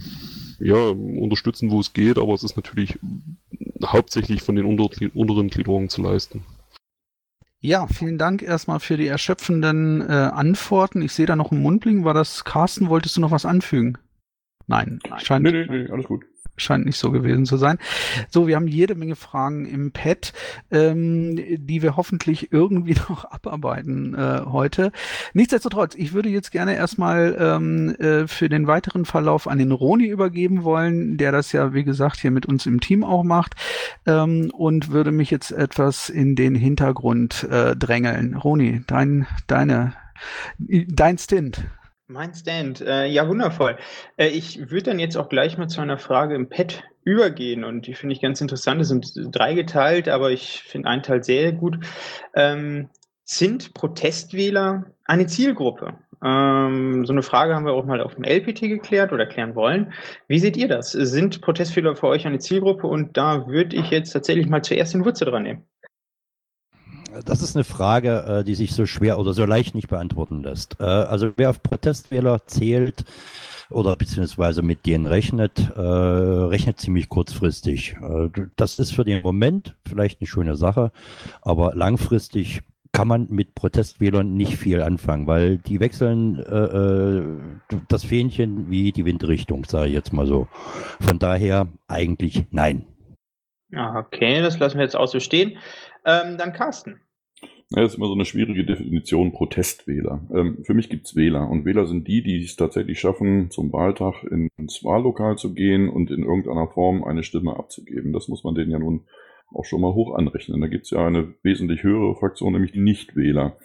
[SPEAKER 7] ja, unterstützen, wo es geht, aber es ist natürlich hauptsächlich von den unteren Gliederungen zu leisten.
[SPEAKER 3] Ja, vielen Dank erstmal für die erschöpfenden äh, Antworten. Ich sehe da noch einen Mundling. War das Carsten? Wolltest du noch was anfügen? Nein, scheint. Nee, nee, nee, alles gut scheint nicht so gewesen zu sein. So, wir haben jede Menge Fragen im Pad, ähm, die wir hoffentlich irgendwie noch abarbeiten äh, heute. Nichtsdestotrotz, ich würde jetzt gerne erstmal ähm, äh, für den weiteren Verlauf an den Roni übergeben wollen, der das ja, wie gesagt, hier mit uns im Team auch macht ähm, und würde mich jetzt etwas in den Hintergrund äh, drängeln. Roni, dein, deine, dein Stint.
[SPEAKER 9] Mein Stand, äh, ja wundervoll. Äh, ich würde dann jetzt auch gleich mal zu einer Frage im Pad übergehen und die finde ich ganz interessant. Es sind drei geteilt, aber ich finde einen Teil sehr gut. Ähm, sind Protestwähler eine Zielgruppe? Ähm, so eine Frage haben wir auch mal auf dem LPT geklärt oder klären wollen. Wie seht ihr das? Sind Protestwähler für euch eine Zielgruppe? Und da würde ich jetzt tatsächlich mal zuerst den Wurzel dran nehmen
[SPEAKER 6] das ist eine Frage, äh, die sich so schwer oder so leicht nicht beantworten lässt. Äh, also wer auf Protestwähler zählt oder beziehungsweise mit denen rechnet, äh, rechnet ziemlich kurzfristig. das ist für den Moment vielleicht eine schöne Sache, aber langfristig kann man mit Protestwählern nicht viel anfangen, weil die wechseln äh, das Fähnchen wie die Windrichtung, sage ich jetzt mal so. Von daher eigentlich nein.
[SPEAKER 9] Okay, das lassen wir jetzt auch so stehen. Ähm, dann Carsten.
[SPEAKER 2] Das ist immer so eine schwierige Definition Protestwähler. Ähm, für mich gibt's Wähler und Wähler sind die, die es tatsächlich schaffen, zum Wahltag ins Wahllokal zu gehen und in irgendeiner Form eine Stimme abzugeben. Das muss man denen ja nun auch schon mal hoch anrechnen. Da gibt's ja eine wesentlich höhere Fraktion, nämlich die Nichtwähler.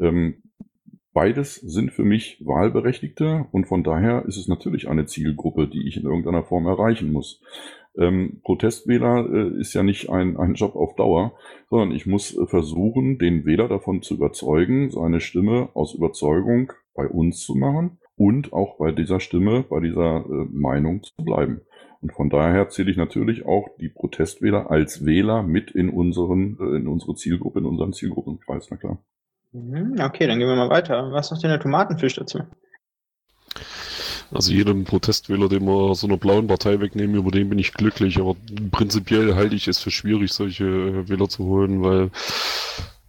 [SPEAKER 2] Ähm, beides sind für mich Wahlberechtigte und von daher ist es natürlich eine Zielgruppe, die ich in irgendeiner Form erreichen muss. Ähm, Protestwähler äh, ist ja nicht ein, ein Job auf Dauer, sondern ich muss äh, versuchen, den Wähler davon zu überzeugen, seine Stimme aus Überzeugung bei uns zu machen und auch bei dieser Stimme, bei dieser äh, Meinung zu bleiben. Und von daher zähle ich natürlich auch die Protestwähler als Wähler mit in unseren, äh, in unsere Zielgruppe, in unseren Zielgruppenkreis, na klar.
[SPEAKER 9] Mhm, okay, dann gehen wir mal weiter. Was sagt denn der Tomatenfisch dazu?
[SPEAKER 7] Also jedem Protestwähler, den wir so einer blauen Partei wegnehmen, über den bin ich glücklich. Aber prinzipiell halte ich es für schwierig, solche äh, Wähler zu holen, weil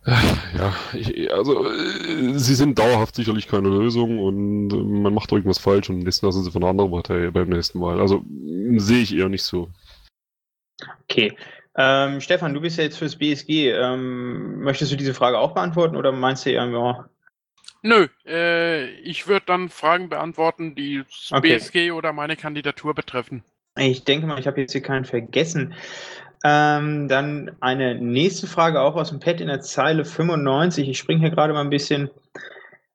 [SPEAKER 7] äh, ja, ich, also äh, sie sind dauerhaft sicherlich keine Lösung und man macht irgendwas falsch und nächsten lassen sie von einer anderen Partei beim nächsten Mal. Also sehe ich eher nicht so.
[SPEAKER 9] Okay. Ähm, Stefan, du bist ja jetzt fürs BSG. Ähm, möchtest du diese Frage auch beantworten oder meinst du eher, ja,
[SPEAKER 1] Nö, äh, ich würde dann Fragen beantworten, die okay. BSG oder meine Kandidatur betreffen.
[SPEAKER 9] Ich denke mal, ich habe jetzt hier keinen vergessen. Ähm, dann eine nächste Frage auch aus dem Pad in der Zeile 95. Ich springe hier gerade mal ein bisschen.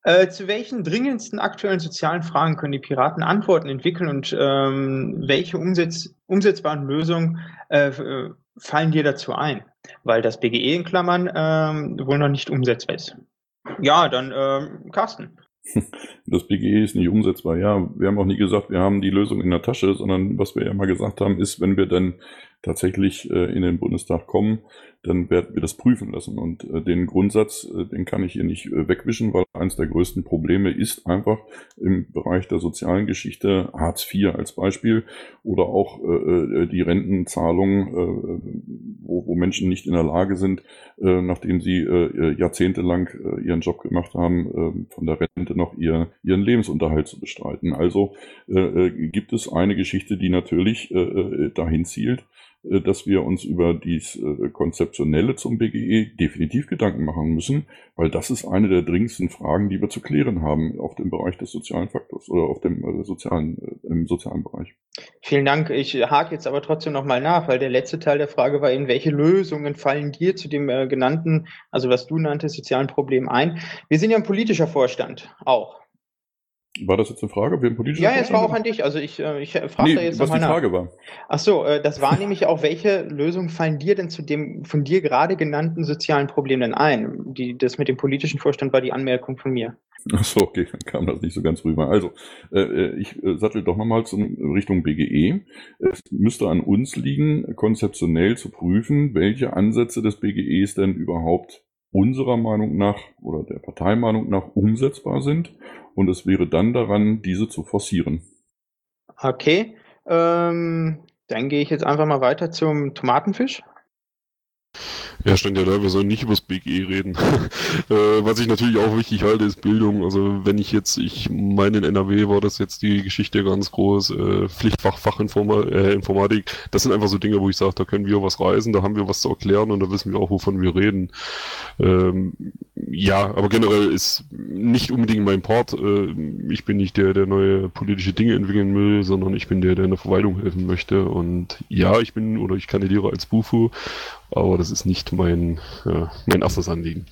[SPEAKER 9] Äh, zu welchen dringendsten aktuellen sozialen Fragen können die Piraten Antworten entwickeln und ähm, welche umsetz umsetzbaren Lösungen äh, äh fallen dir dazu ein? Weil das BGE in Klammern ähm, wohl noch nicht umsetzbar ist. Ja, dann ähm, Carsten.
[SPEAKER 2] Das BGE ist nicht umsetzbar. Ja, wir haben auch nie gesagt, wir haben die Lösung in der Tasche, sondern was wir ja mal gesagt haben, ist, wenn wir dann tatsächlich äh, in den Bundestag kommen, dann werden wir das prüfen lassen. Und äh, den Grundsatz, äh, den kann ich hier nicht äh, wegwischen, weil eines der größten Probleme ist einfach im Bereich der sozialen Geschichte Hartz IV als Beispiel oder auch äh, äh die Rentenzahlung, äh, wo wo, Menschen nicht in der Lage sind, nachdem sie jahrzehntelang ihren Job gemacht haben, äh, von der Rente noch ihr, ihren Lebensunterhalt zu bestreiten. Also gibt es eine Geschichte, die natürlich dahin zielt, dass wir uns über dies äh, Konzeptionelle zum BGE definitiv Gedanken machen müssen, weil das ist eine der dringendsten Fragen, die wir zu klären haben auf dem Bereich des sozialen Faktors oder auf dem äh, sozialen, im sozialen Bereich.
[SPEAKER 9] Vielen Dank. Ich hake jetzt aber trotzdem nochmal nach, weil der letzte Teil der Frage war eben, welche Lösungen fallen dir zu dem äh, genannten, also was du nanntest, sozialen Problem ein? Wir sind ja ein politischer Vorstand auch.
[SPEAKER 2] War das jetzt eine Frage? Wir politische
[SPEAKER 9] ja, es war auch an dich. Also ich, äh, ich frage nee, da jetzt
[SPEAKER 2] was
[SPEAKER 9] die
[SPEAKER 2] Frage nach. war.
[SPEAKER 9] Ach so, äh, das war nämlich auch, welche Lösungen fallen dir denn zu dem von dir gerade genannten sozialen Problem denn ein? Die, das mit dem politischen Vorstand war die Anmerkung von mir.
[SPEAKER 2] Ach so, okay, dann kam das nicht so ganz rüber. Also, äh, äh ich äh, sattel doch nochmal Richtung BGE. Es müsste an uns liegen, konzeptionell zu prüfen, welche Ansätze des BGEs denn überhaupt unserer Meinung nach oder der Parteimeinung nach umsetzbar sind und es wäre dann daran, diese zu forcieren.
[SPEAKER 9] Okay, ähm, dann gehe ich jetzt einfach mal weiter zum Tomatenfisch.
[SPEAKER 7] Ja, stand ja da, wir sollen nicht über das BGE reden. äh, was ich natürlich auch wichtig halte, ist Bildung. Also wenn ich jetzt, ich meine in NRW war das jetzt die Geschichte ganz groß, äh, Pflichtfach Fachinformatik, äh, das sind einfach so Dinge, wo ich sage, da können wir was reisen, da haben wir was zu erklären und da wissen wir auch, wovon wir reden. Ähm, ja, aber generell ist nicht unbedingt mein Part. Äh, ich bin nicht der, der neue politische Dinge entwickeln will, sondern ich bin der, der in der Verwaltung helfen möchte. Und ja, ich bin oder ich kandidiere als Bufu aber das ist nicht mein, äh, mein erstes Anliegen.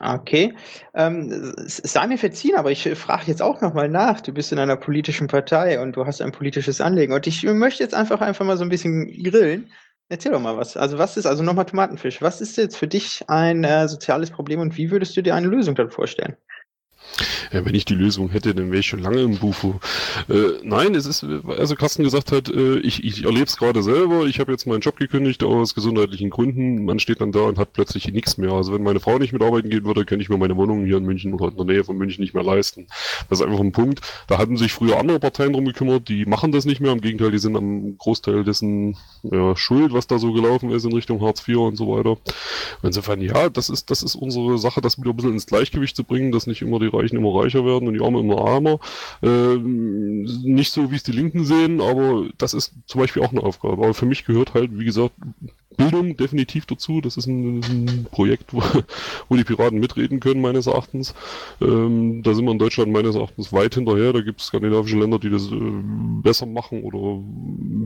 [SPEAKER 9] Okay. Ähm, sei mir verziehen, aber ich frage jetzt auch nochmal nach. Du bist in einer politischen Partei und du hast ein politisches Anliegen. Und ich möchte jetzt einfach einfach mal so ein bisschen grillen. Erzähl doch mal was. Also was ist, also nochmal Tomatenfisch, was ist jetzt für dich ein äh, soziales Problem und wie würdest du dir eine Lösung dann vorstellen?
[SPEAKER 7] Ja, wenn ich die Lösung hätte, dann wäre ich schon lange im Bufo. Äh, nein, es ist, also Carsten gesagt hat, äh, ich, ich erlebe es gerade selber, ich habe jetzt meinen Job gekündigt aus gesundheitlichen Gründen, man steht dann da und hat plötzlich nichts mehr. Also wenn meine Frau nicht mitarbeiten gehen würde, könnte ich mir meine Wohnung hier in München oder in der Nähe von München nicht mehr leisten. Das ist einfach ein Punkt. Da hatten sich früher andere Parteien drum gekümmert, die machen das nicht mehr. Im Gegenteil, die sind am Großteil dessen ja, schuld, was da so gelaufen ist in Richtung Hartz IV und so weiter. Insofern, ja, das ist, das ist unsere Sache, das wieder ein bisschen ins Gleichgewicht zu bringen, dass nicht immer die Reichen immer reicher werden und die Armen immer armer. Ähm, nicht so, wie es die Linken sehen, aber das ist zum Beispiel auch eine Aufgabe. Aber für mich gehört halt, wie gesagt, Bildung definitiv dazu. Das ist ein, ein Projekt, wo, wo, die Piraten mitreden können, meines Erachtens. Ähm, da sind wir in Deutschland meines Erachtens weit hinterher. Da gibt es skandinavische Länder, die das äh, besser machen oder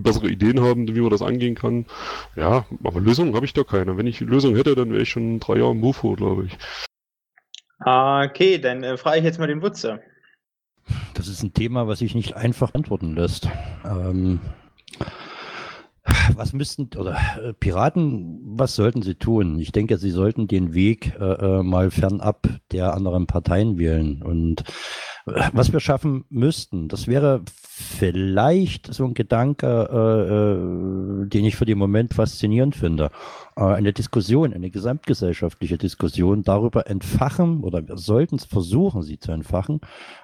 [SPEAKER 7] bessere Ideen haben, wie man das angehen kann. Ja, aber Lösungen habe ich da keine. Wenn ich Lösungen hätte, dann wäre ich schon drei Jahre im Bufo, glaube ich.
[SPEAKER 9] Okay, dann äh, frage ich jetzt mal den Wutze.
[SPEAKER 6] Das ist ein Thema, was sich nicht einfach antworten lässt. Ähm, was müssten, oder äh, Piraten, was sollten sie tun? Ich denke, sie sollten den Weg äh, äh mal fernab der anderen Parteien wählen. Und äh, was wir schaffen müssten, das wäre vielleicht so ein Gedanke, äh, den ich für den Moment faszinierend finde. Äh, eine Diskussion, eine gesamtgesellschaftliche Diskussion darüber entfachen oder wir sollten es versuchen, sie zu entfachen,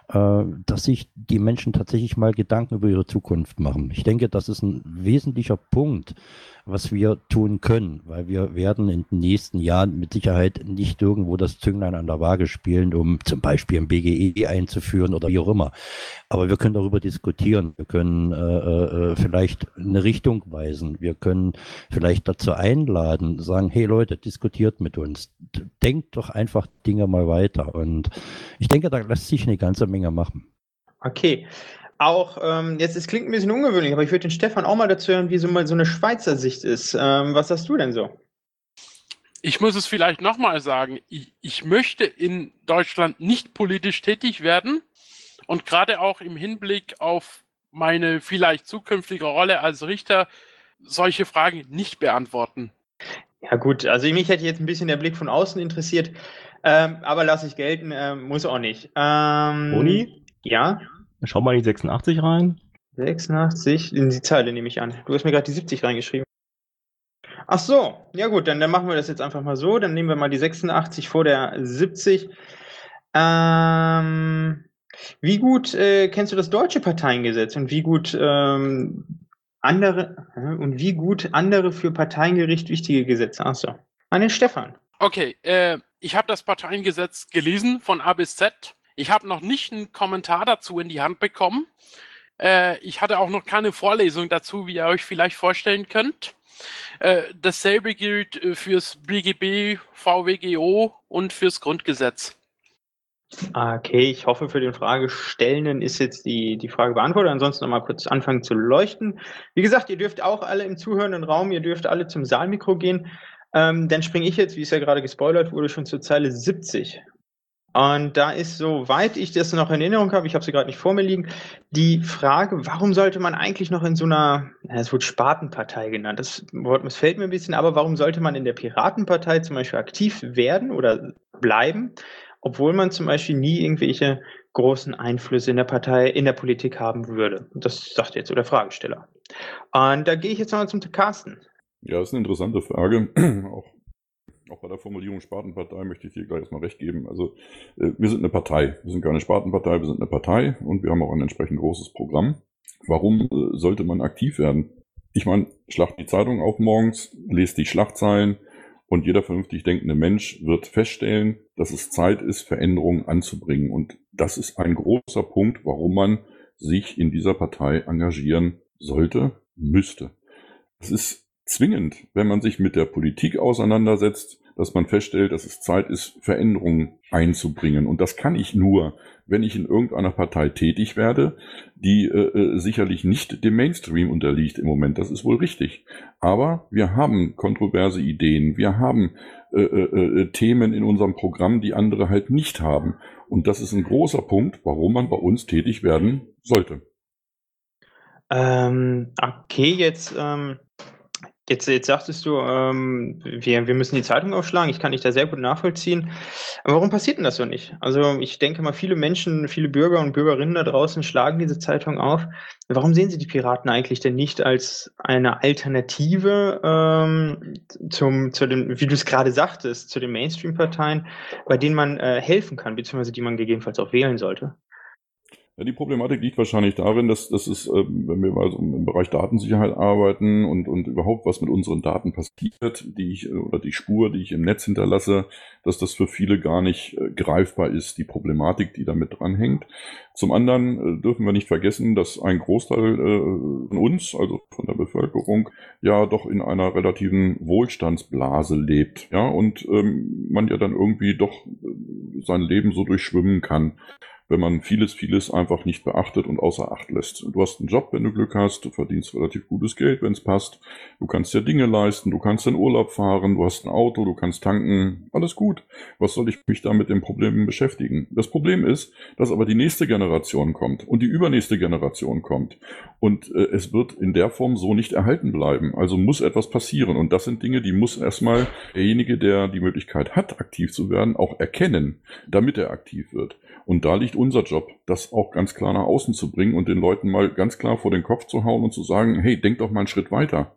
[SPEAKER 6] äh, dass sich die Menschen tatsächlich mal Gedanken über ihre Zukunft machen. Ich denke, das ist ein wesentlicher Punkt, was wir tun können, weil wir werden in den nächsten Jahren mit Sicherheit nicht irgendwo das Zünglein an der Waage spielen, um zum Beispiel ein BGE einzuführen oder wie auch immer. Aber wir können darüber diskutieren. Wir können äh, äh, vielleicht eine Richtung weisen. Wir können vielleicht dazu einladen, sagen, hey Leute, diskutiert mit uns. Denkt doch einfach Dinge mal weiter. Und ich denke, da lässt sich eine ganze Menge machen.
[SPEAKER 9] Okay auch, ähm, jetzt es klingt ein bisschen ungewöhnlich, aber ich würde den Stefan auch mal dazu hören, wie so mal so eine Schweizer Sicht ist. Ähm, was sagst du denn so?
[SPEAKER 1] Ich muss es vielleicht nochmal sagen. Ich, ich möchte in Deutschland nicht politisch tätig werden und gerade auch im Hinblick auf meine vielleicht zukünftige Rolle als Richter solche Fragen nicht beantworten.
[SPEAKER 9] Ja gut, also mich hätte jetzt ein bisschen der Blick von außen interessiert, ähm, aber lasse ich gelten, äh, muss auch nicht. Ähm,
[SPEAKER 8] Boni?
[SPEAKER 9] Ja?
[SPEAKER 8] Schau mal in die 86 rein.
[SPEAKER 9] 86, in die Zeile nehme ich an. Du hast mir gerade die 70 reingeschrieben. Ach so, ja gut, dann, dann machen wir das jetzt einfach mal so. Dann nehmen wir mal die 86 vor der 70. Ähm, wie gut äh, kennst du das deutsche Parteiengesetz und wie gut ähm, andere äh, und wie gut andere für Parteiengericht wichtige Gesetze. Achso. An den Stefan.
[SPEAKER 1] Okay, äh, ich habe das Parteiengesetz gelesen von A bis Z. Ich habe noch nicht einen Kommentar dazu in die Hand bekommen. Äh, ich hatte auch noch keine Vorlesung dazu, wie ihr euch vielleicht vorstellen könnt. Äh, dasselbe gilt äh, fürs BGB, VWGO und fürs Grundgesetz.
[SPEAKER 9] Okay, ich hoffe, für den Fragestellenden ist jetzt die, die Frage beantwortet. Ansonsten noch mal kurz anfangen zu leuchten. Wie gesagt, ihr dürft auch alle im zuhörenden Raum, ihr dürft alle zum Saalmikro gehen. Ähm, dann springe ich jetzt, wie es ja gerade gespoilert wurde, schon zur Zeile 70. Und da ist, soweit ich das noch in Erinnerung habe, ich habe sie gerade nicht vor mir liegen, die Frage, warum sollte man eigentlich noch in so einer, es wird Spatenpartei genannt, das Wort missfällt mir ein bisschen, aber warum sollte man in der Piratenpartei zum Beispiel aktiv werden oder bleiben, obwohl man zum Beispiel nie irgendwelche großen Einflüsse in der Partei, in der Politik haben würde? Das sagt jetzt so der Fragesteller. Und da gehe ich jetzt nochmal zum Carsten.
[SPEAKER 2] Ja, das ist eine interessante Frage. auch auch bei der Formulierung Spartenpartei möchte ich dir gleich erstmal recht geben. Also äh, wir sind eine Partei. Wir sind keine Spartenpartei, wir sind eine Partei und wir haben auch ein entsprechend großes Programm. Warum äh, sollte man aktiv werden? Ich meine, schlacht die Zeitung auf morgens, lest die Schlagzeilen und jeder vernünftig denkende Mensch wird feststellen, dass es Zeit ist, Veränderungen anzubringen. Und das ist ein großer Punkt, warum man sich in dieser Partei engagieren sollte, müsste. Es ist zwingend, wenn man sich mit der Politik auseinandersetzt, dass man feststellt, dass es Zeit ist, Veränderungen einzubringen. Und das kann ich nur, wenn ich in irgendeiner Partei tätig werde, die äh, äh, sicherlich nicht dem Mainstream unterliegt im Moment. Das ist wohl richtig. Aber wir haben kontroverse Ideen. Wir haben äh, äh, äh Themen in unserem Programm, die andere halt nicht haben. Und das ist ein großer Punkt, warum man bei uns tätig werden sollte.
[SPEAKER 9] Ähm, okay, jetzt ähm, Jetzt, jetzt sagtest du, ähm, wir, wir müssen die Zeitung aufschlagen. Ich kann dich da sehr gut nachvollziehen. Aber warum passiert denn das so nicht? Also ich denke mal, viele Menschen, viele Bürger und Bürgerinnen da draußen schlagen diese Zeitung auf. Warum sehen sie die Piraten eigentlich denn nicht als eine Alternative ähm, zum, zu dem, wie du es gerade sagtest, zu den Mainstream-Parteien, bei denen man äh, helfen kann, beziehungsweise die man gegebenenfalls auch wählen sollte?
[SPEAKER 2] Ja, die Problematik liegt wahrscheinlich darin, dass, dass es, ähm, wenn wir mal so im Bereich Datensicherheit arbeiten und, und überhaupt was mit unseren Daten passiert, die ich äh, oder die Spur, die ich im Netz hinterlasse, dass das für viele gar nicht äh, greifbar ist, die Problematik, die damit dranhängt. Zum anderen äh, dürfen wir nicht vergessen, dass ein Großteil von uns, also von der Bevölkerung, ja doch in einer relativen Wohlstandsblase lebt, ja, und ähm, man ja dann irgendwie doch sein Leben so durchschwimmen kann wenn man vieles, vieles einfach nicht beachtet und außer Acht lässt. Du hast einen Job, wenn du Glück hast, du verdienst relativ gutes Geld, wenn es passt, du kannst dir Dinge leisten, du kannst in Urlaub fahren, du hast ein Auto, du kannst tanken, alles gut. Was soll ich mich da mit den Problemen beschäftigen? Das Problem ist, dass aber die nächste Generation kommt und die übernächste Generation kommt und äh, es wird in der Form so nicht erhalten bleiben. Also muss etwas passieren und das sind Dinge, die muss erstmal derjenige, der die Möglichkeit hat, aktiv zu werden, auch erkennen, damit er aktiv wird. Und da liegt unser Job, das auch ganz klar nach außen zu bringen und den Leuten mal ganz klar vor den Kopf zu hauen und zu sagen, hey, denk doch mal einen Schritt weiter.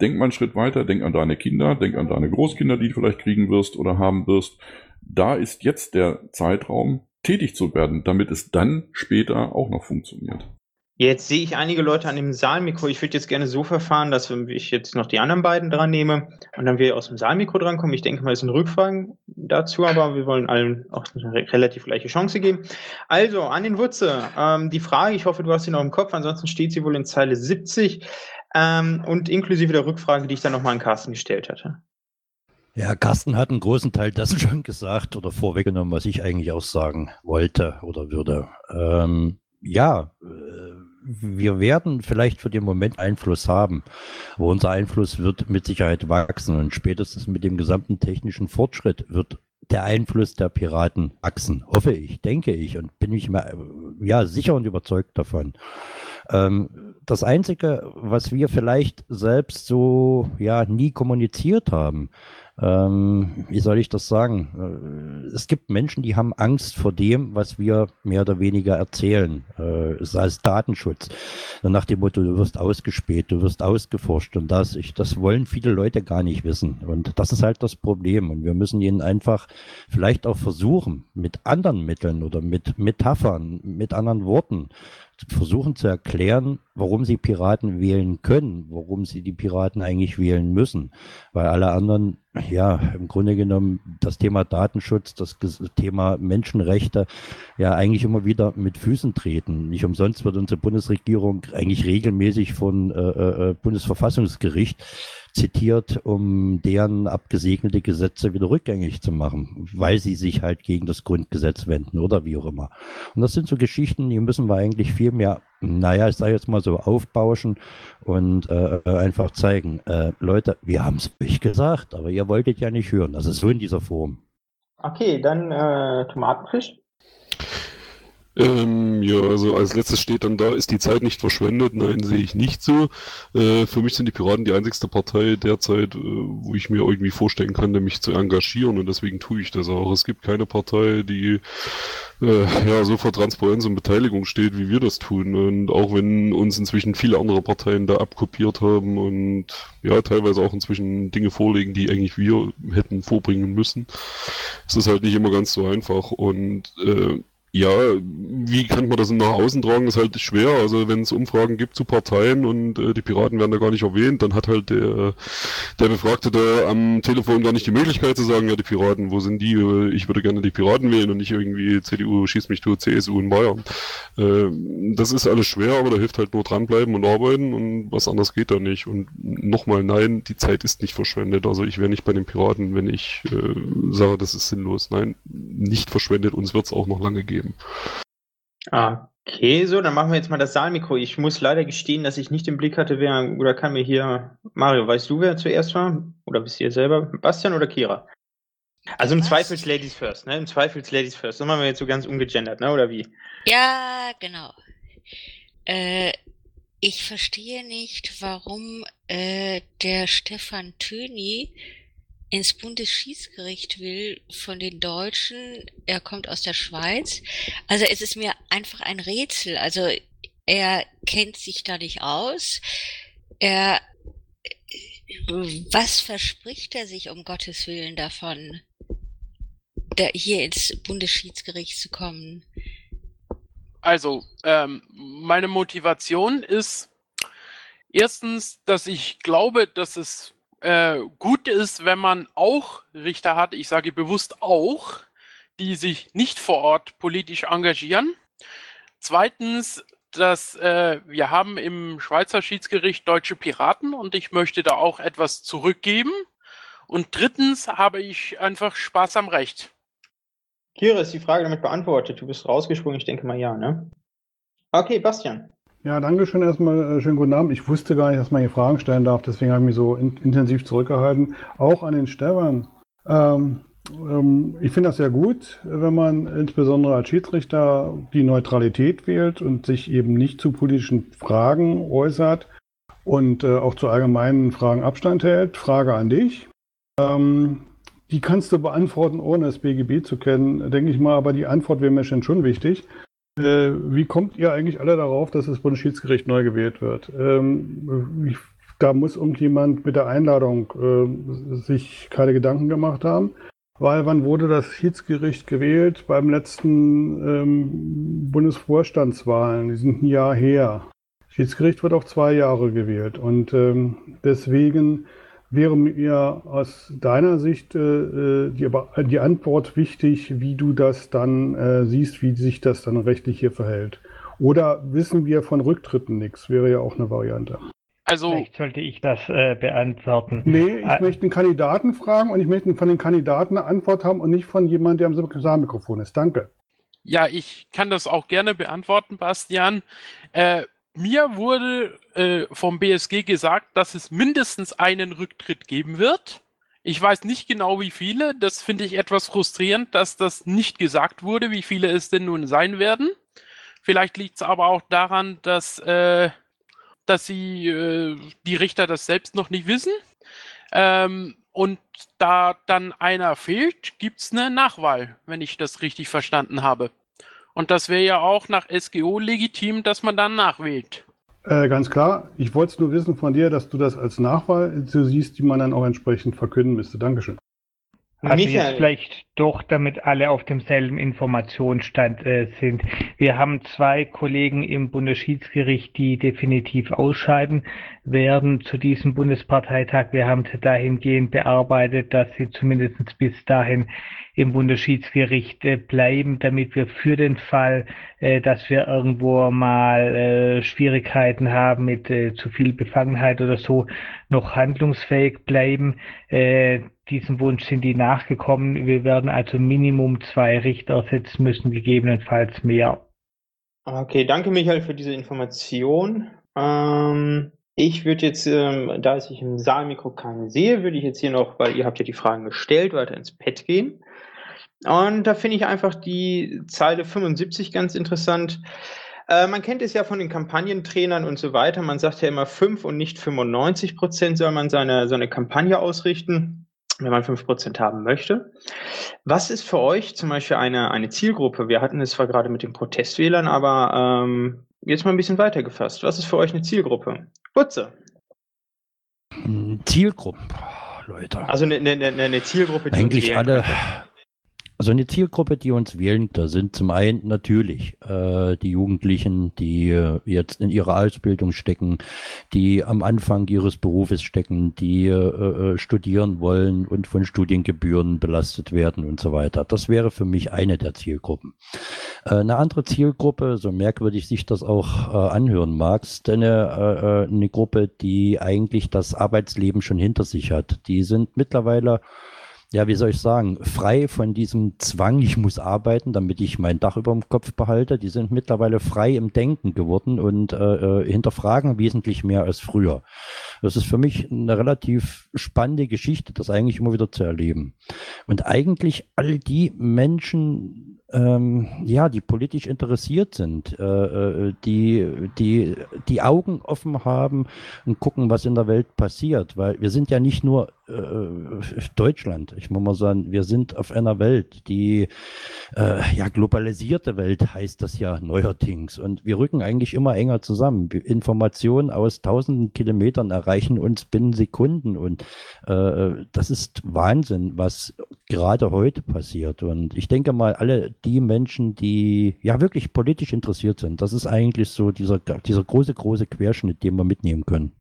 [SPEAKER 2] Denk mal einen Schritt weiter, denk an deine Kinder, denk an deine Großkinder, die du vielleicht kriegen wirst oder haben wirst. Da ist jetzt der Zeitraum, tätig zu werden, damit es dann später auch noch funktioniert.
[SPEAKER 9] Jetzt sehe ich einige Leute an dem Saalmikro. Ich würde jetzt gerne so verfahren, dass ich jetzt noch die anderen beiden dran nehme und dann wir aus dem Saalmikro drankommen. Ich denke mal, es sind Rückfragen dazu, aber wir wollen allen auch eine relativ gleiche Chance geben. Also, an den Wutze. Ähm, die Frage, ich hoffe, du hast sie noch im Kopf, ansonsten steht sie wohl in Zeile 70 ähm, und inklusive der Rückfrage, die ich dann nochmal an Carsten gestellt hatte.
[SPEAKER 6] Ja, Carsten hat einen großen Teil dessen schon gesagt oder vorweggenommen, was ich eigentlich auch sagen wollte oder würde. Ähm, ja, äh, wir werden vielleicht für den Moment Einfluss haben, aber unser Einfluss wird mit Sicherheit wachsen und spätestens mit dem gesamten technischen Fortschritt wird der Einfluss der Piraten wachsen, hoffe ich, denke ich und bin ich mal ja sicher und überzeugt davon. Ähm, das Einzige, was wir vielleicht selbst so ja nie kommuniziert haben, ähm, wie soll ich das sagen? Äh, es gibt Menschen, die haben Angst vor dem, was wir mehr oder weniger erzählen, äh, sei es Datenschutz. Nach dem Motto, du wirst ausgespäht, du wirst ausgeforscht und das, ich, das wollen viele Leute gar nicht wissen. Und das ist halt das Problem. Und wir müssen ihnen einfach vielleicht auch versuchen, mit anderen Mitteln oder mit Metaphern, mit anderen Worten, versuchen zu erklären, warum sie Piraten wählen können, warum sie die Piraten eigentlich wählen müssen. Weil alle anderen, ja, im Grunde genommen das Thema Datenschutz, das Thema Menschenrechte ja eigentlich immer wieder mit Füßen treten. Nicht umsonst wird unsere Bundesregierung eigentlich regelmäßig von äh, äh, Bundesverfassungsgericht zitiert, um deren abgesegnete Gesetze wieder rückgängig zu machen, weil sie sich halt gegen das Grundgesetz wenden oder wie auch immer. Und das sind so Geschichten, die müssen wir eigentlich viel mehr, naja, ich sage jetzt mal so, aufbauschen und äh, einfach zeigen, äh, Leute, wir haben es euch gesagt, aber ihr wolltet ja nicht hören. Das ist so in dieser Form.
[SPEAKER 9] Okay, dann äh, Tomatenfisch.
[SPEAKER 7] Ähm, ja, also als letztes steht dann da, ist die Zeit nicht verschwendet? Nein, sehe ich nicht so. Äh, für mich sind die Piraten die einzigste Partei derzeit, äh, wo ich mir irgendwie vorstellen kann, mich zu engagieren und deswegen tue ich das auch. Es gibt keine Partei, die äh, ja so vor Transparenz und Beteiligung steht, wie wir das tun. Und auch wenn uns inzwischen viele andere Parteien da abkopiert haben und ja, teilweise auch inzwischen Dinge vorlegen, die eigentlich wir hätten vorbringen müssen, ist es halt nicht immer ganz so einfach. Und äh, ja, wie kann man das nach außen tragen, ist halt schwer. Also wenn es Umfragen gibt zu Parteien und äh, die Piraten werden da gar nicht erwähnt, dann hat halt der, der Befragte da am Telefon gar nicht die Möglichkeit zu sagen, ja, die Piraten, wo sind die? Ich würde gerne die Piraten wählen und nicht irgendwie CDU schießt mich tot, CSU in Bayern. Äh, das ist alles schwer, aber da hilft halt nur dranbleiben und arbeiten und was anderes geht da nicht. Und nochmal, nein, die Zeit ist nicht verschwendet. Also ich wäre nicht bei den Piraten, wenn ich äh, sage, das ist sinnlos. Nein, nicht verschwendet, uns wird es auch noch lange geben geben.
[SPEAKER 9] Okay, so, dann machen wir jetzt mal das Saalmikro. Ich muss leider gestehen, dass ich nicht im Blick hatte, wer, oder kann mir hier, Mario, weißt du, wer zuerst war? Oder bist du hier selber? Bastian oder Kira? Also im
[SPEAKER 12] Was?
[SPEAKER 9] Zweifels Ladies first, ne? Im Zweifels Ladies first. Das machen wir jetzt so ganz ungegendert, ne? Oder wie?
[SPEAKER 12] Ja, genau. Äh, ich verstehe nicht, warum äh, der Stefan Töni ins Bundesschießgericht will von den Deutschen. Er kommt aus der Schweiz. Also es ist mir einfach ein Rätsel. Also er kennt sich da nicht aus. Er, was verspricht er sich um Gottes Willen davon, da hier ins Bundesschiedsgericht zu kommen?
[SPEAKER 1] Also, ähm, meine Motivation ist erstens, dass ich glaube, dass es äh, gut ist, wenn man auch Richter hat, ich sage bewusst auch, die sich nicht vor Ort politisch engagieren. Zweitens, dass äh, wir haben im Schweizer Schiedsgericht deutsche Piraten und ich möchte da auch etwas zurückgeben. Und drittens habe ich einfach Spaß am Recht.
[SPEAKER 9] Kira, ist die Frage damit beantwortet? Du bist rausgesprungen, ich denke mal ja, ne? Okay, Bastian.
[SPEAKER 13] Ja, danke schön erstmal. Äh, schönen guten Abend. Ich wusste gar nicht, dass man hier Fragen stellen darf, deswegen habe ich mich so in, intensiv zurückgehalten. Auch an den Stefan. Ähm, ähm, ich finde das sehr gut, wenn man insbesondere als Schiedsrichter die Neutralität wählt und sich eben nicht zu politischen Fragen äußert und äh, auch zu allgemeinen Fragen Abstand hält. Frage an dich. Ähm, die kannst du beantworten, ohne das BGB zu kennen, denke ich mal, aber die Antwort wäre mir schon wichtig. Äh, wie kommt ihr eigentlich alle darauf, dass das Bundesschiedsgericht neu gewählt wird? Ähm, ich, da muss irgendjemand mit der Einladung äh, sich keine Gedanken gemacht haben. Weil wann wurde das Schiedsgericht gewählt? Beim letzten ähm, Bundesvorstandswahlen, die sind ein Jahr her. Schiedsgericht wird auf zwei Jahre gewählt. Und ähm, deswegen wäre mir aus deiner Sicht äh, die, die, Antwort wichtig, wie du das dann äh, siehst, wie sich das dann rechtlich hier verhält. Oder wissen wir von Rücktritten nichts? Wäre ja auch eine Variante.
[SPEAKER 1] Also,
[SPEAKER 5] Vielleicht sollte ich das äh, beantworten.
[SPEAKER 13] Nee, ich
[SPEAKER 5] Äh,
[SPEAKER 13] möchte einen Kandidaten fragen und ich möchte von den Kandidaten eine Antwort haben und nicht von jemandem, der am Saalmikrofon ist. Danke.
[SPEAKER 1] Ja, ich kann das auch gerne beantworten, Bastian. Äh, mir wurde äh, vom BSG gesagt, dass es mindestens einen Rücktritt geben wird. Ich weiß nicht genau, wie viele. Das finde ich etwas frustrierend, dass das nicht gesagt wurde, wie viele es denn nun sein werden. Vielleicht liegt es aber auch daran, dass, äh, dass sie, äh, die Richter das selbst noch nicht wissen. Ähm, und da dann einer fehlt, gibt es eine Nachwahl, wenn ich das richtig verstanden habe. Und das wäre ja auch nach SGO legitim, dass man dann nachwählt.
[SPEAKER 13] Äh, ganz klar, ich wollte es nur wissen von dir, dass du das als Nachwahl so siehst, die man dann auch entsprechend verkünden müsste. Dankeschön.
[SPEAKER 5] Also
[SPEAKER 9] Michael.
[SPEAKER 5] jetzt vielleicht doch, damit alle auf demselben Informationsstand äh, sind. Wir haben zwei Kollegen im Bundesschiedsgericht, die definitiv ausscheiden werden zu diesem Bundesparteitag. Wir haben dahingehend bearbeitet, dass sie zumindest bis dahin im Bundesschiedsgericht äh, bleiben, damit wir für den Fall, äh, dass wir irgendwo mal äh, Schwierigkeiten haben mit äh, zu viel Befangenheit oder so, noch handlungsfähig bleiben. Diesem Wunsch sind die nachgekommen. Wir werden also Minimum zwei Richter ersetzen müssen, gegebenenfalls mehr.
[SPEAKER 9] Okay, danke Michael für diese Information. Ähm, ich würde jetzt, ähm, da ich im Saalmikro keinen sehe, würde ich jetzt hier noch, weil ihr habt ja die Fragen gestellt, weiter ins Pad gehen. Und da finde ich einfach die Zeile 75 ganz interessant. Äh, man kennt es ja von den Kampagnentrainern und so weiter. Man sagt ja immer 5 und nicht 95 Prozent soll man seine, so eine Kampagne ausrichten, wenn man 5 Prozent haben möchte. Was ist für euch zum Beispiel eine, eine Zielgruppe? Wir hatten es zwar gerade mit den Protestwählern, aber ähm, jetzt mal ein bisschen weiter gefasst. Was ist für euch eine Zielgruppe? Butze.
[SPEAKER 6] Zielgruppen, Leute.
[SPEAKER 9] Also eine, eine, eine Zielgruppe, die
[SPEAKER 6] Eigentlich alle. Also eine Zielgruppe, die uns wählen, da sind zum einen natürlich äh, die Jugendlichen, die äh, jetzt in ihrer Ausbildung stecken, die am Anfang ihres Berufes stecken, die äh, äh, studieren wollen und von Studiengebühren belastet werden und so weiter. Das wäre für mich eine der Zielgruppen. Äh, eine andere Zielgruppe, so merkwürdig sich das auch äh, anhören mag, ist eine, äh, eine Gruppe, die eigentlich das Arbeitsleben schon hinter sich hat. Die sind mittlerweile ja, wie soll ich sagen, frei von diesem Zwang, ich muss arbeiten, damit ich mein Dach über dem Kopf behalte. Die sind mittlerweile frei im Denken geworden und äh, äh, hinterfragen wesentlich mehr als früher. Das ist für mich eine relativ spannende Geschichte, das eigentlich immer wieder zu erleben. Und eigentlich all die Menschen, ähm, ja, die politisch interessiert sind, äh, äh, die, die die Augen offen haben und gucken, was in der Welt passiert. Weil wir sind ja nicht nur Deutschland. Ich muss mal sagen, wir sind auf einer Welt, die äh, ja globalisierte Welt heißt das ja neuerdings. Und wir rücken eigentlich immer enger zusammen. Informationen aus tausenden Kilometern erreichen uns binnen Sekunden. Und äh, das ist Wahnsinn, was gerade heute passiert. Und ich denke mal, alle die Menschen, die ja wirklich politisch interessiert sind, das ist eigentlich so dieser, dieser große, große Querschnitt, den wir mitnehmen können.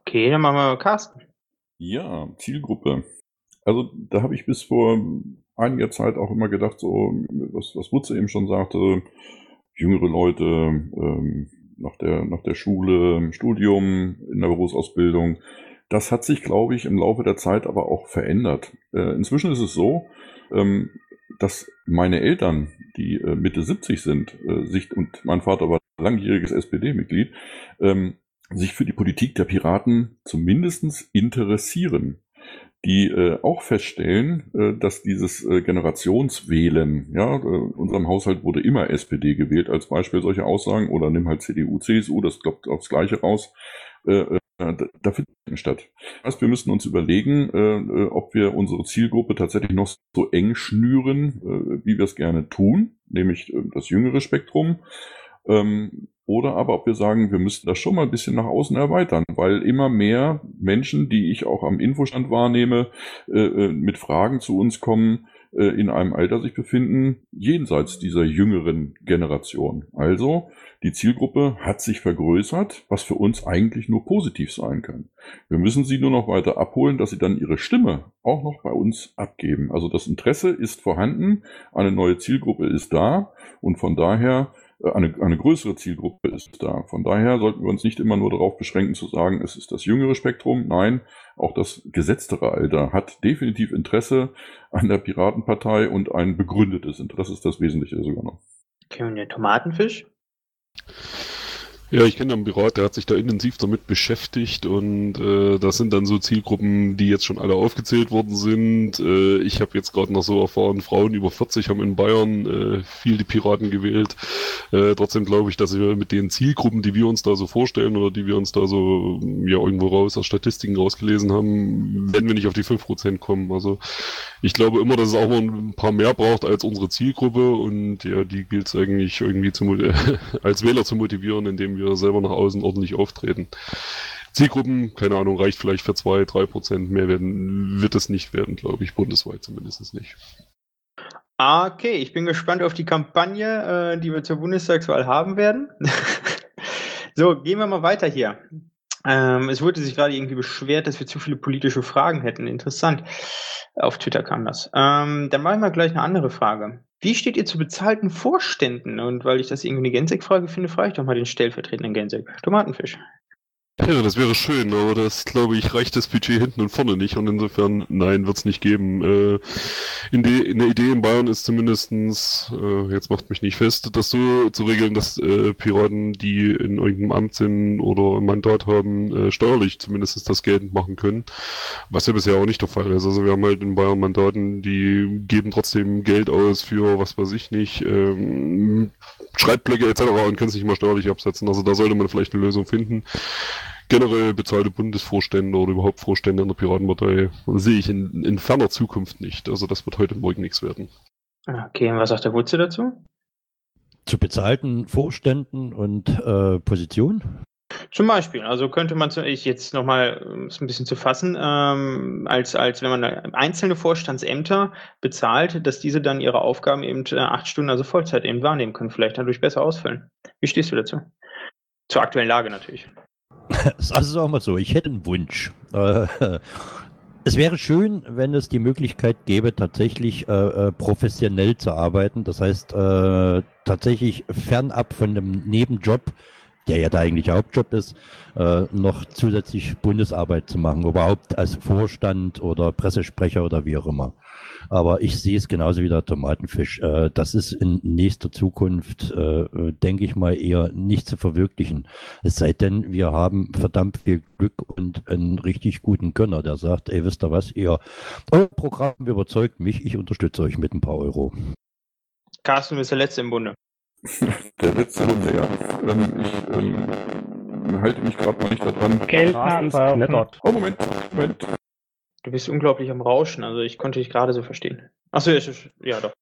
[SPEAKER 9] Okay, dann machen wir Carsten.
[SPEAKER 2] Ja, Zielgruppe. Also da habe ich bis vor einiger Zeit auch immer gedacht, so was, was Wutze eben schon sagte, jüngere Leute ähm, nach, der, nach der Schule, Studium, in der Berufsausbildung. Das hat sich, glaube ich, im Laufe der Zeit aber auch verändert. Äh, inzwischen ist es so, ähm, dass meine Eltern, die äh, Mitte 70 sind, äh, sich, und mein Vater war langjähriges SPD-Mitglied, ähm, sich für die Politik der Piraten zumindestens interessieren, die äh, auch feststellen, äh, dass dieses äh, Generationswählen, ja, äh, in unserem Haushalt wurde immer SPD gewählt als Beispiel solche Aussagen oder nimm halt CDU, CSU, das klappt aufs Gleiche raus. Äh, äh, da findet statt. Das heißt, wir müssen uns überlegen, äh, äh, ob wir unsere Zielgruppe tatsächlich noch so eng schnüren, äh, wie wir es gerne tun, nämlich äh, das jüngere Spektrum. Ähm, oder aber ob wir sagen, wir müssten das schon mal ein bisschen nach außen erweitern, weil immer mehr Menschen, die ich auch am Infostand wahrnehme, äh, äh, mit Fragen zu uns kommen, äh, in einem Alter sich befinden, jenseits dieser jüngeren Generation. Also die Zielgruppe hat sich vergrößert, was für uns eigentlich nur positiv sein kann. Wir müssen sie nur noch weiter abholen, dass sie dann ihre Stimme auch noch bei uns abgeben. Also das Interesse ist vorhanden, eine neue Zielgruppe ist da und von daher eine, eine größere Zielgruppe ist da. Von daher sollten wir uns nicht immer nur darauf beschränken zu sagen, es ist das jüngere Spektrum. Nein, auch das gesetztere Alter hat definitiv Interesse an der Piratenpartei und ein begründetes Interesse. Das ist das Wesentliche sogar noch.
[SPEAKER 9] Okay, und der Tomatenfisch?
[SPEAKER 7] Ja, ich kenne einen Pirat, der hat sich da intensiv damit beschäftigt und äh, das sind dann so Zielgruppen, die jetzt schon alle aufgezählt worden sind. Äh, ich habe jetzt gerade noch so erfahren, Frauen über 40 haben in Bayern äh, viel die Piraten gewählt. Äh, trotzdem glaube ich, dass wir mit den Zielgruppen, die wir uns da so vorstellen oder die wir uns da so ja irgendwo raus aus Statistiken rausgelesen haben, werden wir nicht auf die 5% kommen. Also ich glaube immer, dass es auch mal ein paar mehr braucht als unsere Zielgruppe und ja, die gilt es eigentlich irgendwie zu, mo- als Wähler zu motivieren, indem wir selber nach außen ordentlich auftreten. Zielgruppen, keine Ahnung, reicht vielleicht für zwei, drei Prozent. Mehr werden, wird es nicht werden, glaube ich, bundesweit zumindest nicht.
[SPEAKER 9] Okay, ich bin gespannt auf die Kampagne, äh, die wir zur Bundestagswahl haben werden. so, gehen wir mal weiter hier. Ähm, es wurde sich gerade irgendwie beschwert, dass wir zu viele politische Fragen hätten. Interessant. Auf Twitter kam das. Ähm, dann machen wir gleich eine andere Frage. Wie steht ihr zu bezahlten Vorständen? Und weil ich das irgendwie eine Gensek-Frage finde, frage ich doch mal den stellvertretenden Gensek. Tomatenfisch.
[SPEAKER 7] Ja, das wäre schön, aber das, glaube ich, reicht das Budget hinten und vorne nicht und insofern, nein, wird es nicht geben. Äh, in, de, in der Idee in Bayern ist zumindestens, äh, jetzt macht mich nicht fest, dass so zu regeln, dass äh, Piraten, die in irgendeinem Amt sind oder ein Mandat haben, äh, steuerlich zumindest das geltend machen können, was ja bisher auch nicht der Fall ist. Also wir haben halt in Bayern Mandaten, die geben trotzdem Geld aus für, was weiß ich nicht, ähm, Schreibblöcke etc. und können es nicht mal steuerlich absetzen. Also da sollte man vielleicht eine Lösung finden generell bezahlte Bundesvorstände oder überhaupt Vorstände in der Piratenpartei sehe ich in, in ferner Zukunft nicht. Also das wird heute morgen nichts werden.
[SPEAKER 9] Okay, und was sagt der Wutze dazu?
[SPEAKER 6] Zu bezahlten Vorständen und äh, Positionen?
[SPEAKER 9] Zum Beispiel, also könnte man ich jetzt nochmal, um es ein bisschen zu fassen, ähm, als, als wenn man einzelne Vorstandsämter bezahlt, dass diese dann ihre Aufgaben eben äh, acht Stunden, also Vollzeit eben wahrnehmen können, vielleicht dadurch besser ausfüllen. Wie stehst du dazu? Zur aktuellen Lage natürlich.
[SPEAKER 6] Also auch mal so, ich hätte einen Wunsch. Äh, es wäre schön, wenn es die Möglichkeit gäbe, tatsächlich äh, äh, professionell zu arbeiten. Das heißt, tatsächlich fernab von einem Nebenjob, der ja der eigentlich Hauptjob ist, noch zusätzlich Bundesarbeit zu machen, überhaupt als Vorstand oder Pressesprecher oder wie auch immer. Aber ich sehe es genauso wie der Tomatenfisch. Äh, das ist in nächster Zukunft, äh, denke ich mal, eher nicht zu verwirklichen. Es sei denn, wir haben verdammt viel Glück und einen richtig guten Gönner, der sagt, ey, wisst ihr was, ihr, euer Programm überzeugt mich, ich unterstütze euch mit ein paar Euro.
[SPEAKER 9] Carsten, du bist der Letzte im Bunde.
[SPEAKER 2] Der letzte Runde, ja. Ähm, ich ähm, halte mich gerade mal nicht daran.
[SPEAKER 5] Geld.
[SPEAKER 2] Oh, Moment, Moment.
[SPEAKER 9] Du bist unglaublich am Rauschen, also ich konnte dich gerade so verstehen. Achso, ja, doch.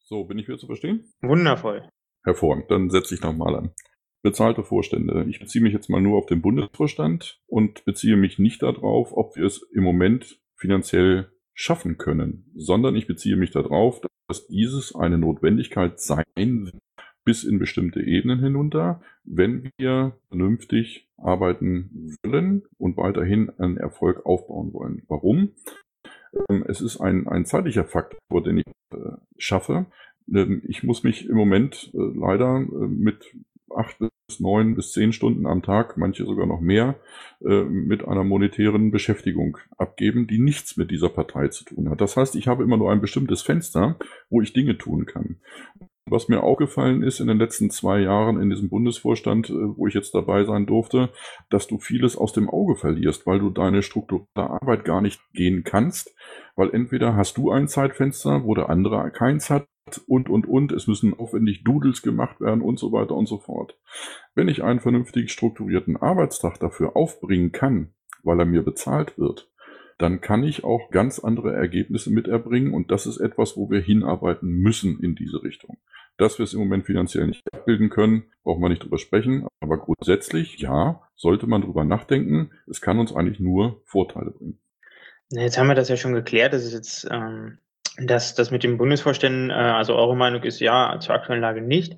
[SPEAKER 2] So, bin ich wieder zu verstehen?
[SPEAKER 9] Wundervoll.
[SPEAKER 2] Hervorragend, dann setze ich nochmal an. Bezahlte Vorstände. Ich beziehe mich jetzt mal nur auf den Bundesvorstand und beziehe mich nicht darauf, ob wir es im Moment finanziell schaffen können, sondern ich beziehe mich darauf, dass dieses eine Notwendigkeit sein wird, bis in bestimmte Ebenen hinunter, wenn wir vernünftig arbeiten wollen und weiterhin einen Erfolg aufbauen wollen. Warum? Ähm, es ist ein, ein zeitlicher Faktor, den ich äh, schaffe. Ähm, ich muss mich im Moment äh, leider äh, mit acht bis neun bis zehn Stunden am Tag, manche sogar noch mehr, mit einer monetären Beschäftigung abgeben, die nichts mit dieser Partei zu tun hat. Das heißt, ich habe immer nur ein bestimmtes Fenster, wo ich Dinge tun kann. Was mir aufgefallen ist in den letzten zwei Jahren in diesem Bundesvorstand, äh, wo ich jetzt dabei sein durfte, dass du vieles aus dem Auge verlierst, weil du deine strukturierte Arbeit gar nicht gehen kannst, weil entweder hast du ein Zeitfenster, wo der andere keins hat und, und, und, es müssen aufwendig Doodles gemacht werden und so weiter und so fort. Wenn ich einen vernünftig strukturierten Arbeitstag dafür aufbringen kann, weil er mir bezahlt wird, dann kann ich auch ganz andere Ergebnisse miterbringen und das ist etwas, wo wir hinarbeiten müssen in diese Richtung. Dass wir es im Moment finanziell nicht abbilden können, brauchen wir nicht drüber sprechen, aber grundsätzlich, ja, sollte man drüber nachdenken. Es kann uns eigentlich nur Vorteile bringen.
[SPEAKER 9] Jetzt haben wir das ja schon geklärt, das ist jetzt, ähm, dass das mit den Bundesvorständen, äh, also eure Meinung ist ja zur aktuellen Lage nicht.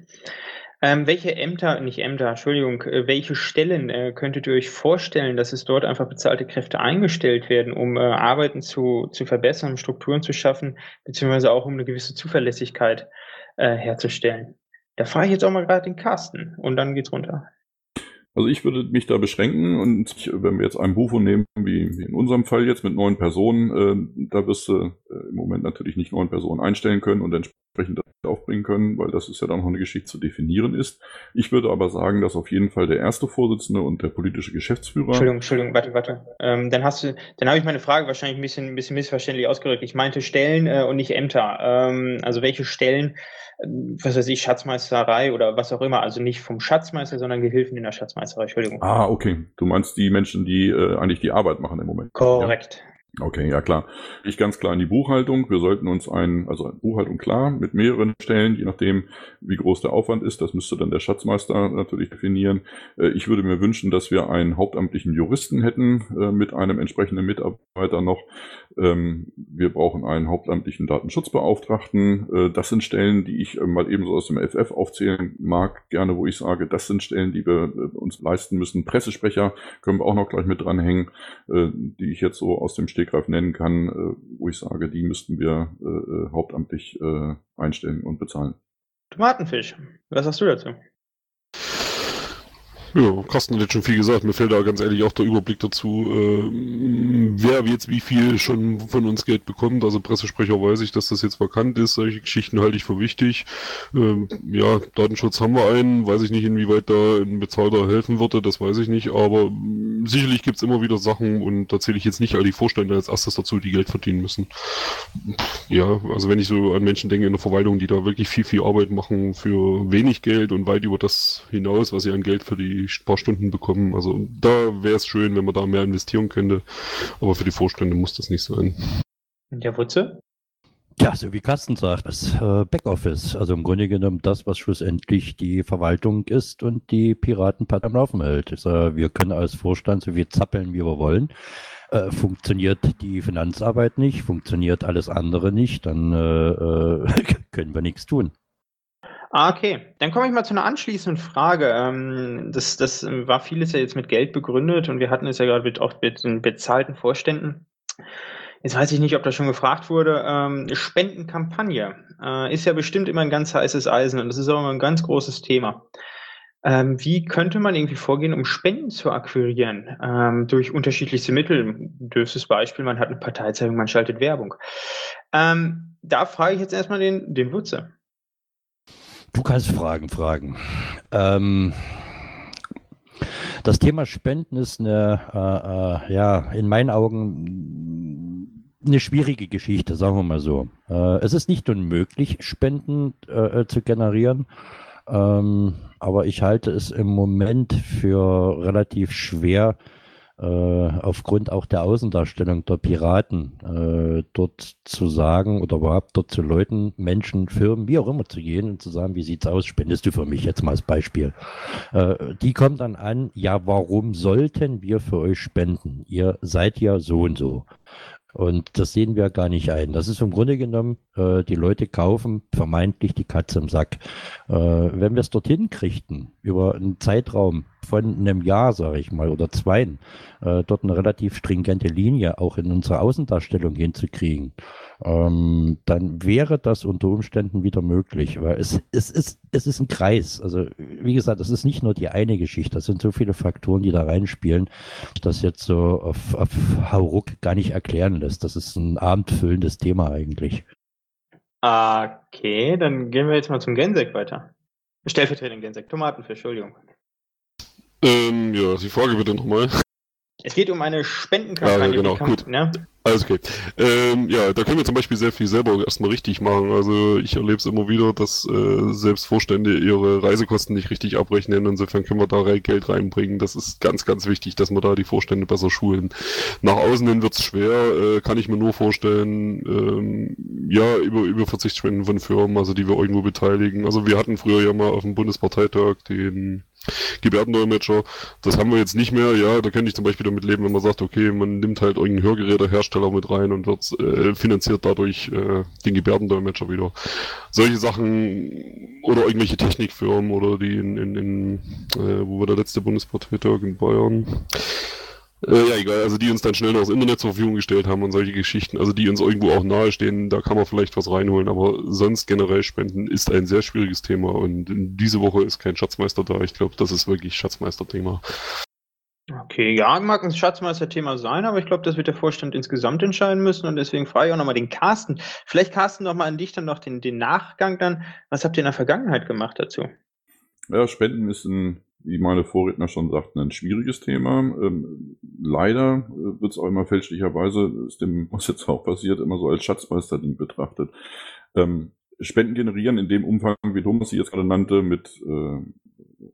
[SPEAKER 9] Ähm, welche Ämter, nicht Ämter, Entschuldigung, äh, welche Stellen äh, könntet ihr euch vorstellen, dass es dort einfach bezahlte Kräfte eingestellt werden, um äh, Arbeiten zu, zu verbessern, Strukturen zu schaffen, beziehungsweise auch um eine gewisse Zuverlässigkeit äh, herzustellen? Da frage ich jetzt auch mal gerade den Carsten und dann geht's runter.
[SPEAKER 2] Also ich würde mich da beschränken und wenn wir jetzt ein Bufo nehmen, wie, wie, in unserem Fall jetzt mit neun Personen, äh, da wirst du äh, im Moment natürlich nicht neun Personen einstellen können und entsprechend aufbringen können, weil das ist ja dann noch eine Geschichte zu definieren ist. Ich würde aber sagen, dass auf jeden Fall der erste Vorsitzende und der politische Geschäftsführer.
[SPEAKER 9] Entschuldigung, Entschuldigung, warte, warte. Ähm, dann hast du, dann habe ich meine Frage wahrscheinlich ein bisschen, ein bisschen missverständlich ausgedrückt. Ich meinte Stellen äh, und nicht Ämter. Ähm, also welche Stellen was weiß ich, Schatzmeisterei oder was auch immer. Also nicht vom Schatzmeister, sondern Gehilfen in der Schatzmeisterei. Entschuldigung.
[SPEAKER 2] Ah, okay. Du meinst die Menschen, die äh, eigentlich die Arbeit machen im Moment.
[SPEAKER 9] Korrekt.
[SPEAKER 2] Okay, ja klar. Ich ganz klar in die Buchhaltung. Wir sollten uns ein, also Buchhaltung klar, mit mehreren Stellen, je nachdem, wie groß der Aufwand ist. Das müsste dann der Schatzmeister natürlich definieren. Äh, ich würde mir wünschen, dass wir einen hauptamtlichen Juristen hätten äh, mit einem entsprechenden Mitarbeiter noch. Ähm, wir brauchen einen hauptamtlichen Datenschutzbeauftragten. Äh, das sind Stellen, die ich mal ebenso aus dem FF aufzählen mag, gerne, wo ich sage, das sind Stellen, die wir uns leisten müssen. Pressesprecher können wir auch noch gleich mit dranhängen, die ich jetzt so aus dem Steg Stegreif nennen kann, äh, wo ich sage, die müssten wir äh, äh, hauptamtlich einstellen und bezahlen.
[SPEAKER 9] Tomatenfisch, was sagst du dazu?
[SPEAKER 7] Ja, Carsten hat jetzt schon viel gesagt. Mir fällt da ganz ehrlich auch der Überblick dazu, äh, wer jetzt wie viel schon von uns Geld bekommt. Also Pressesprecher weiß ich, dass das jetzt vakant ist. Solche Geschichten halte ich für wichtig. Ähm, ja, Datenschutz haben wir einen. Weiß ich nicht, inwieweit da ein Bezahlter helfen würde. Das weiß ich nicht. Aber mm, sicherlich gibt's immer wieder Sachen und da zähle ich jetzt nicht all die Vorstände als erstes dazu, die Geld verdienen müssen. Ja, also wenn ich so an Menschen denke in der Verwaltung, die da wirklich viel, viel Arbeit machen für wenig Geld und weit über das hinaus, was sie an Geld für die paar Stunden bekommen. Also da wäre es schön, wenn man da mehr investieren könnte. Aber für die Vorstände muss das nicht sein.
[SPEAKER 9] Der Wutze?
[SPEAKER 6] Ja, so wie Carsten sagt, das äh, Backoffice. Also im Grunde genommen das, was schlussendlich die Verwaltung ist und die Piratenpartei am Laufen hält. Also wir können als Vorstand so viel zappeln, wie wir wollen. Äh, funktioniert die Finanzarbeit nicht, funktioniert alles andere nicht, dann äh, äh können wir nichts tun.
[SPEAKER 9] Ah, okay. Dann komme ich mal zu einer anschließenden Frage. Ähm, das, das war vieles ja jetzt mit Geld begründet und wir hatten es ja gerade mit, auch mit den bezahlten Vorständen. Jetzt weiß ich nicht, ob das schon gefragt wurde. Ähm, Spendenkampagne äh, ist ja bestimmt immer ein ganz heißes Eisen und das ist auch immer ein ganz großes Thema. Ähm, wie könnte man irgendwie vorgehen, um Spenden zu akquirieren? Ähm, durch unterschiedlichste Mittel. Dürftes Beispiel, man hat eine Parteizeitung, man schaltet Werbung. Da frage ich jetzt erstmal den, den Wutze.
[SPEAKER 6] Du kannst Fragen fragen. Ähm, das Thema Spenden ist eine, äh, äh, ja, in meinen Augen eine schwierige Geschichte, sagen wir mal so. Äh, es ist nicht unmöglich, Spenden äh, äh, zu generieren, ähm, aber ich halte es im Moment für relativ schwer, aufgrund auch der Außendarstellung der Piraten äh, dort zu sagen oder überhaupt dort zu Leuten, Menschen, Firmen, wie auch immer zu gehen und zu sagen, wie sieht's aus, spendest du für mich jetzt mal als Beispiel. Äh, die kommt dann an, ja, warum sollten wir für euch spenden? Ihr seid ja so und so. Und das sehen wir gar nicht ein. Das ist im Grunde genommen, äh, die Leute kaufen vermeintlich die Katze im Sack. Äh, wenn wir es dorthin kriegten, über einen Zeitraum von einem Jahr, sage ich mal, oder zwei, äh, dort eine relativ stringente Linie auch in unserer Außendarstellung hinzukriegen, ähm, dann wäre das unter Umständen wieder möglich, weil es, es, ist, es ist ein Kreis. Also wie gesagt, es ist nicht nur die eine Geschichte, das sind so viele Faktoren, die da reinspielen, das jetzt so auf, auf Hauruck gar nicht erklären lässt. Das ist ein abendfüllendes Thema eigentlich.
[SPEAKER 9] Okay, dann gehen wir jetzt mal zum Gensek weiter. Stellvertretend Gensek, Tomatenfisch, Entschuldigung.
[SPEAKER 7] Ähm, ja, die Frage bitte nochmal.
[SPEAKER 9] Es geht um eine Spendenkampagne.
[SPEAKER 7] Ja, genau, gut. Ne? Alles okay. Ähm, ja, da können wir zum Beispiel sehr viel selber erstmal richtig machen. Also ich erlebe es immer wieder, dass äh, selbst Vorstände ihre Reisekosten nicht richtig abrechnen. Insofern können wir da Geld reinbringen. Das ist ganz, ganz wichtig, dass wir da die Vorstände besser schulen. Nach außen hin wird's schwer, äh, kann ich mir nur vorstellen, ähm, ja, über, über Verzichtsspenden von Firmen, also die wir irgendwo beteiligen. Also wir hatten früher ja mal auf dem Bundesparteitag den Gebärdendolmetscher. Das haben wir jetzt nicht mehr. Ja, da könnte ich zum Beispiel damit leben, wenn man sagt, okay, man nimmt halt irgendeinen Hörgerätehersteller mit rein und wird äh, finanziert dadurch äh, den Gebärdendolmetscher wieder. Solche Sachen oder irgendwelche Technikfirmen oder die in, in, in äh, wo war der letzte Bundesparteitag in Bayern? Äh, ja, egal, also die uns dann schnell noch das Internet zur Verfügung gestellt haben und solche Geschichten, also die uns irgendwo auch nahestehen, da kann man vielleicht was reinholen, aber sonst generell Spenden ist ein sehr schwieriges Thema und diese Woche ist kein Schatzmeister da. Ich glaube, das ist wirklich Schatzmeister-Thema.
[SPEAKER 9] Okay, ja, mag ein Schatzmeister-Thema sein, aber ich glaube, das wird der Vorstand insgesamt entscheiden müssen und deswegen frage ich auch nochmal den Carsten. Vielleicht Carsten nochmal an dich dann noch den, den Nachgang dann. Was habt ihr in der Vergangenheit gemacht dazu?
[SPEAKER 2] Ja, Spenden ist ein wie meine Vorredner schon sagten, ein schwieriges Thema. Ähm, leider äh, wird es auch immer fälschlicherweise, ist dem, was jetzt auch passiert, immer so als Schatzmeisterding betrachtet. Ähm, Spenden generieren in dem Umfang, wie Thomas sie jetzt gerade nannte, mit äh,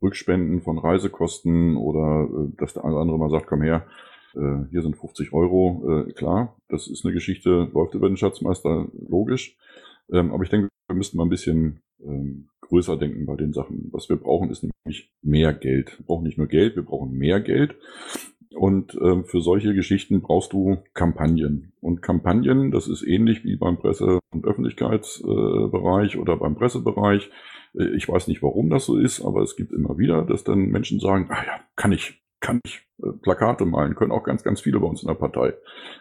[SPEAKER 2] Rückspenden von Reisekosten oder äh, dass der andere mal sagt, komm her, äh, hier sind 50 Euro, äh, klar, das ist eine Geschichte, läuft über den Schatzmeister, logisch. Ähm, aber ich denke, wir müssten mal ein bisschen ähm, größer denken bei den Sachen. Was wir brauchen, ist nämlich mehr Geld. Wir brauchen nicht nur Geld, wir brauchen mehr Geld. Und ähm, für solche Geschichten brauchst du Kampagnen. Und Kampagnen, das ist ähnlich wie beim Presse- und Öffentlichkeitsbereich äh, oder beim Pressebereich. Äh, ich weiß nicht, warum das so ist, aber es gibt immer wieder, dass dann Menschen sagen, ah ja, kann ich, kann ich äh, Plakate malen, können auch ganz, ganz viele bei uns in der Partei.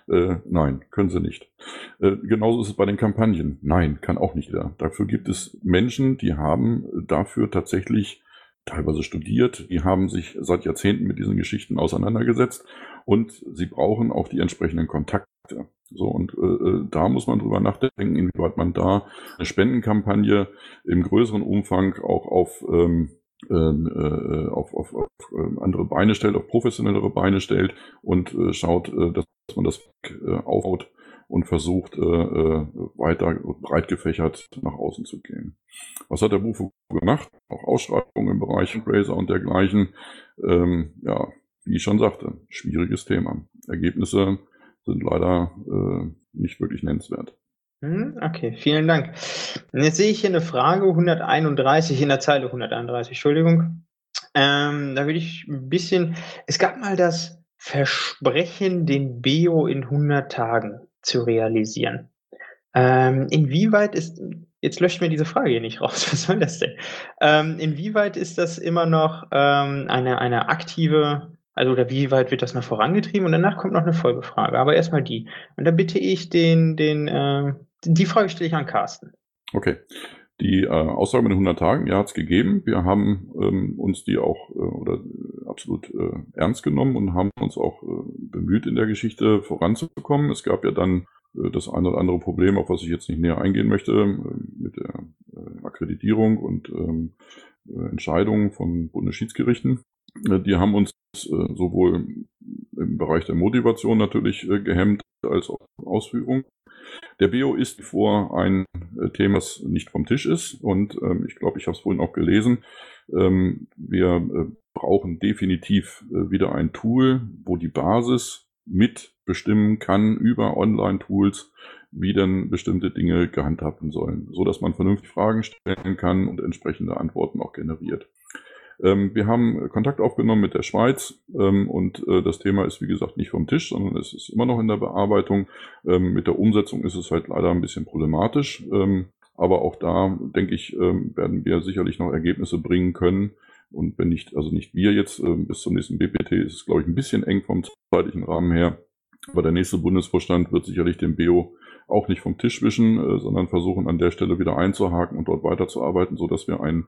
[SPEAKER 2] Äh, nein, können sie nicht. Äh, genauso ist es bei den Kampagnen. Nein, kann auch nicht jeder. Dafür gibt es Menschen, die haben dafür tatsächlich teilweise studiert, die haben sich seit Jahrzehnten mit diesen Geschichten auseinandergesetzt und sie brauchen auch die entsprechenden Kontakte. So, und äh, äh, da muss man drüber nachdenken, inwieweit man da eine Spendenkampagne im größeren Umfang auch auf, ähm äh, auf, auf, auf ähm, andere Beine stellt, auf professionellere Beine stellt und äh, schaut, äh, dass man das äh, aufbaut und versucht, äh, äh, weiter breit gefächert nach außen zu gehen. Was hat der Bufo gemacht? Auch Ausschreibungen im Bereich Razer und dergleichen. Ähm, ja, wie ich schon sagte, schwieriges Thema. Ergebnisse sind leider äh, nicht wirklich nennenswert.
[SPEAKER 9] Hm, okay, vielen Dank. Und jetzt sehe ich hier eine Frage 131 in der Zeile 131, Entschuldigung. Ähm, da würde ich ein bisschen, es gab mal das Versprechen, den Bio in 100 Tagen zu realisieren. Ähm, inwieweit ist, jetzt löscht mir diese Frage hier nicht raus, was soll das denn? Ähm, inwieweit ist das immer noch ähm, eine, eine aktive, also oder wie weit wird das noch vorangetrieben? Und danach kommt noch eine Folgefrage, aber erstmal die. Und dann bitte ich den, den, äh, die Frage stelle ich an Carsten.
[SPEAKER 2] Okay. Die äh, Aussage mit den 100 Tagen, ja, hat es gegeben. Wir haben ähm, uns die auch äh, oder äh, absolut äh, ernst genommen und haben uns auch äh, bemüht, in der Geschichte voranzukommen. Es gab ja dann äh, das eine oder andere Problem, auf was ich jetzt nicht näher eingehen möchte, mit der Akkreditierung und ähm, äh, Entscheidungen von Bundesschiedsgerichten. Die haben uns sowohl im Bereich der Motivation natürlich gehemmt als auch Ausführung. Der Bio ist vor ein äh, Thema, das nicht vom Tisch ist. Und ähm, ich glaube, ich habe es vorhin auch gelesen. Ähm, wir äh, brauchen definitiv äh, wieder ein Tool, wo die Basis mitbestimmen kann über Online-Tools, wie denn bestimmte Dinge gehandhabt sollen, so dass man vernünftig Fragen stellen kann und entsprechende Antworten auch generiert. Ähm, wir haben Kontakt aufgenommen mit der Schweiz ähm, und äh, das Thema ist, wie gesagt, nicht vom Tisch, sondern es ist immer noch in der Bearbeitung. Ähm, mit der Umsetzung ist es halt leider ein bisschen problematisch. Ähm, aber auch da, denke ich, ähm, werden wir sicherlich noch Ergebnisse bringen können. Und wenn nicht, also nicht wir jetzt, äh, bis zum nächsten BPT ist es, glaube ich, ein bisschen eng vom zeitlichen Rahmen her. Aber der nächste Bundesvorstand wird sicherlich den BO auch nicht vom Tisch wischen, äh, sondern versuchen an der Stelle wieder einzuhaken und dort weiterzuarbeiten, so dass wir ein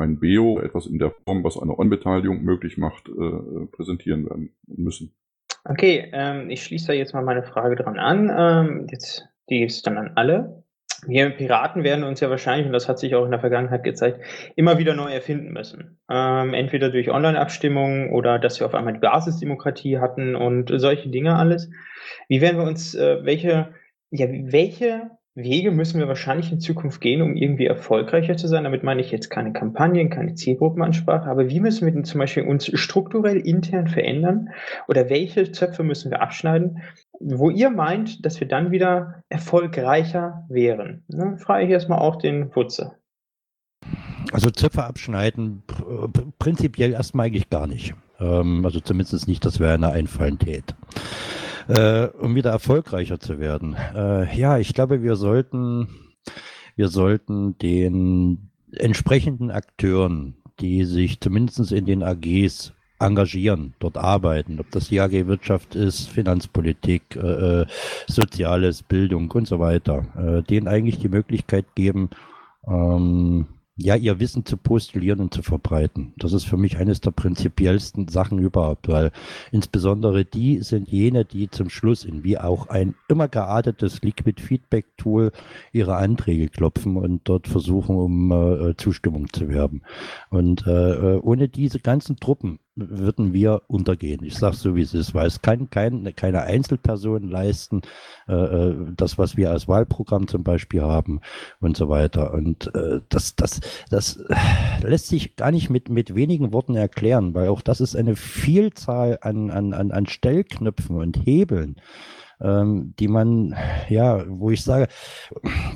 [SPEAKER 2] ein BEO, etwas in der Form, was eine On-Beteiligung möglich macht, äh, präsentieren werden müssen.
[SPEAKER 9] Okay, ähm, ich schließe da jetzt mal meine Frage dran an. Ähm, jetzt, die ist dann an alle. Wir Piraten werden uns ja wahrscheinlich, und das hat sich auch in der Vergangenheit gezeigt, immer wieder neu erfinden müssen. Ähm, entweder durch Online-Abstimmungen oder dass wir auf einmal die Basisdemokratie hatten und solche Dinge alles. Wie werden wir uns, äh, welche, ja, welche Wege müssen wir wahrscheinlich in Zukunft gehen, um irgendwie erfolgreicher zu sein. Damit meine ich jetzt keine Kampagnen, keine Zielgruppenansprache, aber wie müssen wir denn zum Beispiel uns strukturell intern verändern oder welche Zöpfe müssen wir abschneiden, wo ihr meint, dass wir dann wieder erfolgreicher wären? Dann frage ich erstmal auch den Wutze.
[SPEAKER 6] Also Zöpfe abschneiden, prinzipiell erstmal eigentlich gar nicht. Ähm, also zumindest nicht, dass wir eine einfallen tät äh, um wieder erfolgreicher zu werden. Äh, ja, ich glaube, wir sollten, wir sollten den entsprechenden Akteuren, die sich zumindest in den AGs engagieren, dort arbeiten, ob das die AG Wirtschaft ist, Finanzpolitik, äh, äh, Soziales, Bildung und so weiter, äh, denen eigentlich die Möglichkeit geben, ähm, ja, ihr Wissen zu postulieren und zu verbreiten. Das ist für mich eines der prinzipiellsten Sachen überhaupt, weil insbesondere die sind jene, die zum Schluss in wie auch ein immer geartetes Liquid Feedback Tool ihre Anträge klopfen und dort versuchen, um äh, Zustimmung zu werben. Und äh, ohne diese ganzen Truppen würden wir untergehen. Ich sage so, wie es ist, weil es kann kein, keine Einzelperson leisten, äh, äh, das, was wir als Wahlprogramm zum Beispiel haben und so weiter. Und äh, das, das, das lässt sich gar nicht mit, mit wenigen Worten erklären, weil auch das ist eine Vielzahl an, an, an, an Stellknöpfen und Hebeln ähm, die man, ja, wo ich sage,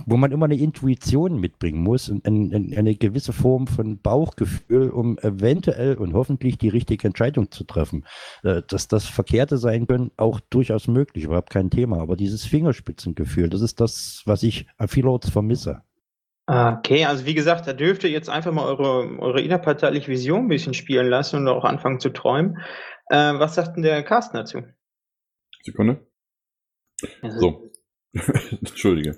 [SPEAKER 6] wo man immer eine Intuition mitbringen muss und ein, eine gewisse Form von Bauchgefühl, um eventuell und hoffentlich die richtige Entscheidung zu treffen. Äh, dass das Verkehrte sein können, auch durchaus möglich, überhaupt kein Thema. Aber dieses Fingerspitzengefühl, das ist das, was ich vielerorts vermisse.
[SPEAKER 9] Okay, also wie gesagt, da dürft ihr jetzt einfach mal eure, eure innerparteiliche Vision ein bisschen spielen lassen und auch anfangen zu träumen. Äh, was sagt denn der Carsten dazu?
[SPEAKER 2] Sekunde. So. Entschuldige.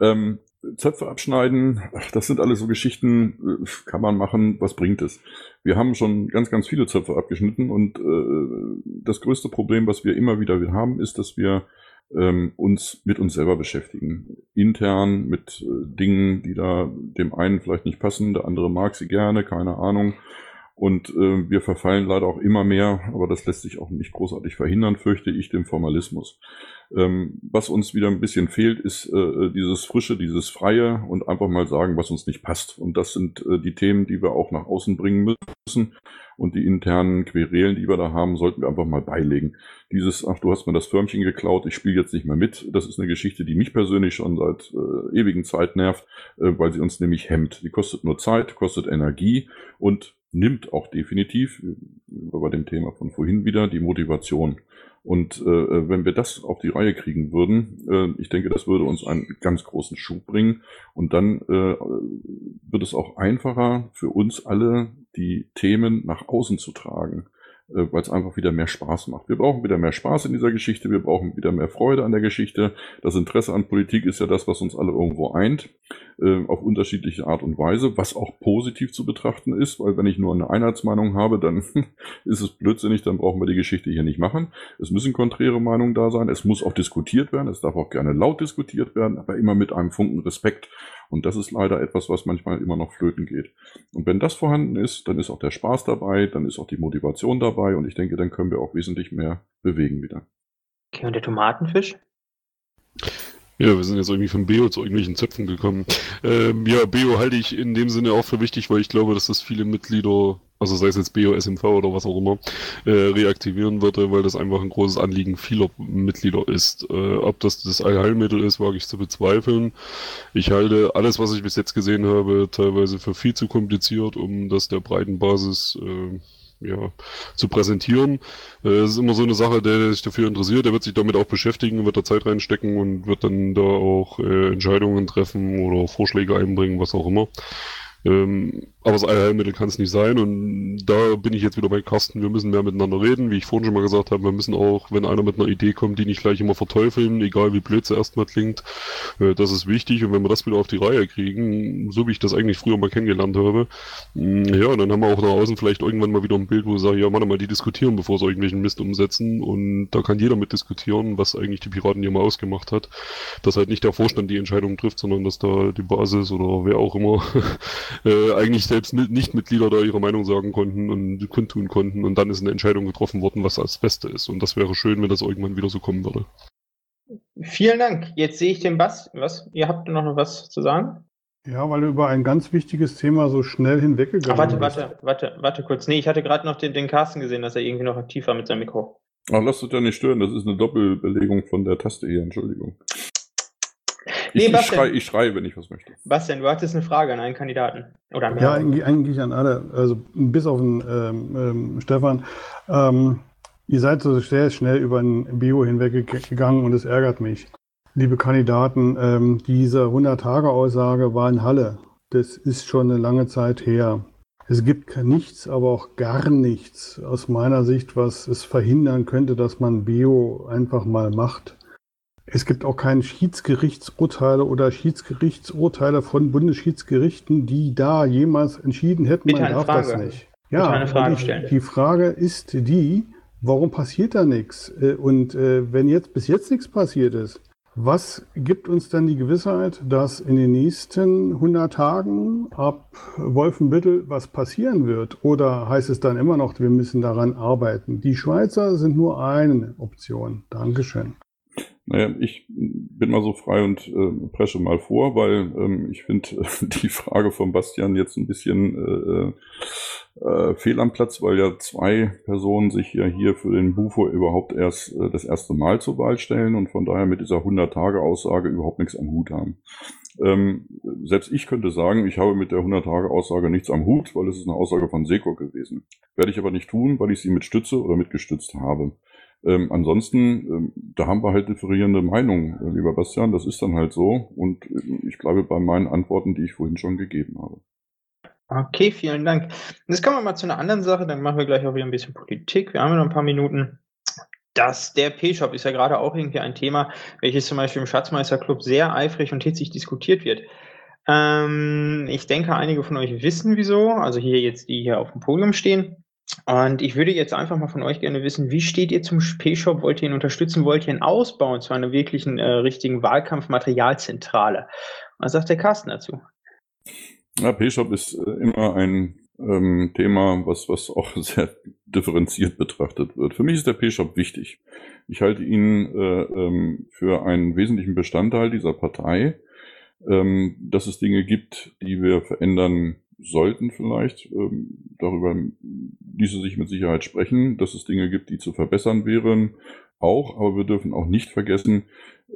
[SPEAKER 2] Ähm, Zöpfe abschneiden, das sind alles so Geschichten, äh, kann man machen, was bringt es? Wir haben schon ganz, ganz viele Zöpfe abgeschnitten und äh, das größte Problem, was wir immer wieder haben, ist, dass wir ähm, uns mit uns selber beschäftigen. Intern mit äh, Dingen, die da dem einen vielleicht nicht passen, der andere mag sie gerne, keine Ahnung. Und äh, wir verfallen leider auch immer mehr, aber das lässt sich auch nicht großartig verhindern, fürchte ich, dem Formalismus. Ähm, was uns wieder ein bisschen fehlt, ist äh, dieses Frische, dieses Freie und einfach mal sagen, was uns nicht passt. Und das sind äh, die Themen, die wir auch nach außen bringen müssen. Und die internen Querelen, die wir da haben, sollten wir einfach mal beilegen. Dieses, ach, du hast mir das Förmchen geklaut, ich spiele jetzt nicht mehr mit, das ist eine Geschichte, die mich persönlich schon seit äh, ewigen Zeit nervt, äh, weil sie uns nämlich hemmt. Die kostet nur Zeit, kostet Energie und nimmt auch definitiv, bei dem Thema von vorhin wieder, die Motivation. Und äh, wenn wir das auf die Reihe kriegen würden, äh, ich denke, das würde uns einen ganz großen Schub bringen. Und dann äh, wird es auch einfacher für uns alle, die Themen nach außen zu tragen. Äh, weil es einfach wieder mehr Spaß macht. Wir brauchen wieder mehr Spaß in dieser Geschichte, wir brauchen wieder mehr Freude an der Geschichte. Das Interesse an Politik ist ja das, was uns alle irgendwo eint, äh, auf unterschiedliche Art und Weise, was auch positiv zu betrachten ist, weil wenn ich nur eine Einheitsmeinung habe, dann ist es blödsinnig, dann brauchen wir die Geschichte hier nicht machen. Es müssen konträre Meinungen da sein, es muss auch diskutiert werden, es darf auch gerne laut diskutiert werden, aber immer mit einem Funken Respekt und das ist leider etwas, was manchmal immer noch flöten geht. Und wenn das vorhanden ist, dann ist auch der Spaß dabei, dann ist auch die Motivation dabei und ich denke, dann können wir auch wesentlich mehr bewegen wieder.
[SPEAKER 9] Okay, und der Tomatenfisch?
[SPEAKER 7] Ja, wir sind jetzt irgendwie von Beo zu irgendwelchen Zöpfen gekommen. Ähm, ja, Beo halte ich in dem Sinne auch für wichtig, weil ich glaube, dass das viele Mitglieder, also sei es jetzt Beo, SMV oder was auch immer, äh, reaktivieren würde, weil das einfach ein großes Anliegen vieler Mitglieder ist. Äh, ob das das Allheilmittel ist, wage ich zu bezweifeln. Ich halte alles, was ich bis jetzt gesehen habe, teilweise für viel zu kompliziert, um das der breiten Basis äh, ja, zu präsentieren. Äh, es ist immer so eine Sache, der, der sich dafür interessiert, der wird sich damit auch beschäftigen, wird da Zeit reinstecken und wird dann da auch äh, Entscheidungen treffen oder Vorschläge einbringen, was auch immer. Ähm, aber das Allheilmittel kann es nicht sein und da bin ich jetzt wieder bei Carsten, wir müssen mehr miteinander reden, wie ich vorhin schon mal gesagt habe, wir müssen auch, wenn einer mit einer Idee kommt, die nicht gleich immer verteufeln, egal wie blöd sie erstmal klingt, äh, das ist wichtig. Und wenn wir das wieder auf die Reihe kriegen, so wie ich das eigentlich früher mal kennengelernt habe, mm, ja, dann haben wir auch nach außen vielleicht irgendwann mal wieder ein Bild, wo wir sagen, ja, warte mal, die diskutieren, bevor sie irgendwelchen Mist umsetzen. Und da kann jeder mit diskutieren, was eigentlich die Piraten hier mal ausgemacht hat, dass halt nicht der Vorstand die Entscheidung trifft, sondern dass da die Basis oder wer auch immer äh, eigentlich selbst Nicht-Mitglieder da ihre Meinung sagen konnten und kundtun konnten und dann ist eine Entscheidung getroffen worden, was das Beste ist. Und das wäre schön, wenn das irgendwann wieder so kommen würde.
[SPEAKER 9] Vielen Dank. Jetzt sehe ich den Bass. Was? Ihr habt noch was zu sagen?
[SPEAKER 13] Ja, weil du über ein ganz wichtiges Thema so schnell hinweggegangen
[SPEAKER 9] Ach, warte, bist. Warte, warte, warte kurz. Nee, ich hatte gerade noch den, den Carsten gesehen, dass er irgendwie noch aktiv war mit seinem Mikro.
[SPEAKER 2] Ach, lass dich ja nicht stören. Das ist eine Doppelbelegung von der Taste hier. Entschuldigung. Nee, ich, ich, schrei, ich schreie, wenn ich was möchte.
[SPEAKER 9] Bastian, du hattest eine Frage an einen Kandidaten. Oder
[SPEAKER 13] mehr. Ja, eigentlich, eigentlich, an alle. Also bis auf den ähm, ähm, Stefan. Ähm, ihr seid so sehr schnell über ein Bio hinweggegangen und es ärgert mich. Liebe Kandidaten, ähm, diese 100-Tage-Aussage war in Halle. Das ist schon eine lange Zeit her. Es gibt nichts, aber auch gar nichts aus meiner Sicht, was es verhindern könnte, dass man Bio einfach mal macht. Es gibt auch keine Schiedsgerichtsurteile oder Schiedsgerichtsurteile von Bundesschiedsgerichten, die da jemals entschieden hätten,
[SPEAKER 9] Bitte man darf Frage. das nicht.
[SPEAKER 13] Ja, eine Frage stellen. die Frage ist die, warum passiert da nichts? Äh, und äh, wenn jetzt bis jetzt nichts passiert ist, Was gibt uns denn die Gewissheit, dass in den nächsten 100 Tagen ab Wolfenbüttel was passieren wird? Oder heißt es dann immer noch, wir müssen daran arbeiten? Die Schweizer sind nur eine Option. Dankeschön.
[SPEAKER 2] Naja, ich bin mal so frei und äh, presche mal vor, weil ähm, ich finde die Frage von Bastian jetzt ein bisschen äh, äh, fehl am Platz, weil ja zwei Personen sich ja hier für den Bufo überhaupt erst äh, das erste Mal zur Wahl stellen und von daher mit dieser 100-Tage-Aussage überhaupt nichts am Hut haben. Ähm, selbst ich könnte sagen, ich habe mit der 100-Tage-Aussage nichts am Hut, weil es ist eine Aussage von Seko gewesen. Werde ich aber nicht tun, weil ich sie mit Stütze oder mitgestützt habe. Ähm, ansonsten, ähm, da haben wir halt differierende Meinungen, äh, lieber Bastian. Das ist dann halt so. Und äh, ich bleibe bei meinen Antworten, die ich vorhin schon gegeben habe.
[SPEAKER 9] Okay, vielen Dank. Jetzt kommen wir mal zu einer anderen Sache, dann machen wir gleich auch wieder ein bisschen Politik. Wir haben ja noch ein paar Minuten. Das, der P-Shop ist ja gerade auch irgendwie ein Thema, welches zum Beispiel im Schatzmeisterclub sehr eifrig und hitzig diskutiert wird. Ähm, ich denke, einige von euch wissen wieso, also hier jetzt die hier auf dem Podium stehen. Und ich würde jetzt einfach mal von euch gerne wissen, wie steht ihr zum P-Shop? Wollt ihr ihn unterstützen? Wollt ihr ihn ausbauen zu einer wirklichen, äh, richtigen Wahlkampfmaterialzentrale? Was sagt der Carsten dazu?
[SPEAKER 2] Ja, P-Shop ist äh, immer ein ähm, Thema, was, was auch sehr differenziert betrachtet wird. Für mich ist der P-Shop wichtig. Ich halte ihn äh, ähm, für einen wesentlichen Bestandteil dieser Partei, ähm, dass es Dinge gibt, die wir verändern sollten vielleicht. Ähm, darüber ließe sich mit Sicherheit sprechen, dass es Dinge gibt, die zu verbessern wären. Auch, aber wir dürfen auch nicht vergessen,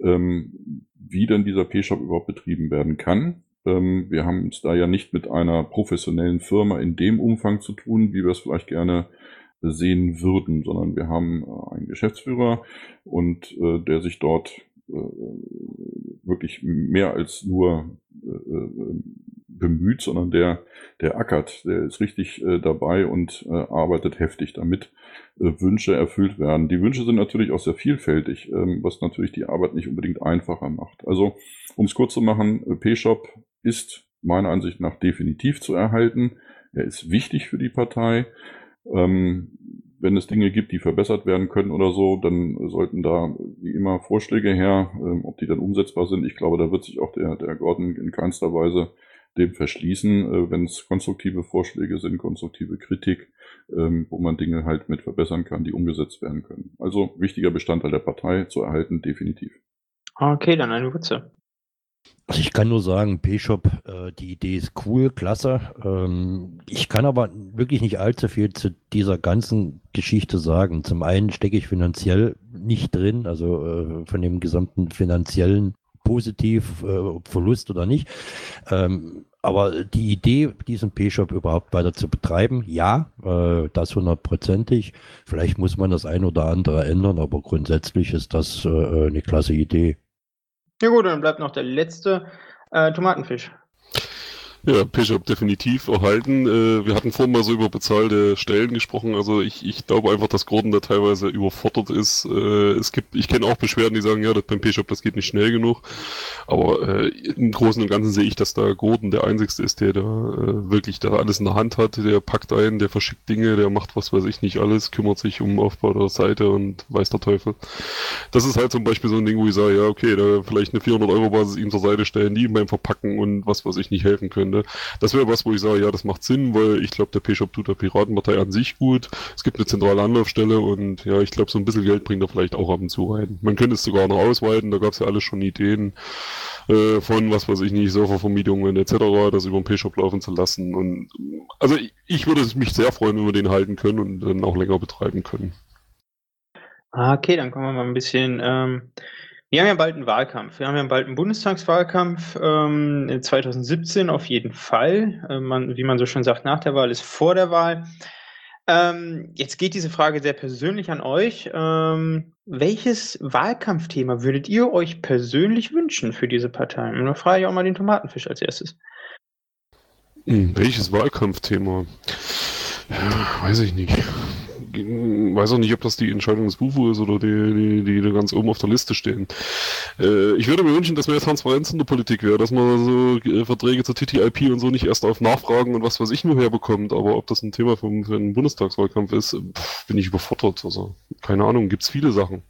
[SPEAKER 2] ähm, wie denn dieser P-Shop überhaupt betrieben werden kann. Ähm, wir haben es da ja nicht mit einer professionellen Firma in dem Umfang zu tun, wie wir es vielleicht gerne sehen würden, sondern wir haben äh, einen Geschäftsführer und äh, der sich dort wirklich mehr als nur äh, äh, bemüht, sondern der, der ackert, der ist richtig äh, dabei und äh, arbeitet heftig, damit äh, Wünsche erfüllt werden. Die Wünsche sind natürlich auch sehr vielfältig, ähm, was natürlich die Arbeit nicht unbedingt einfacher macht. Also, um es kurz zu machen, äh, P-Shop ist meiner Ansicht nach definitiv zu erhalten. Er ist wichtig für die Partei. Ähm, wenn es Dinge gibt, die verbessert werden können oder so, dann sollten da wie immer Vorschläge her, ähm, ob die dann umsetzbar sind. Ich glaube, da wird sich auch der, der Gordon in keinster Weise dem verschließen, äh, wenn es konstruktive Vorschläge sind, konstruktive Kritik, ähm, wo man Dinge halt mit verbessern kann, die umgesetzt werden können. Also wichtiger Bestandteil der Partei zu erhalten, definitiv.
[SPEAKER 9] Okay, dann eine Witze.
[SPEAKER 6] Also ich kann nur sagen, P-Shop, äh, die Idee ist cool, klasse. Ähm, ich kann aber wirklich nicht allzu viel zu dieser ganzen Geschichte sagen. Zum einen stecke ich finanziell nicht drin, also äh, von dem gesamten finanziellen positiv, äh, Verlust oder nicht. Ähm, aber die Idee, diesen P-Shop überhaupt weiter zu betreiben, ja, äh, das hundertprozentig. Vielleicht muss man das ein oder andere ändern, aber grundsätzlich ist das äh, eine klasse Idee.
[SPEAKER 9] Ja gut, dann bleibt noch der letzte äh, Tomatenfisch.
[SPEAKER 7] Ja, P-Shop definitiv erhalten. Äh, wir hatten vorhin mal so über bezahlte Stellen gesprochen. Also ich, ich glaube einfach, dass Gordon da teilweise überfordert ist. Äh, es gibt, ich kenne auch Beschwerden, die sagen, ja, das beim P-Shop, das geht nicht schnell genug. Aber äh, im Großen und Ganzen sehe ich, dass da Gordon der Einzigste ist, der da wirklich da alles in der Hand hat. Der packt ein, der verschickt Dinge, der macht was weiß ich nicht alles, kümmert sich um Aufbau der Seite und weiß der Teufel. Das ist halt zum Beispiel so ein Ding, wo ich sage, ja, okay, da vielleicht eine 400 Euro Basis ihm zur Seite stellen, die ihm beim Verpacken und was weiß ich nicht helfen könnte. Das wäre was, wo ich sage, ja, das macht Sinn, weil ich glaube, der P-Shop tut der Piratenpartei an sich gut. Es gibt eine zentrale Anlaufstelle und ja, ich glaube, so ein bisschen Geld bringt er vielleicht auch ab und zu rein. Man könnte es sogar noch ausweiten, da gab es ja alles schon Ideen äh, von, was weiß ich nicht, Serververmietungen etc., das über den P-Shop laufen zu lassen. Und also ich, ich würde mich sehr freuen, wenn wir den halten können und dann auch länger betreiben können.
[SPEAKER 9] Ah, okay, dann kommen wir mal ein bisschen ähm, wir haben ja bald einen Wahlkampf. Wir haben ja bald einen Bundestagswahlkampf ähm, 2017 auf jeden Fall. Äh, man, wie man so schön sagt, nach der Wahl ist vor der Wahl. Ähm, jetzt geht diese Frage sehr persönlich an euch. Ähm, welches Wahlkampfthema würdet ihr euch persönlich wünschen für diese Partei? Und da frage ich auch mal den Tomatenfisch als erstes.
[SPEAKER 7] Hm, welches Wahlkampfthema? Ja, weiß ich nicht weiß auch nicht, ob das die Entscheidung des Bufo ist oder die, die, die da ganz oben auf der Liste stehen. Äh, ich würde mir wünschen, dass mehr Transparenz in der Politik wäre, dass man so äh, Verträge zur TTIP und so nicht erst auf Nachfragen und was weiß ich nur herbekommt, aber ob das ein Thema vom, für einen Bundestagswahlkampf ist, pff, bin ich überfordert. Also, keine Ahnung, gibt's viele Sachen.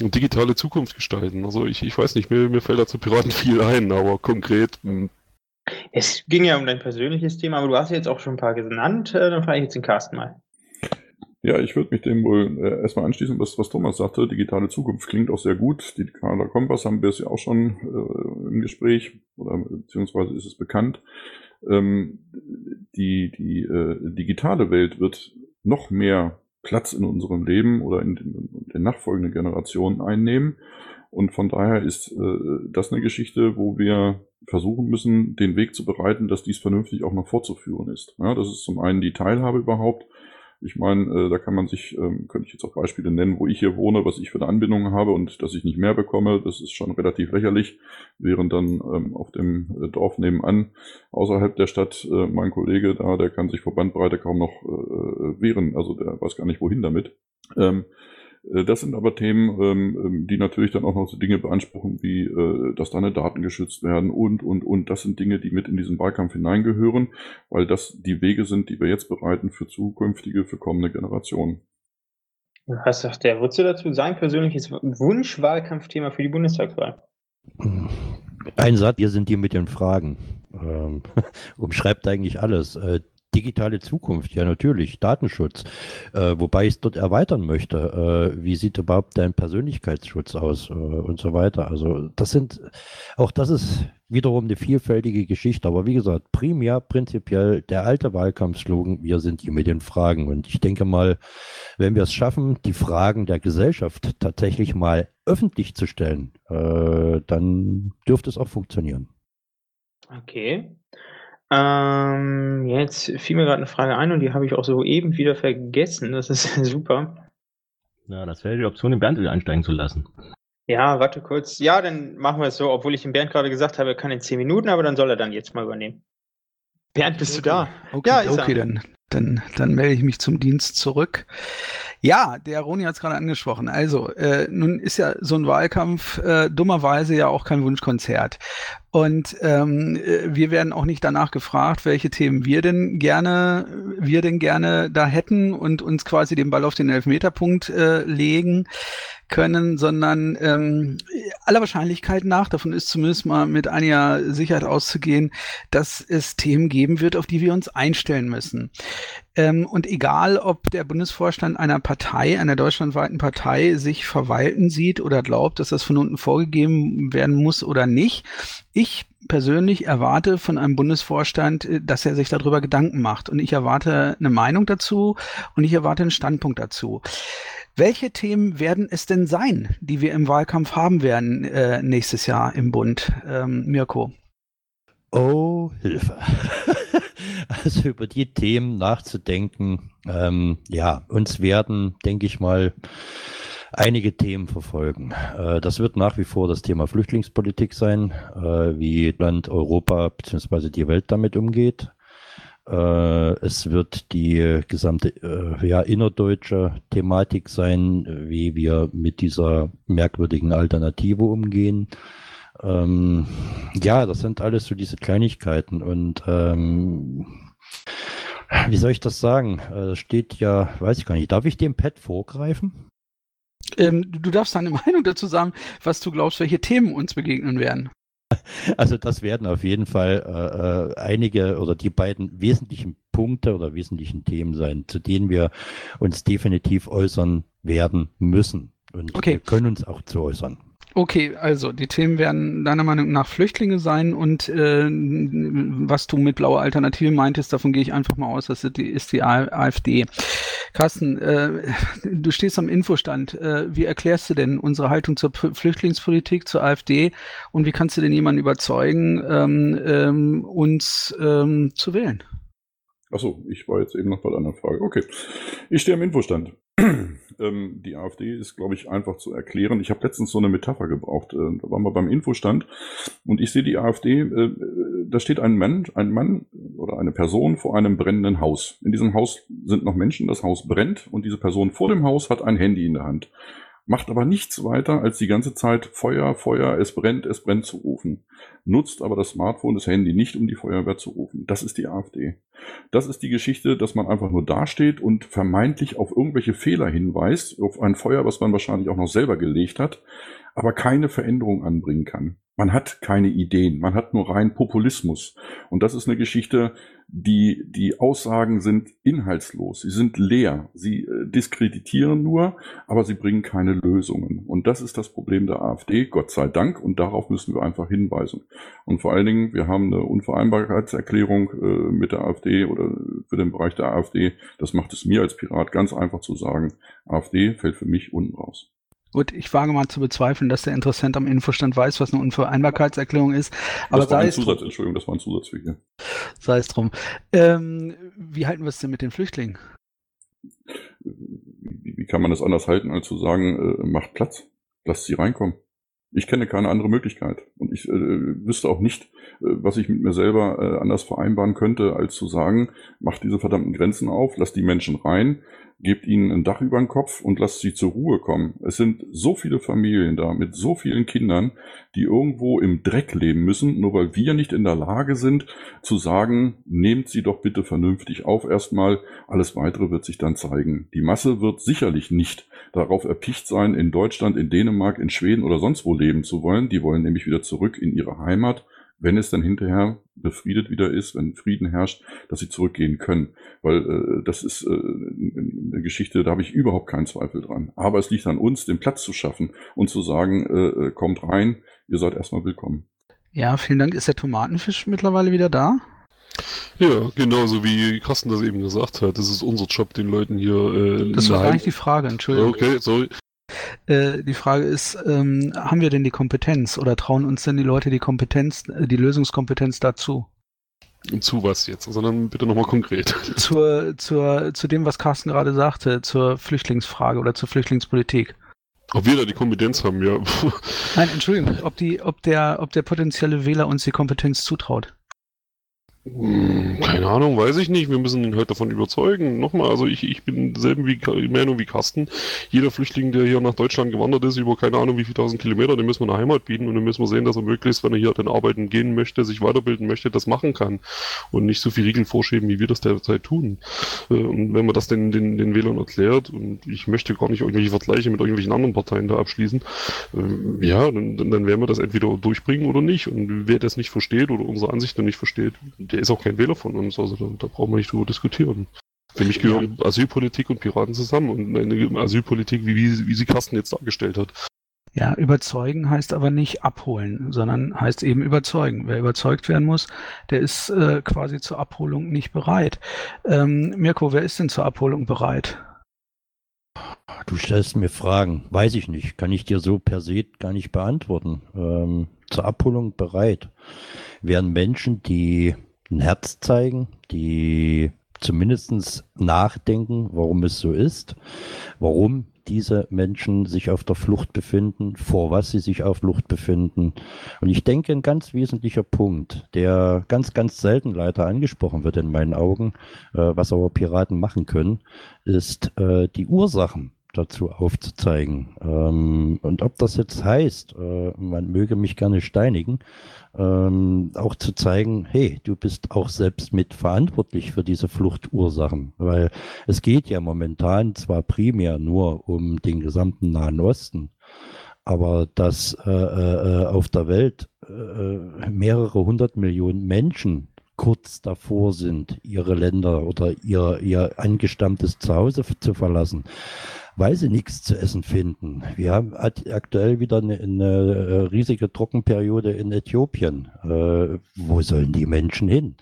[SPEAKER 7] digitale Zukunft gestalten. Also ich, ich weiß nicht, mir, mir fällt dazu Piraten viel ein, aber konkret. hm,
[SPEAKER 9] Es ging ja um dein persönliches Thema, aber du hast jetzt auch schon ein paar genannt. Äh, Dann frage ich jetzt den Carsten mal.
[SPEAKER 2] Ja, ich würde mich dem wohl äh, erstmal anschließen, was, was Thomas sagte. Digitale Zukunft klingt auch sehr gut. Digitaler Kompass haben wir es ja auch schon äh, im Gespräch, oder beziehungsweise ist es bekannt. Ähm, die die äh, digitale Welt wird noch mehr Platz in unserem Leben oder in den, in den nachfolgenden Generationen einnehmen. Und von daher ist äh, das eine Geschichte, wo wir versuchen müssen, den Weg zu bereiten, dass dies vernünftig auch noch fortzuführen ist. Ja, das ist zum einen die Teilhabe überhaupt. Ich meine, äh, da kann man sich, ähm, könnte ich jetzt auch Beispiele nennen, wo ich hier wohne, was ich für eine Anbindung habe und dass ich nicht mehr bekomme, das ist schon relativ lächerlich, während dann ähm, auf dem äh, Dorf nebenan, außerhalb der Stadt, äh, mein Kollege da, der kann sich vor Bandbreite kaum noch äh, wehren, also der weiß gar nicht wohin damit. Ähm, äh, das sind aber Themen, ähm, ähm, die natürlich dann auch noch so Dinge beanspruchen, wie äh, dass deine Daten geschützt werden und, und, und. Das sind Dinge, die mit in diesen Wahlkampf hineingehören, weil das die Wege sind, die wir jetzt bereiten für zukünftige, für kommende Generationen.
[SPEAKER 9] Was sagt der Wurzel dazu? Sein persönliches Wunschwahlkampfthema für die Bundestagswahl.
[SPEAKER 6] Ein Satz, wir sind die mit den Fragen. Ähm, umschreibt eigentlich alles. Äh, digitale Zukunft, ja natürlich, Datenschutz. Äh, wobei ich es dort erweitern möchte. Äh, wie sieht überhaupt dein Persönlichkeitsschutz aus äh, und so weiter. Also das sind, auch das ist wiederum eine vielfältige Geschichte. Aber wie gesagt, primär prinzipiell der alte Wahlkampfslogan, wir sind die mit den Fragen. Und ich denke mal, wenn wir es schaffen, die Fragen der Gesellschaft tatsächlich mal öffentlich zu stellen, äh, dann dürfte es auch funktionieren.
[SPEAKER 9] Okay. Ähm, jetzt fiel mir gerade eine Frage ein und die habe ich auch soeben wieder vergessen. Das ist super.
[SPEAKER 8] Ja, das wäre die Option, den Bernd wieder einsteigen zu lassen.
[SPEAKER 9] Ja, warte kurz. Ja, dann machen wir es so, obwohl ich dem Bernd gerade gesagt habe, er kann in 10 Minuten, aber dann soll er dann jetzt mal übernehmen. Bernd, bist du da?
[SPEAKER 3] Okay,
[SPEAKER 9] ja, ist
[SPEAKER 3] okay
[SPEAKER 9] er.
[SPEAKER 3] dann, dann, dann melde ich mich zum Dienst zurück. Ja, der Roni hat es gerade angesprochen. Also, äh, nun ist ja so ein Wahlkampf äh, dummerweise ja auch kein Wunschkonzert. Und ähm, äh, wir werden auch nicht danach gefragt, welche Themen wir denn gerne, wir denn gerne da hätten und uns quasi den Ball auf den Elfmeterpunkt äh, legen können, sondern ähm, aller Wahrscheinlichkeit nach, davon ist zumindest mal mit einiger Sicherheit auszugehen, dass es Themen geben wird, auf die wir uns einstellen müssen. Ähm, und egal, ob der Bundesvorstand einer Partei, einer deutschlandweiten Partei, sich verwalten sieht oder glaubt, dass das von unten vorgegeben werden muss oder nicht, ich persönlich erwarte von einem Bundesvorstand, äh, dass er sich darüber Gedanken macht. Und ich erwarte eine Meinung dazu und ich erwarte einen Standpunkt dazu. Welche Themen werden es denn sein, die wir im Wahlkampf haben werden äh, nächstes Jahr im Bund? Ähm, Mirko.
[SPEAKER 6] Oh, Hilfe. also über die Themen nachzudenken. Ähm, ja, uns werden, denke ich mal, einige Themen verfolgen. Äh, das wird nach wie vor das Thema Flüchtlingspolitik sein, äh, wie Land, Europa bzw. die Welt damit umgeht. Äh, es wird die gesamte äh, ja, innerdeutsche Thematik sein, wie wir mit dieser merkwürdigen Alternative umgehen. Ähm, ja, das sind alles so diese Kleinigkeiten und ähm, wie soll ich das sagen? Äh, steht ja, weiß ich gar nicht, darf ich dem Pad vorgreifen?
[SPEAKER 3] Ähm, du darfst deine Meinung dazu sagen, was du glaubst, welche Themen uns begegnen werden.
[SPEAKER 6] Also das werden auf jeden Fall äh, äh, einige oder die beiden wesentlichen Punkte oder wesentlichen Themen sein, zu denen wir uns definitiv äußern werden müssen. Und
[SPEAKER 3] Okay.
[SPEAKER 6] wir können uns auch zu äußern.
[SPEAKER 3] Okay, also die Themen werden deiner Meinung nach Flüchtlinge sein und äh, was du mit blauer Alternative meintest, davon gehe ich einfach mal aus, das ist die, ist die AfD. Carsten, äh, du stehst am Infostand. Äh, wie erklärst du denn unsere Haltung zur P- Flüchtlingspolitik, zur AfD und wie kannst du denn jemanden überzeugen, ähm, ähm, uns ähm, zu wählen?
[SPEAKER 2] Achso, ich war jetzt eben noch bei einer Frage. Okay. Ich stehe am Infostand. ähm, die AfD ist, glaube ich, einfach zu erklären. Ich habe letztens so eine Metapher gebraucht. Äh, da waren wir beim Infostand und ich sehe die AfD, äh, da steht ein Mann, ein Mann oder eine Person vor einem brennenden Haus. In diesem Haus sind noch Menschen, das Haus brennt und diese Person vor dem Haus hat ein Handy in der Hand. Macht aber nichts weiter, als die ganze Zeit Feuer, Feuer, es brennt, es brennt zu rufen. Nutzt aber das Smartphone, das Handy nicht, um die Feuerwehr zu rufen. Das ist die AfD. Das ist die Geschichte, dass man einfach nur dasteht und vermeintlich auf irgendwelche Fehler hinweist, auf ein Feuer, was man wahrscheinlich auch noch selber gelegt hat, aber keine Veränderung anbringen kann. Man hat keine Ideen, man hat nur rein Populismus. Und das ist eine Geschichte, die, die Aussagen sind inhaltslos, sie sind leer, sie äh, diskreditieren nur, aber sie bringen keine Lösungen. Und das ist das Problem der AfD, Gott sei Dank, und darauf müssen wir einfach hinweisen. Und vor allen Dingen, wir haben eine Unvereinbarkeitserklärung äh, mit der AfD oder für den Bereich der AfD. Das macht es mir als Pirat ganz einfach zu sagen, AfD fällt für mich unten raus.
[SPEAKER 3] Gut, ich wage mal zu bezweifeln, dass der Interessent am Infostand weiß, was eine Unvereinbarkeitserklärung ist. Aber
[SPEAKER 2] das war
[SPEAKER 3] sei
[SPEAKER 2] ein Zusatz. Entschuldigung, das war ein Zusatz für hier.
[SPEAKER 3] Sei es drum. Ähm, wie halten wir es denn mit den Flüchtlingen?
[SPEAKER 2] Wie, wie kann man das anders halten, als zu sagen, äh, macht Platz, lasst sie reinkommen? Ich kenne keine andere Möglichkeit. Und ich äh, wüsste auch nicht, was ich mit mir selber äh, anders vereinbaren könnte, als zu sagen, macht diese verdammten Grenzen auf, lasst die Menschen rein, gebt ihnen ein Dach über den Kopf und lasst sie zur Ruhe kommen. Es sind so viele Familien da mit so vielen Kindern, die irgendwo im Dreck leben müssen, nur weil wir nicht in der Lage sind zu sagen, nehmt sie doch bitte vernünftig auf erstmal, alles weitere wird sich dann zeigen. Die Masse wird sicherlich nicht darauf erpicht sein, in Deutschland, in Dänemark, in Schweden oder sonst wo leben zu wollen. Die wollen nämlich wieder zurück in ihre Heimat wenn es dann hinterher befriedet wieder ist, wenn Frieden herrscht, dass sie zurückgehen können. Weil äh, das ist äh, eine Geschichte, da habe ich überhaupt keinen Zweifel dran. Aber es liegt an uns, den Platz zu schaffen und zu sagen, äh, kommt rein, ihr seid erstmal willkommen.
[SPEAKER 3] Ja, vielen Dank. Ist der Tomatenfisch mittlerweile wieder da?
[SPEAKER 7] Ja, genauso wie Carsten das eben gesagt hat. Das ist unser Job, den Leuten hier. Äh,
[SPEAKER 3] Das war nicht die Frage, Entschuldigung.
[SPEAKER 7] Okay, sorry.
[SPEAKER 3] Äh, die Frage ist, ähm, haben wir denn die Kompetenz oder trauen uns denn die Leute die Kompetenz, äh, die Lösungskompetenz dazu?
[SPEAKER 7] Zu was jetzt? Sondern bitte nochmal konkret.
[SPEAKER 3] Zur, zur, zu dem, was Carsten gerade sagte, zur Flüchtlingsfrage oder zur Flüchtlingspolitik.
[SPEAKER 7] Ob wir da die Kompetenz haben, ja.
[SPEAKER 3] Nein, Entschuldigung, ob, die, ob, der, ob der potenzielle Wähler uns die Kompetenz zutraut.
[SPEAKER 7] Keine Ahnung, weiß ich nicht. Wir müssen ihn halt davon überzeugen. Nochmal, also ich, ich bin selben wie, Meinung wie Carsten. Jeder Flüchtling, der hier nach Deutschland gewandert ist, über keine Ahnung wie viele tausend Kilometer, dem müssen wir eine Heimat bieten und dann müssen wir sehen, dass er möglichst, wenn er hier dann arbeiten gehen möchte, sich weiterbilden möchte, das machen kann und nicht so viel Regeln vorschieben, wie wir das derzeit tun. Äh, Und wenn man das den, den, den Wählern erklärt, und ich möchte gar nicht irgendwelche Vergleiche mit irgendwelchen anderen Parteien da abschließen, äh, ja, dann, dann werden wir das entweder durchbringen oder nicht. Und wer das nicht versteht oder unsere Ansichten nicht versteht, der ist auch kein Wähler von uns. Also da, da brauchen wir nicht drüber diskutieren. Für mich gehören Asylpolitik und Piraten zusammen und eine Asylpolitik, wie, wie, wie sie Carsten jetzt dargestellt hat.
[SPEAKER 3] Ja, überzeugen heißt aber nicht abholen, sondern heißt eben überzeugen. Wer überzeugt werden muss, der ist äh, quasi zur Abholung nicht bereit. Ähm, Mirko, wer ist denn zur Abholung bereit?
[SPEAKER 6] Du stellst mir Fragen. Weiß ich nicht. Kann ich dir so per se gar nicht beantworten. Ähm, zur Abholung bereit wären Menschen, die ein Herz zeigen, die zumindest nachdenken, warum es so ist, warum diese Menschen sich auf der Flucht befinden, vor was sie sich auf Flucht befinden. Und ich denke, ein ganz wesentlicher Punkt, der ganz, ganz selten leider angesprochen wird in meinen Augen, äh, was aber Piraten machen können, ist äh, die Ursachen dazu aufzuzeigen. Ähm, und ob das jetzt heißt, äh, man möge mich gerne steinigen, ähm, auch zu zeigen, hey, du bist auch selbst mitverantwortlich für diese Fluchtursachen, weil es geht ja momentan zwar primär nur um den gesamten Nahen Osten, aber dass äh, äh, auf der Welt äh, mehrere hundert Millionen Menschen kurz davor sind, ihre Länder oder ihr, ihr angestammtes Zuhause zu verlassen, weil sie nichts zu essen finden. Wir haben aktuell wieder eine, eine äh, riesige Trockenperiode in Äthiopien. Äh, wo sollen die Menschen hin?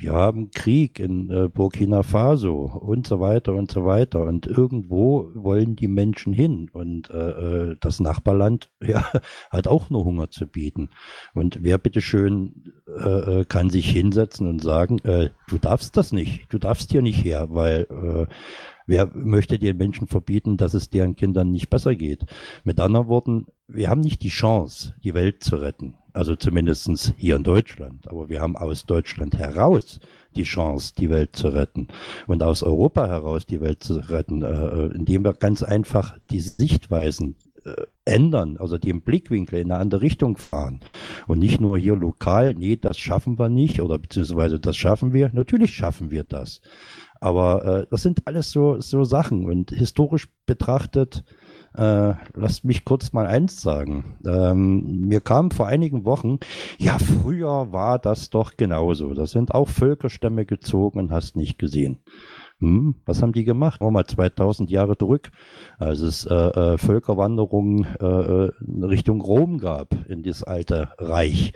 [SPEAKER 6] Wir haben Krieg in äh, Burkina Faso und so weiter und so weiter. Und irgendwo wollen die Menschen hin. Und äh, äh, das Nachbarland ja, hat auch nur Hunger zu bieten. Und wer bitteschön äh, äh, kann sich hinsetzen und sagen, du darfst das nicht, du darfst hier nicht her, weil Wer möchte den Menschen verbieten, dass es deren Kindern nicht besser geht? Mit anderen Worten, wir haben nicht die Chance, die Welt zu retten. Also zumindestens hier in Deutschland. Aber wir haben aus Deutschland heraus die Chance, die Welt zu retten. Und aus Europa heraus die Welt zu retten, äh, indem wir ganz einfach die Sichtweisen äh, ändern, also den Blickwinkel in eine andere Richtung fahren. Und nicht nur hier lokal, nee, das schaffen wir nicht oder beziehungsweise das schaffen wir. Natürlich schaffen wir das. Aber äh, das sind alles so, so Sachen. Und historisch betrachtet, äh, lasst mich kurz mal eins sagen. Ähm, mir kam vor einigen Wochen, ja, früher war das doch genauso. Da sind auch Völkerstämme gezogen und hast nicht gesehen. Hm, was haben die gemacht? Mal 2000 Jahre zurück, als es äh, äh, Völkerwanderungen äh, äh, Richtung Rom gab, in das alte Reich.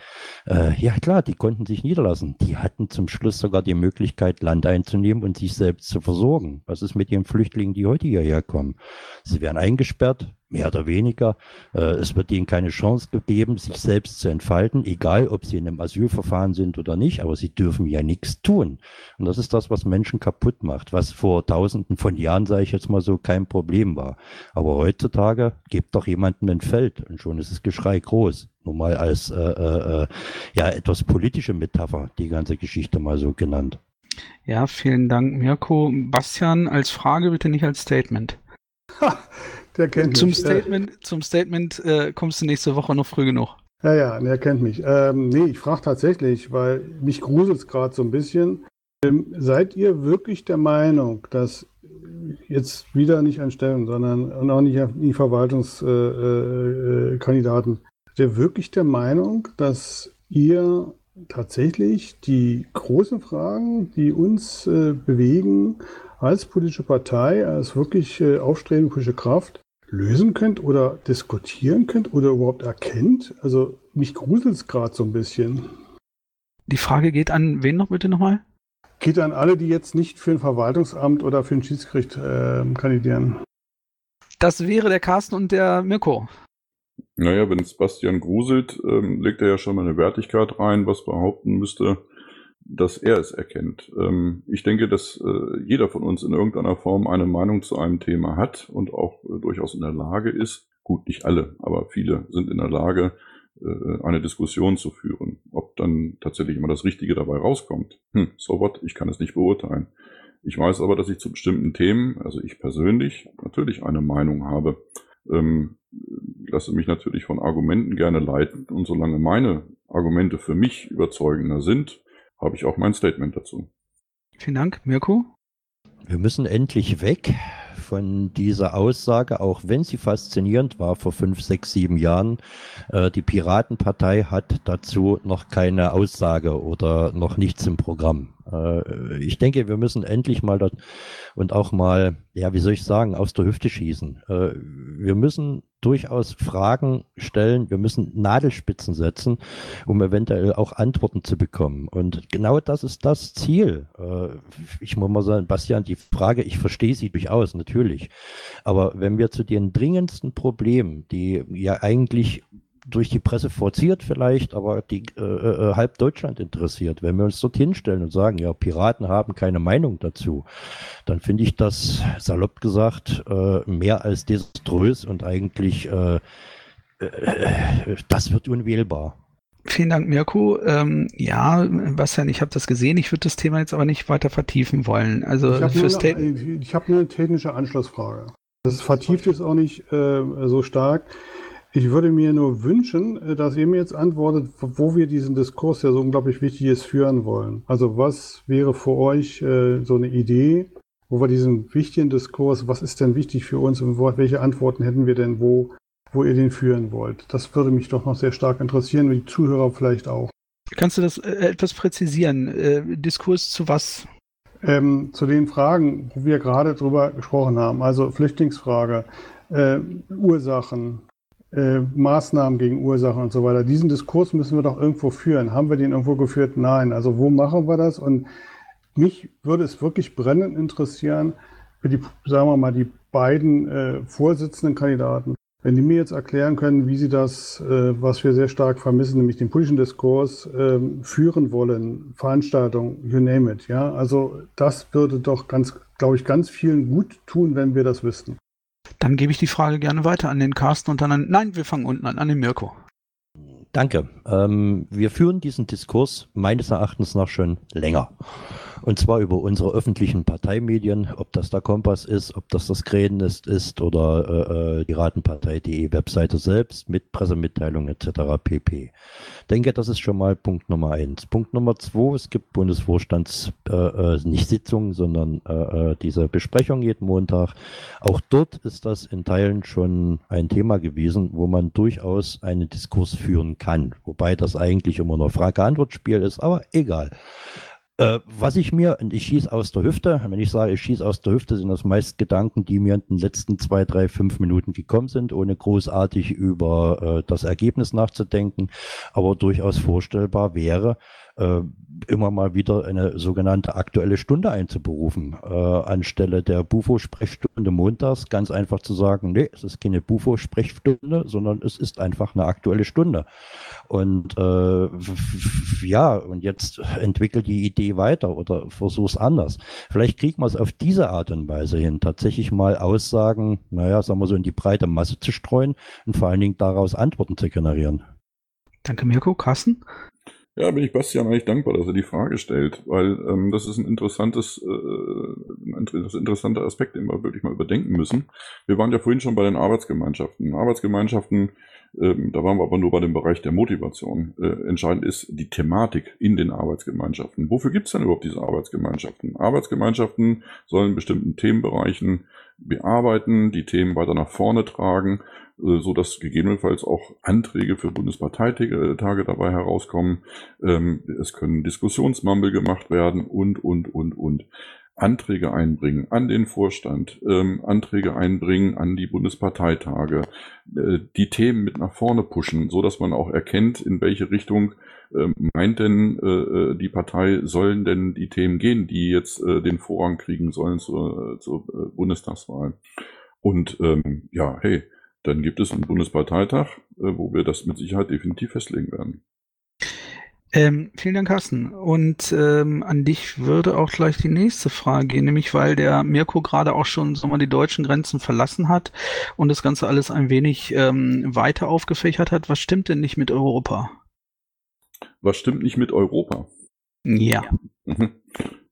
[SPEAKER 6] Äh, ja klar, die konnten sich niederlassen. Die hatten zum Schluss sogar die Möglichkeit, Land einzunehmen und sich selbst zu versorgen. Was ist mit den Flüchtlingen, die heute hierher kommen? Sie werden eingesperrt, mehr oder weniger. Äh, es wird ihnen keine Chance gegeben, sich selbst zu entfalten, egal ob sie in einem Asylverfahren sind oder nicht, aber sie dürfen ja nichts tun. Und das ist das, was Menschen kaputt macht, was vor tausenden von Jahren, sage ich jetzt mal so, kein Problem war. Aber heutzutage gibt doch jemanden ein Feld und schon ist das Geschrei groß. Nur mal als äh, äh, äh, ja etwas politische Metapher, die ganze Geschichte mal so genannt.
[SPEAKER 3] Ja, vielen Dank, Mirko. Bastian, als Frage bitte nicht als Statement.
[SPEAKER 13] Der kennt
[SPEAKER 3] zum
[SPEAKER 13] mich.
[SPEAKER 3] Statement, äh, zum Statement äh, kommst du nächste Woche noch früh genug.
[SPEAKER 13] Ja, ja, der kennt mich. Ähm, nee, ich frage tatsächlich, weil mich gruselt es gerade so ein bisschen. Ähm, seid ihr wirklich der Meinung, dass jetzt wieder nicht an Stellen, sondern auch nicht an die Verwaltungskandidaten, äh, äh, seid ihr wirklich der Meinung, dass ihr tatsächlich die großen Fragen, die uns äh, bewegen, als politische Partei, als wirklich äh, aufstrebende politische Kraft lösen könnt oder diskutieren könnt oder überhaupt erkennt? Also mich gruselt es gerade so ein bisschen.
[SPEAKER 3] Die Frage geht an wen noch bitte nochmal?
[SPEAKER 13] Geht an alle, die jetzt nicht für ein Verwaltungsamt oder für ein Schiedsgericht äh, kandidieren.
[SPEAKER 3] Das wäre der Carsten und der Mirko.
[SPEAKER 2] Naja, wenn Sebastian gruselt, ähm, legt er ja schon mal eine Wertigkeit rein, was behaupten müsste, dass er es erkennt. Ähm, ich denke, dass äh, jeder von uns in irgendeiner Form eine Meinung zu einem Thema hat und auch äh, durchaus in der Lage ist, gut, nicht alle, aber viele sind in der Lage, äh, eine Diskussion zu führen. Ob dann tatsächlich immer das Richtige dabei rauskommt, hm, so what, ich kann es nicht beurteilen. Ich weiß aber, dass ich zu bestimmten Themen, also ich persönlich, natürlich eine Meinung habe. Ähm, lasse mich natürlich von Argumenten gerne leiten und solange meine Argumente für mich überzeugender sind, habe ich auch mein Statement dazu.
[SPEAKER 3] Vielen Dank, Mirko.
[SPEAKER 6] Wir müssen endlich weg von dieser Aussage, auch wenn sie faszinierend war vor fünf, sechs, sieben Jahren. Äh, die Piratenpartei hat dazu noch keine Aussage oder noch nichts im Programm. Äh, ich denke, wir müssen endlich mal dort und auch mal, ja, wie soll ich sagen, aus der Hüfte schießen. Äh, wir müssen durchaus Fragen stellen, wir müssen Nadelspitzen setzen, um eventuell auch Antworten zu bekommen. Und genau das ist das Ziel. Äh, ich muss mal sagen, Bastian, die Frage, ich verstehe sie durchaus, natürlich. Aber wenn wir zu den dringendsten Problemen, die ja eigentlich durch die Presse forciert vielleicht, aber die äh, äh, halb Deutschland interessiert. Wenn wir uns dort hinstellen und sagen, ja, Piraten haben keine Meinung dazu, dann finde ich das salopp gesagt äh, mehr als desaströs und eigentlich äh, äh, das wird unwählbar.
[SPEAKER 3] Vielen Dank, Mirko. Ähm, ja, Bastian, ich habe das gesehen. Ich würde das Thema jetzt aber nicht weiter vertiefen wollen. Also
[SPEAKER 13] ich habe nur, hab nur, eine technische Anschlussfrage. Das vertieft ist auch nicht äh, so stark. Ich würde mir nur wünschen, äh, dass ihr mir jetzt antwortet, wo wir diesen Diskurs, der so unglaublich wichtig ist, führen wollen. Also was wäre für euch äh, so eine Idee, wo wir diesen wichtigen Diskurs, was ist denn wichtig für uns und welche Antworten hätten wir denn, wo, wo ihr den führen wollt? Das würde mich doch noch sehr stark interessieren und die Zuhörer vielleicht auch.
[SPEAKER 3] Kannst du das äh, etwas präzisieren? Äh, Diskurs zu was?
[SPEAKER 13] Ähm, zu den Fragen, wo wir gerade drüber gesprochen haben, also Flüchtlingsfrage, äh, Ursachen, äh, Maßnahmen gegen Ursachen und so weiter. Diesen Diskurs müssen wir doch irgendwo führen. Haben wir den irgendwo geführt? Nein. Also wo machen wir das? Und mich würde es wirklich brennend interessieren, für die, sagen wir mal, die beiden äh, vorsitzenden Kandidaten, wenn die mir jetzt erklären können, wie sie das, äh, was wir sehr stark vermissen, nämlich den politischen Diskurs, äh, führen wollen, Veranstaltungen, you name it, ja. Also das würde doch ganz glaube ich, ganz vielen gut tun, wenn wir das wüssten.
[SPEAKER 3] Dann gebe ich die Frage gerne weiter an den Carsten und dann an. Nein, wir fangen unten an, an den Mirko.
[SPEAKER 6] Danke. Ähm, wir führen diesen Diskurs meines Erachtens nach schon länger. Und zwar über unsere öffentlichen Parteimedien, ob das der Kompass ist, ob das das Krähennest ist oder äh, äh die Ratenpartei.de Webseite selbst mit Pressemitteilungen etc. pp. Denke, das ist schon mal Punkt Nummer eins. Punkt Nummer zwei, es gibt Bundesvorstands, äh, äh, nicht Sitzungen, sondern äh, äh, diese Besprechung jeden Montag. Auch dort ist das in Teilen schon ein Thema gewesen, wo man durchaus einen Diskurs führen kann. Wobei das eigentlich immer nur Frage-Antwort-Spiel ist, aber egal. Äh, was ich mir, und ich schieße aus der Hüfte, wenn ich sage, ich schieße aus der Hüfte, sind das meist Gedanken, die mir in den letzten zwei, drei, fünf Minuten gekommen sind, ohne großartig über äh, das Ergebnis nachzudenken, aber durchaus vorstellbar wäre, äh, immer mal wieder eine sogenannte aktuelle Stunde einzuberufen, äh, anstelle der Bufo-Sprechstunde montags ganz einfach zu sagen, nee, es ist keine Bufo-Sprechstunde, sondern es ist einfach eine aktuelle Stunde. Und äh, ja, und jetzt entwickelt die Idee weiter oder versuch's anders. Vielleicht kriegt man es auf diese Art und Weise hin, tatsächlich mal Aussagen, naja, sagen wir so, in die breite Masse zu streuen und vor allen Dingen daraus Antworten zu generieren.
[SPEAKER 3] Danke, Mirko. Carsten?
[SPEAKER 2] Ja, bin ich Bastian eigentlich dankbar, dass er die Frage stellt, weil ähm, das ist ein interessantes, äh, ein interessanter Aspekt, den wir wirklich mal überdenken müssen. Wir waren ja vorhin schon bei den Arbeitsgemeinschaften. Arbeitsgemeinschaften, ähm, da waren wir aber nur bei dem Bereich der Motivation. Äh, entscheidend ist die Thematik in den Arbeitsgemeinschaften. Wofür gibt es denn überhaupt diese Arbeitsgemeinschaften? Arbeitsgemeinschaften sollen bestimmten Themenbereichen bearbeiten, die Themen weiter nach vorne tragen so dass gegebenenfalls auch Anträge für Bundesparteitage dabei herauskommen. Ähm, es können Diskussionsmumble gemacht werden und, und, und, und. Anträge einbringen an den Vorstand, ähm, Anträge einbringen an die Bundesparteitage, äh, die Themen mit nach vorne pushen, so dass man auch erkennt, in welche Richtung äh, meint denn äh, äh, die Partei, sollen denn die Themen gehen, die jetzt äh, den Vorrang kriegen sollen zur, zur Bundestagswahl. Und ähm, ja, hey, dann gibt es einen Bundesparteitag, äh, wo wir das mit Sicherheit definitiv festlegen werden.
[SPEAKER 3] Ähm, vielen Dank, Carsten. Und ähm, an dich würde auch gleich die nächste Frage gehen, nämlich weil der Mirko gerade auch schon sagen wir, die deutschen Grenzen verlassen hat und das Ganze alles ein wenig ähm, weiter aufgefächert hat. Was stimmt denn nicht mit Europa?
[SPEAKER 2] Was stimmt nicht mit Europa?
[SPEAKER 3] Ja.
[SPEAKER 2] Mhm.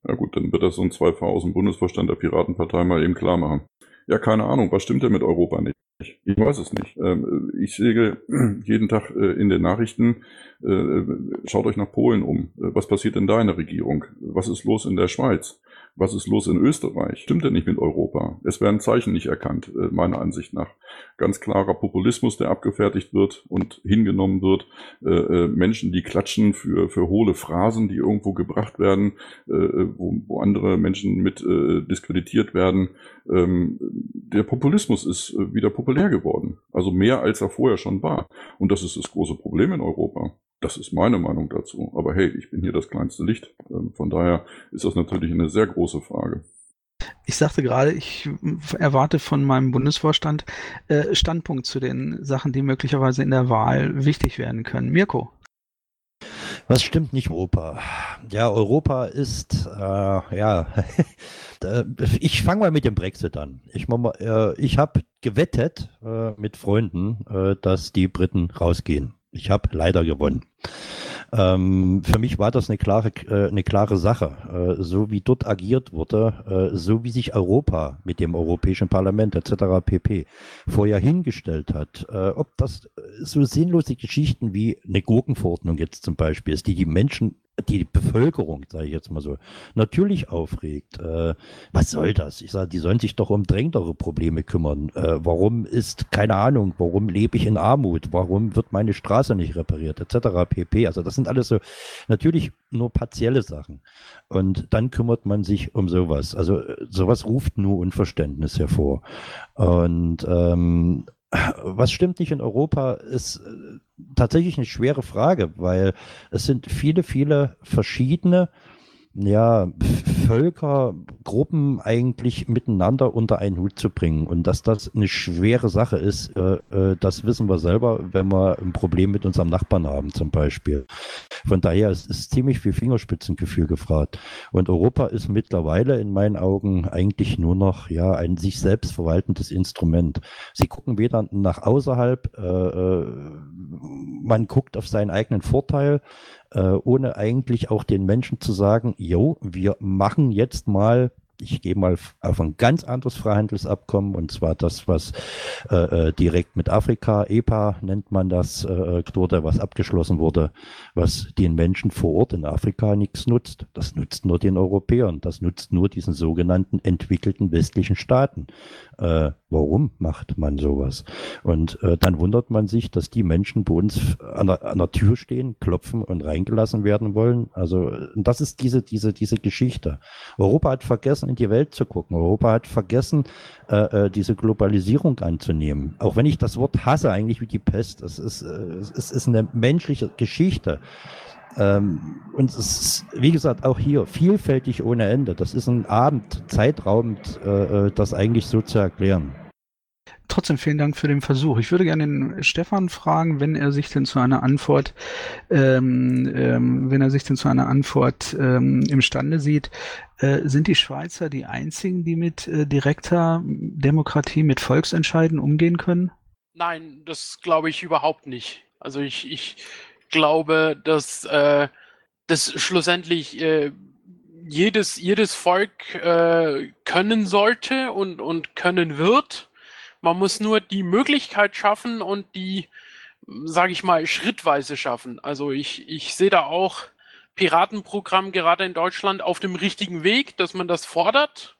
[SPEAKER 2] Ja gut, dann wird das so ein Zweifach aus dem Bundesvorstand der Piratenpartei mal eben klar machen. Ja, keine Ahnung, was stimmt denn mit Europa nicht? Ich weiß es nicht. Ähm, ich sehe jeden Tag äh, in den Nachrichten, äh, schaut euch nach Polen um. Äh, was passiert in deiner Regierung? Was ist los in der Schweiz? Was ist los in Österreich? Stimmt denn nicht mit Europa? Es werden Zeichen nicht erkannt, meiner Ansicht nach. Ganz klarer Populismus, der abgefertigt wird und hingenommen wird. Menschen, die klatschen für, für hohle Phrasen, die irgendwo gebracht werden, wo, wo andere Menschen mit diskreditiert werden. Ähm, der Populismus ist wieder populär geworden. Also mehr als er vorher schon war. Und das ist das große Problem in Europa. Das ist meine Meinung dazu. Aber hey, ich bin hier das kleinste Licht. Ähm, von daher ist das natürlich eine sehr große Frage.
[SPEAKER 3] Ich sagte gerade, ich erwarte von meinem Bundesvorstand äh, Standpunkt zu den Sachen, die möglicherweise in der Wahl wichtig werden können. Mirko.
[SPEAKER 6] Was stimmt nicht Europa? Ja, Europa ist, äh, ja, ich fange mal mit dem Brexit an. Ich, äh, ich habe gewettet äh, mit Freunden, äh, dass die Briten rausgehen. Ich habe leider gewonnen. Ähm, für mich war das eine klare, äh, eine klare Sache. Äh, so wie dort agiert wurde, äh, so wie sich Europa mit dem Europäischen Parlament etc. pp. vorher hingestellt hat, äh, ob das so sinnlose Geschichten wie eine Gurkenverordnung jetzt zum Beispiel ist, die die Menschen die Bevölkerung, sage ich jetzt mal so, natürlich aufregt. Äh, was soll das? Ich sage, die sollen sich doch um drängtere Probleme kümmern. Äh, warum ist, keine Ahnung, warum lebe ich in Armut? Warum wird meine Straße nicht repariert? Etc. pp. Also das sind alles so natürlich nur partielle Sachen. Und dann kümmert man sich um sowas. Also sowas ruft nur Unverständnis hervor. Und ähm, was stimmt nicht in Europa, ist äh, tatsächlich eine schwere Frage, weil es sind viele, viele verschiedene ja, Völker, Gruppen eigentlich miteinander unter einen Hut zu bringen. Und dass das eine schwere Sache ist, äh, äh, das wissen wir selber, wenn wir ein Problem mit unserem Nachbarn haben zum Beispiel. Von daher ist, ist ziemlich viel Fingerspitzengefühl gefragt. Und Europa ist mittlerweile in meinen Augen eigentlich nur noch ja ein sich selbst verwaltendes Instrument. Sie gucken weder nach außerhalb, äh, äh man guckt auf seinen eigenen Vorteil, äh, ohne eigentlich auch den Menschen zu sagen, jo, wir machen jetzt mal ich gehe mal auf ein ganz anderes Freihandelsabkommen und zwar das, was äh, äh direkt mit Afrika, EPA nennt man das, äh, wurde, was abgeschlossen wurde, was den Menschen vor Ort in Afrika nichts nutzt. Das nutzt nur den Europäern, das nutzt nur diesen sogenannten entwickelten westlichen Staaten. Äh, warum macht man sowas? Und äh, dann wundert man sich, dass die Menschen bei uns an der, an der Tür stehen, klopfen und reingelassen werden wollen. Also das ist diese, diese, diese Geschichte. Europa hat vergessen, in die Welt zu gucken. Europa hat vergessen, äh, äh, diese Globalisierung anzunehmen. Auch wenn ich das Wort hasse, eigentlich wie die Pest. Es ist, äh, es ist eine menschliche Geschichte. Ähm, und es ist, wie gesagt, auch hier vielfältig ohne Ende. Das ist ein Abend, Zeitraum, äh, äh, das eigentlich so zu erklären.
[SPEAKER 3] Trotzdem vielen Dank für den Versuch. Ich würde gerne den Stefan fragen, wenn er sich denn zu einer Antwort, ähm, ähm, wenn er sich denn zu einer Antwort ähm, imstande sieht. Äh, sind die Schweizer die einzigen, die mit äh, direkter Demokratie, mit Volksentscheiden umgehen können?
[SPEAKER 1] Nein, das glaube ich überhaupt nicht. Also ich, ich glaube, dass äh, das schlussendlich äh, jedes, jedes Volk äh, können sollte und, und können wird. Man muss nur die Möglichkeit schaffen und die, sage ich mal, schrittweise schaffen. Also ich, ich sehe da auch Piratenprogramm gerade in Deutschland auf dem richtigen Weg, dass man das fordert.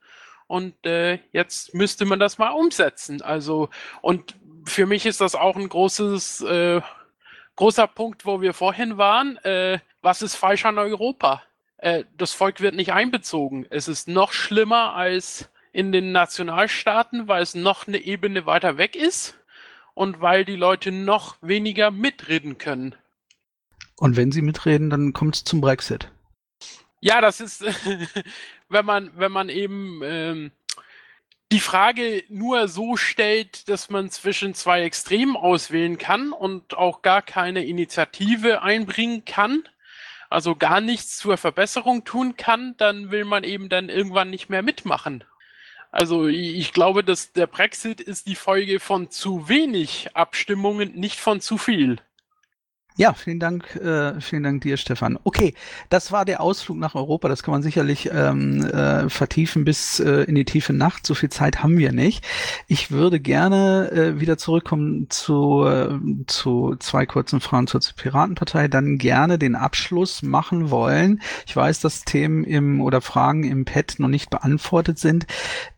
[SPEAKER 1] Und äh, jetzt müsste man das mal umsetzen. Also, und für mich ist das auch ein großes äh, großer Punkt, wo wir vorhin waren. Äh, was ist falsch an Europa? Äh, das Volk wird nicht einbezogen. Es ist noch schlimmer als in den Nationalstaaten, weil es noch eine Ebene weiter weg ist und weil die Leute noch weniger mitreden können.
[SPEAKER 3] Und wenn sie mitreden, dann kommt es zum Brexit.
[SPEAKER 1] Ja, das ist, wenn man, wenn man eben ähm, die Frage nur so stellt, dass man zwischen zwei Extremen auswählen kann und auch gar keine Initiative einbringen kann, also gar nichts zur Verbesserung tun kann, dann will man eben dann irgendwann nicht mehr mitmachen. Also ich glaube, dass der Brexit ist die Folge von zu wenig Abstimmungen, nicht von zu viel.
[SPEAKER 3] Ja, vielen Dank, äh, vielen Dank dir, Stefan. Okay, das war der Ausflug nach Europa. Das kann man sicherlich ähm, äh, vertiefen bis äh, in die tiefe Nacht. So viel Zeit haben wir nicht. Ich würde gerne äh, wieder zurückkommen zu, äh, zu zwei kurzen Fragen zur Piratenpartei, dann gerne den Abschluss machen wollen. Ich weiß, dass Themen im oder Fragen im Pad noch nicht beantwortet sind.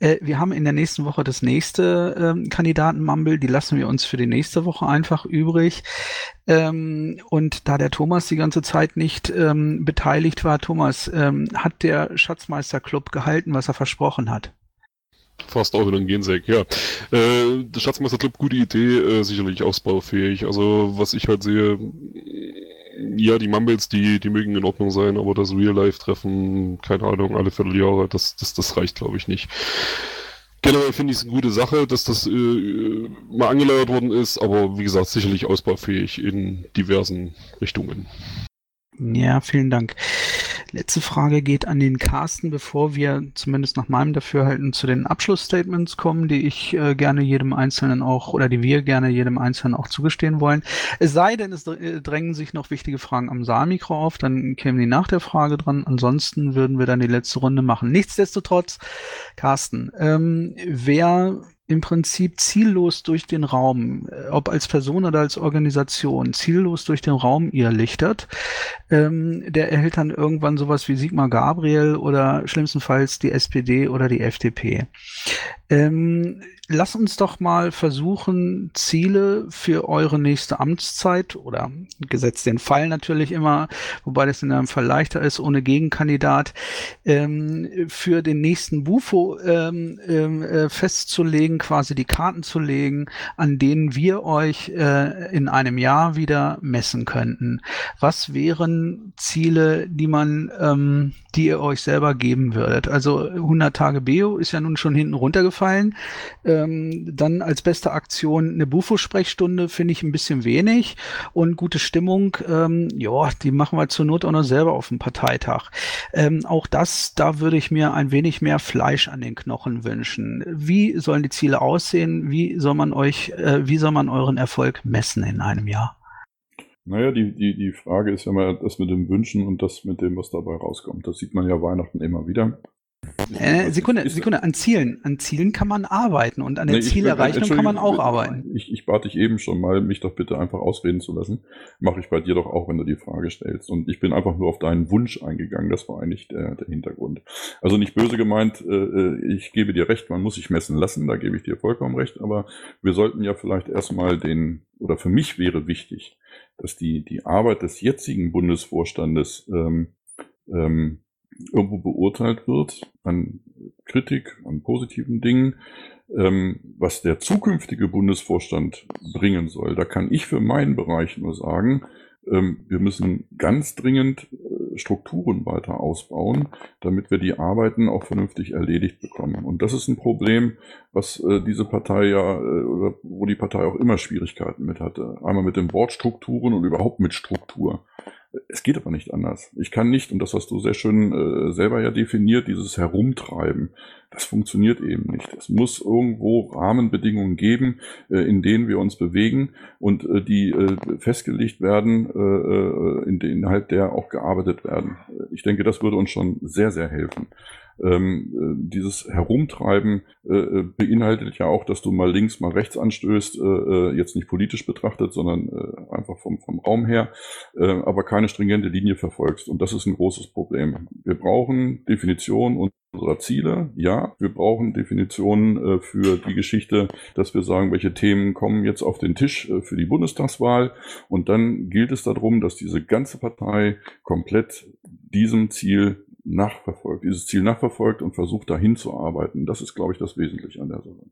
[SPEAKER 3] Äh, wir haben in der nächsten Woche das nächste äh, Kandidaten-Mumble. Die lassen wir uns für die nächste Woche einfach übrig. Ähm, und da der Thomas die ganze Zeit nicht ähm, beteiligt war, Thomas, ähm, hat der Schatzmeisterclub gehalten, was er versprochen hat?
[SPEAKER 7] Fast auch wieder ein Gensek, ja. Äh, der Schatzmeisterclub, gute Idee, äh, sicherlich ausbaufähig. Also, was ich halt sehe, ja, die Mumbles, die, die mögen in Ordnung sein, aber das Real-Life-Treffen, keine Ahnung, alle Vierteljahre, das, das, das reicht, glaube ich, nicht. Generell finde ich es eine gute Sache, dass das äh, mal angeleiert worden ist, aber wie gesagt, sicherlich ausbaufähig in diversen Richtungen.
[SPEAKER 3] Ja, vielen Dank. Letzte Frage geht an den Carsten, bevor wir zumindest nach meinem Dafürhalten zu den Abschlussstatements kommen, die ich äh, gerne jedem Einzelnen auch oder die wir gerne jedem Einzelnen auch zugestehen wollen. Es sei denn, es äh, drängen sich noch wichtige Fragen am Saalmikro auf, dann kämen die nach der Frage dran. Ansonsten würden wir dann die letzte Runde machen. Nichtsdestotrotz, Carsten, ähm, wer im Prinzip ziellos durch den Raum, äh, ob als Person oder als Organisation, ziellos durch den Raum irrlichtert, ähm, der erhält dann irgendwann sowas wie Sigmar Gabriel oder schlimmstenfalls die SPD oder die FDP. Ähm, lass uns doch mal versuchen, Ziele für eure nächste Amtszeit oder gesetzt den Fall natürlich immer, wobei das in einem Fall leichter ist, ohne Gegenkandidat, ähm, für den nächsten Bufo ähm, ähm, äh, festzulegen. quasi die Karten zu legen, an denen wir euch äh, in einem Jahr wieder messen könnten. Was wären Ziele, die man, ähm, die ihr euch selber geben würdet? Also 100 Tage Beo ist ja nun schon hinten runtergefallen. Ähm, dann als beste Aktion eine Bufo-Sprechstunde finde ich ein bisschen wenig und gute Stimmung, ähm, ja, die machen wir zur Not auch noch selber auf dem Parteitag. Ähm, auch das, da würde ich mir ein wenig mehr Fleisch an den Knochen wünschen. Wie sollen die Ziele aussehen? Wie soll man euch, äh, wie soll man euren Erfolg messen in einem Jahr?
[SPEAKER 2] Naja, die, die, die Frage ist ja mal das mit dem Wünschen und das mit dem, was dabei rauskommt. Das sieht man ja Weihnachten immer wieder.
[SPEAKER 3] Äh, Sekunde, Sekunde, an Zielen. An Zielen kann man arbeiten und an der nee, Zielerreichung kann man auch arbeiten.
[SPEAKER 2] Ich, ich bat dich eben schon mal, mich doch bitte einfach ausreden zu lassen. Mache ich bei dir doch auch, wenn du die Frage stellst. Und ich bin einfach nur auf deinen Wunsch eingegangen. Das war eigentlich der, der Hintergrund. Also nicht böse gemeint, äh, äh, ich gebe dir recht, man muss sich messen lassen, da gebe ich dir vollkommen recht. Aber wir sollten ja vielleicht erstmal den, oder für mich wäre wichtig, dass die, die Arbeit des jetzigen Bundesvorstandes ähm, ähm, irgendwo beurteilt wird an Kritik, an positiven Dingen, ähm, was der zukünftige Bundesvorstand bringen soll. Da kann ich für meinen Bereich nur sagen, wir müssen ganz dringend äh, Strukturen weiter ausbauen, damit wir die Arbeiten auch vernünftig erledigt bekommen. Und das ist ein Problem, was äh, diese Partei ja, äh, oder wo die Partei auch immer Schwierigkeiten mit hatte. Einmal mit den Bordstrukturen und überhaupt mit Struktur. Es geht aber nicht anders. Ich kann nicht, und das hast du sehr schön äh, selber ja definiert, dieses Herumtreiben. Das funktioniert eben nicht. Es muss irgendwo Rahmenbedingungen geben, äh, in denen wir uns bewegen und äh, die äh, festgelegt werden, äh, äh, in denen halt der auch gearbeitet werden. Ich denke, das würde uns schon sehr, sehr helfen ähm, äh, dieses Herumtreiben äh, äh, beinhaltet ja auch, dass du mal links, mal rechts anstößt, äh, äh, jetzt nicht politisch betrachtet, sondern äh, einfach vom, vom Raum her, äh, aber keine stringente Linie verfolgst. Und das ist ein großes Problem. Wir brauchen Definitionen unserer Ziele. Ja, wir brauchen Definitionen äh, für die Geschichte, dass wir sagen, welche Themen kommen jetzt auf den Tisch äh, für die Bundestagswahl. Und dann gilt es darum, dass diese ganze Partei komplett diesem Ziel nachverfolgt, dieses Ziel nachverfolgt und versucht dahin zu arbeiten. Das ist, glaube ich, das Wesentliche an der Sache.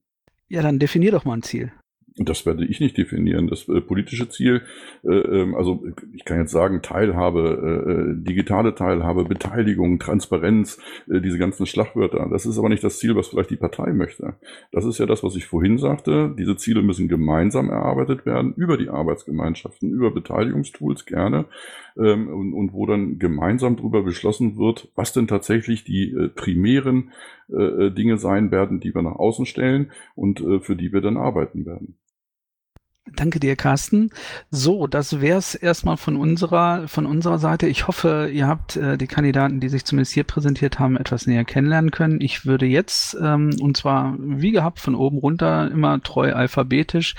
[SPEAKER 3] Ja, dann definier doch mal ein Ziel.
[SPEAKER 2] Das werde ich nicht definieren. Das äh, politische Ziel, äh, ähm, also ich kann jetzt sagen, Teilhabe, äh, äh, digitale Teilhabe, Beteiligung, Transparenz, äh, diese ganzen Schlagwörter. Das ist aber nicht das Ziel, was vielleicht die Partei möchte. Das ist ja das, was ich vorhin sagte. Diese Ziele müssen gemeinsam erarbeitet werden, über die Arbeitsgemeinschaften, über Beteiligungstools gerne ähm, und, und wo dann gemeinsam darüber beschlossen wird, was denn tatsächlich die äh, primären äh, Dinge sein werden, die wir nach außen stellen und äh, für die wir dann arbeiten werden.
[SPEAKER 3] Danke dir, Carsten. So, das wäre es erstmal von unserer, von unserer Seite. Ich hoffe, ihr habt äh, die Kandidaten, die sich zumindest hier präsentiert haben, etwas näher kennenlernen können. Ich würde jetzt, ähm, und zwar wie gehabt, von oben runter, immer treu alphabetisch,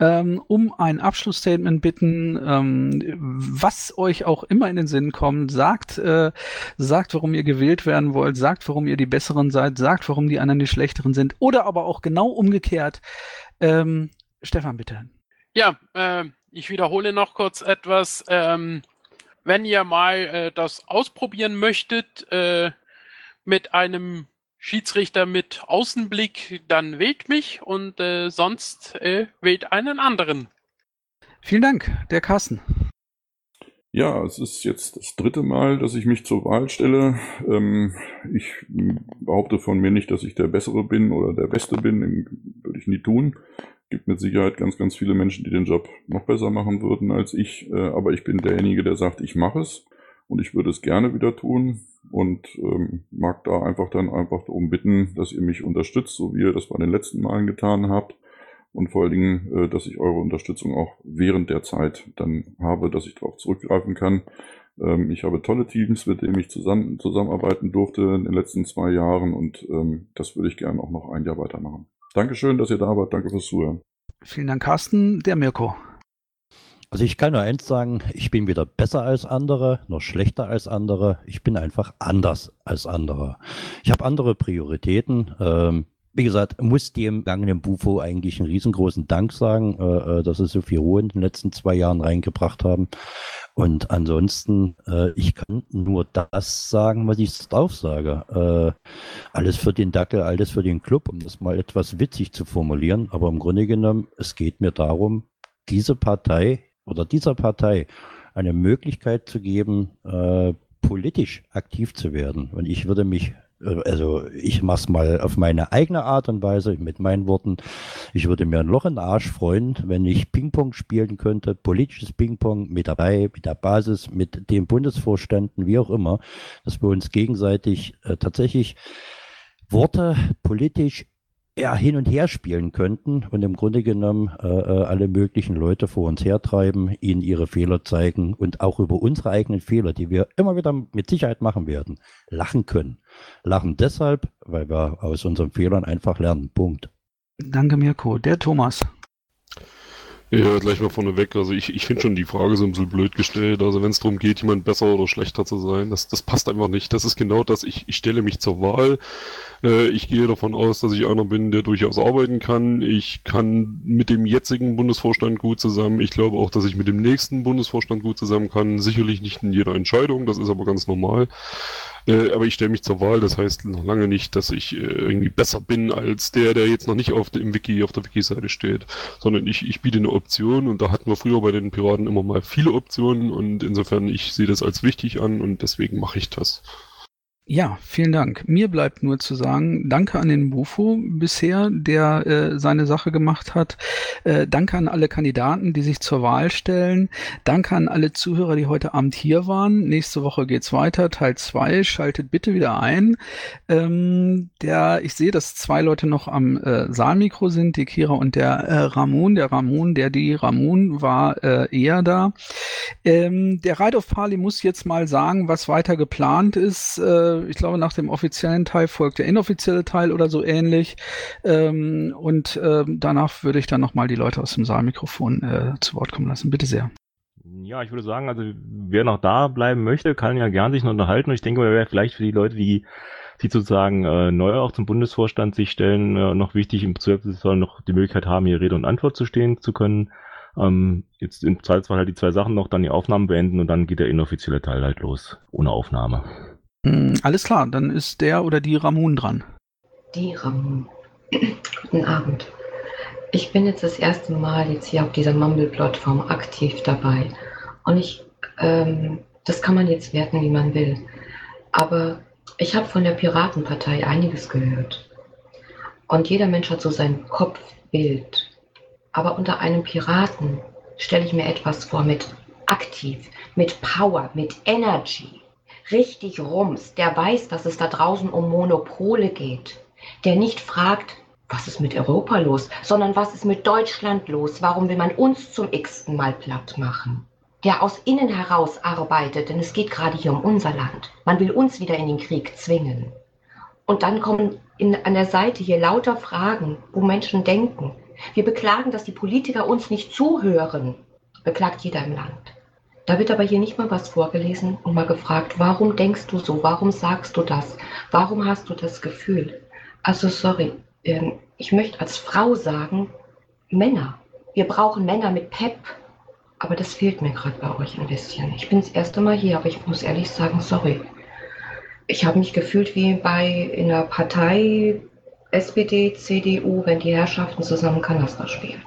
[SPEAKER 3] ähm, um ein Abschlussstatement bitten, ähm, was euch auch immer in den Sinn kommt. Sagt, äh, sagt, warum ihr gewählt werden wollt, sagt, warum ihr die Besseren seid, sagt, warum die anderen die Schlechteren sind, oder aber auch genau umgekehrt. Ähm, Stefan, bitte.
[SPEAKER 1] Ja, äh, ich wiederhole noch kurz etwas. Ähm, wenn ihr mal äh, das ausprobieren möchtet äh, mit einem Schiedsrichter mit Außenblick, dann wählt mich und äh, sonst äh, wählt einen anderen.
[SPEAKER 3] Vielen Dank, der Carsten.
[SPEAKER 2] Ja, es ist jetzt das dritte Mal, dass ich mich zur Wahl stelle. Ähm, ich behaupte von mir nicht, dass ich der Bessere bin oder der Beste bin. Würde ich nie tun gibt mit Sicherheit ganz, ganz viele Menschen, die den Job noch besser machen würden als ich. Äh, aber ich bin derjenige, der sagt, ich mache es und ich würde es gerne wieder tun und ähm, mag da einfach dann einfach darum bitten, dass ihr mich unterstützt, so wie ihr das bei den letzten Malen getan habt. Und vor allen Dingen, äh, dass ich eure Unterstützung auch während der Zeit dann habe, dass ich darauf zurückgreifen kann. Ähm, ich habe tolle Teams, mit denen ich zusammen, zusammenarbeiten durfte in den letzten zwei Jahren und ähm, das würde ich gerne auch noch ein Jahr weitermachen. Dankeschön, dass ihr da wart. Danke fürs Zuhören.
[SPEAKER 3] Vielen Dank, Carsten. Der Mirko.
[SPEAKER 6] Also ich kann nur eins sagen, ich bin weder besser als andere, noch schlechter als andere. Ich bin einfach anders als andere. Ich habe andere Prioritäten. Ähm, wie gesagt, muss dem gangenen Bufo eigentlich einen riesengroßen Dank sagen, äh, äh, dass sie so viel Ruhe in den letzten zwei Jahren reingebracht haben. Und ansonsten, äh, ich kann nur das sagen, was ich drauf sage. Äh, alles für den Dackel, alles für den Club, um das mal etwas witzig zu formulieren. Aber im Grunde genommen, es geht mir darum, diese Partei oder dieser Partei eine Möglichkeit zu geben, äh, politisch aktiv zu werden. Und ich würde mich also ich mache es mal auf meine eigene Art und Weise mit meinen Worten. Ich würde mir ein Loch in den Arsch freuen, wenn ich Ping-Pong spielen könnte, politisches Ping-Pong mit dabei, mit der Basis, mit den Bundesvorständen, wie auch immer, dass wir uns gegenseitig äh, tatsächlich Worte politisch ja, hin und her spielen könnten und im Grunde genommen äh, äh, alle möglichen Leute vor uns hertreiben, ihnen ihre Fehler zeigen und auch über unsere eigenen Fehler, die wir immer wieder mit Sicherheit machen werden, lachen können. Lachen deshalb, weil wir aus unseren Fehlern einfach lernen. Punkt.
[SPEAKER 3] Danke, Mirko. Der Thomas.
[SPEAKER 7] Ja, gleich mal vorneweg. Also ich, ich finde schon die Frage so ein bisschen blöd gestellt. Also wenn es darum geht, jemand besser oder schlechter zu sein, das, das passt einfach nicht. Das ist genau das. Ich, ich stelle mich zur Wahl. Äh, ich gehe davon aus, dass ich einer bin, der durchaus arbeiten kann. Ich kann mit dem jetzigen Bundesvorstand gut zusammen. Ich glaube auch, dass ich mit dem nächsten Bundesvorstand gut zusammen kann. Sicherlich nicht in jeder Entscheidung. Das ist aber ganz normal. Äh, aber ich stelle mich zur Wahl, das heißt noch lange nicht, dass ich äh, irgendwie besser bin als der, der jetzt noch nicht auf dem Wiki, auf der Wiki-Seite steht, sondern ich, ich biete eine Option und da hatten wir früher bei den Piraten immer mal viele Optionen und insofern ich sehe das als wichtig an und deswegen mache ich das.
[SPEAKER 3] Ja, vielen Dank. Mir bleibt nur zu sagen, danke an den Bufo bisher, der äh, seine Sache gemacht hat. Äh, danke an alle Kandidaten, die sich zur Wahl stellen. Danke an alle Zuhörer, die heute Abend hier waren. Nächste Woche geht's weiter, Teil zwei. Schaltet bitte wieder ein. Ähm, der, ich sehe, dass zwei Leute noch am äh, Saalmikro sind, die Kira und der äh, Ramon. Der Ramon, der die Ramon war äh, eher da. Ähm, der Ride of Pali muss jetzt mal sagen, was weiter geplant ist. Äh, ich glaube, nach dem offiziellen Teil folgt der inoffizielle Teil oder so ähnlich. Ähm, und ähm, danach würde ich dann nochmal die Leute aus dem Saalmikrofon äh, zu Wort kommen lassen. Bitte sehr.
[SPEAKER 8] Ja, ich würde sagen, also wer noch da bleiben möchte, kann ja gern sich noch unterhalten. Und ich denke, wäre vielleicht für die Leute, die die sozusagen äh, neu auch zum Bundesvorstand sich stellen, äh, noch wichtig, im Zweifelsfall noch die Möglichkeit haben, hier Rede und Antwort zu stehen zu können. Ähm, jetzt im Zweifelsfall halt die zwei Sachen noch, dann die Aufnahmen beenden und dann geht der inoffizielle Teil halt los, ohne Aufnahme.
[SPEAKER 3] Hm, alles klar, dann ist der oder die Ramon dran.
[SPEAKER 14] Die Ramon. Guten Abend. Ich bin jetzt das erste Mal jetzt hier auf dieser Mumble-Plattform aktiv dabei. Und ich, ähm, das kann man jetzt werten, wie man will. Aber ich habe von der Piratenpartei einiges gehört. Und jeder Mensch hat so sein Kopfbild. Aber unter einem Piraten stelle ich mir etwas vor mit aktiv, mit Power, mit Energy richtig Rums, der weiß, dass es da draußen um Monopole geht, der nicht fragt, was ist mit Europa los, sondern was ist mit Deutschland los, warum will man uns zum x-ten Mal platt machen, der aus innen heraus arbeitet, denn es geht gerade hier um unser Land. Man will uns wieder in den Krieg zwingen. Und dann kommen in, an der Seite hier lauter Fragen, wo Menschen denken. Wir beklagen, dass die Politiker uns nicht zuhören. Beklagt jeder im Land. Da wird aber hier nicht mal was vorgelesen und mal gefragt, warum denkst du so? Warum sagst du das? Warum hast du das Gefühl? Also sorry, ähm, ich möchte als Frau sagen, Männer. Wir brauchen Männer mit Pep. Aber das fehlt mir gerade bei euch ein bisschen. Ich bin das erste Mal hier, aber ich muss ehrlich sagen, sorry. Ich habe mich gefühlt wie bei in einer Partei SPD, CDU, wenn die Herrschaften zusammen Kanaster spielen.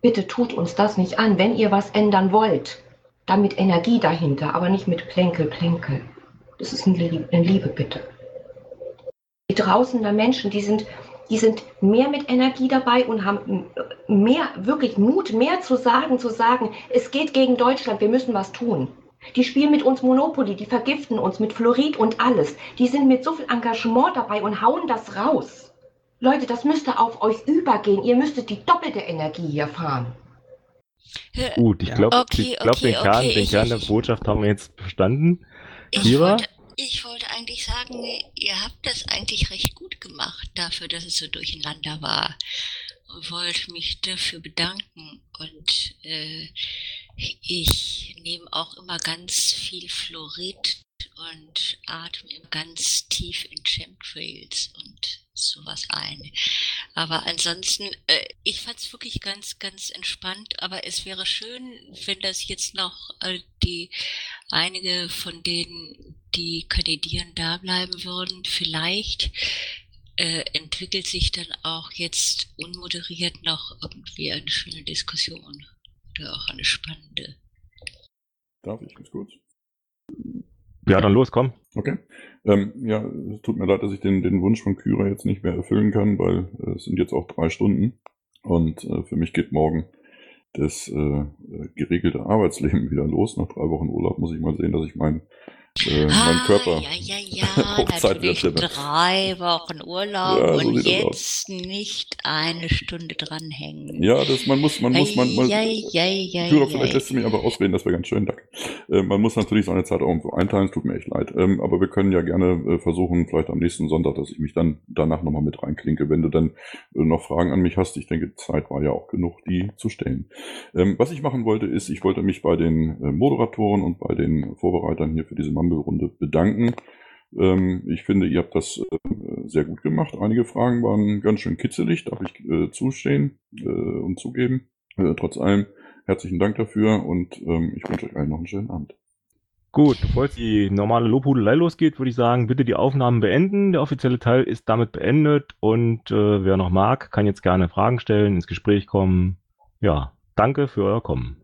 [SPEAKER 14] Bitte tut uns das nicht an, wenn ihr was ändern wollt da mit Energie dahinter, aber nicht mit Plänkel, Plänkel. Das ist eine Liebe, bitte. Die draußen da Menschen, die sind, die sind mehr mit Energie dabei und haben mehr, wirklich Mut, mehr zu sagen, zu sagen, es geht gegen Deutschland, wir müssen was tun. Die spielen mit uns Monopoly, die vergiften uns mit Fluorid und alles. Die sind mit so viel Engagement dabei und hauen das raus. Leute, das müsste auf euch übergehen. Ihr müsstet die doppelte Energie hier fahren.
[SPEAKER 8] Gut, ich glaube, okay, glaub, okay, den, Kern, okay, den Kern der Botschaft haben wir jetzt verstanden.
[SPEAKER 12] Ich wollte, ich wollte eigentlich sagen, ihr habt das eigentlich recht gut gemacht dafür, dass es so durcheinander war. Und wollte mich dafür bedanken. Und äh, ich nehme auch immer ganz viel Fluorid und atme ganz tief in Chemtrails und sowas ein. Aber ansonsten, äh, ich fand es wirklich ganz, ganz entspannt, aber es wäre schön, wenn das jetzt noch äh, die einige von denen, die kandidieren, da bleiben würden. Vielleicht äh, entwickelt sich dann auch jetzt unmoderiert noch irgendwie eine schöne Diskussion oder auch eine spannende.
[SPEAKER 2] Darf ich ganz kurz?
[SPEAKER 8] Ja, dann los, komm.
[SPEAKER 2] Okay. Ähm, ja, es tut mir leid, dass ich den, den Wunsch von Kyra jetzt nicht mehr erfüllen kann, weil äh, es sind jetzt auch drei Stunden. Und äh, für mich geht morgen das äh, geregelte Arbeitsleben wieder los. Nach drei Wochen Urlaub muss ich mal sehen, dass ich mein äh,
[SPEAKER 12] ah,
[SPEAKER 2] mein Körper
[SPEAKER 12] ja, ja, ja,
[SPEAKER 2] auf Zeit
[SPEAKER 12] natürlich
[SPEAKER 2] wiederfinde.
[SPEAKER 12] drei Wochen Urlaub
[SPEAKER 2] Ja, so
[SPEAKER 12] und jetzt nicht eine Stunde dranhängen.
[SPEAKER 2] Ja, das, man muss, man muss, man,
[SPEAKER 12] ei, ei, ei,
[SPEAKER 2] Führer,
[SPEAKER 12] ei.
[SPEAKER 2] vielleicht lässt du mich einfach ausreden, das wäre ganz schön, danke. Äh, man muss natürlich seine Zeit auch irgendwo einteilen, es tut mir echt leid. Ähm, aber wir können ja gerne äh, versuchen, vielleicht am nächsten Sonntag, dass ich mich dann danach nochmal mit reinklinke, wenn du dann äh, noch Fragen an mich hast. Ich denke, Zeit war ja auch genug, die zu stellen. Ähm, was ich machen wollte, ist, ich wollte mich bei den äh, Moderatoren und bei den Vorbereitern hier für diese Mumble-Runde bedanken. Ähm, ich finde, ihr habt das äh, sehr gut gemacht. Einige Fragen waren ganz schön kitzelig, darf ich äh, zustehen äh, und zugeben. Äh, trotz allem herzlichen Dank dafür und ähm, ich wünsche euch allen noch einen schönen Abend.
[SPEAKER 8] Gut, bevor jetzt die normale Lobhudelei losgeht, würde ich sagen, bitte die Aufnahmen beenden. Der offizielle Teil ist damit beendet und äh, wer noch mag, kann jetzt gerne Fragen stellen, ins Gespräch kommen. Ja, danke für euer Kommen.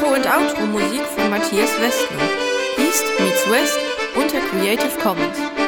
[SPEAKER 15] Intro und Outro Musik von Matthias Westner. East meets West unter Creative Commons.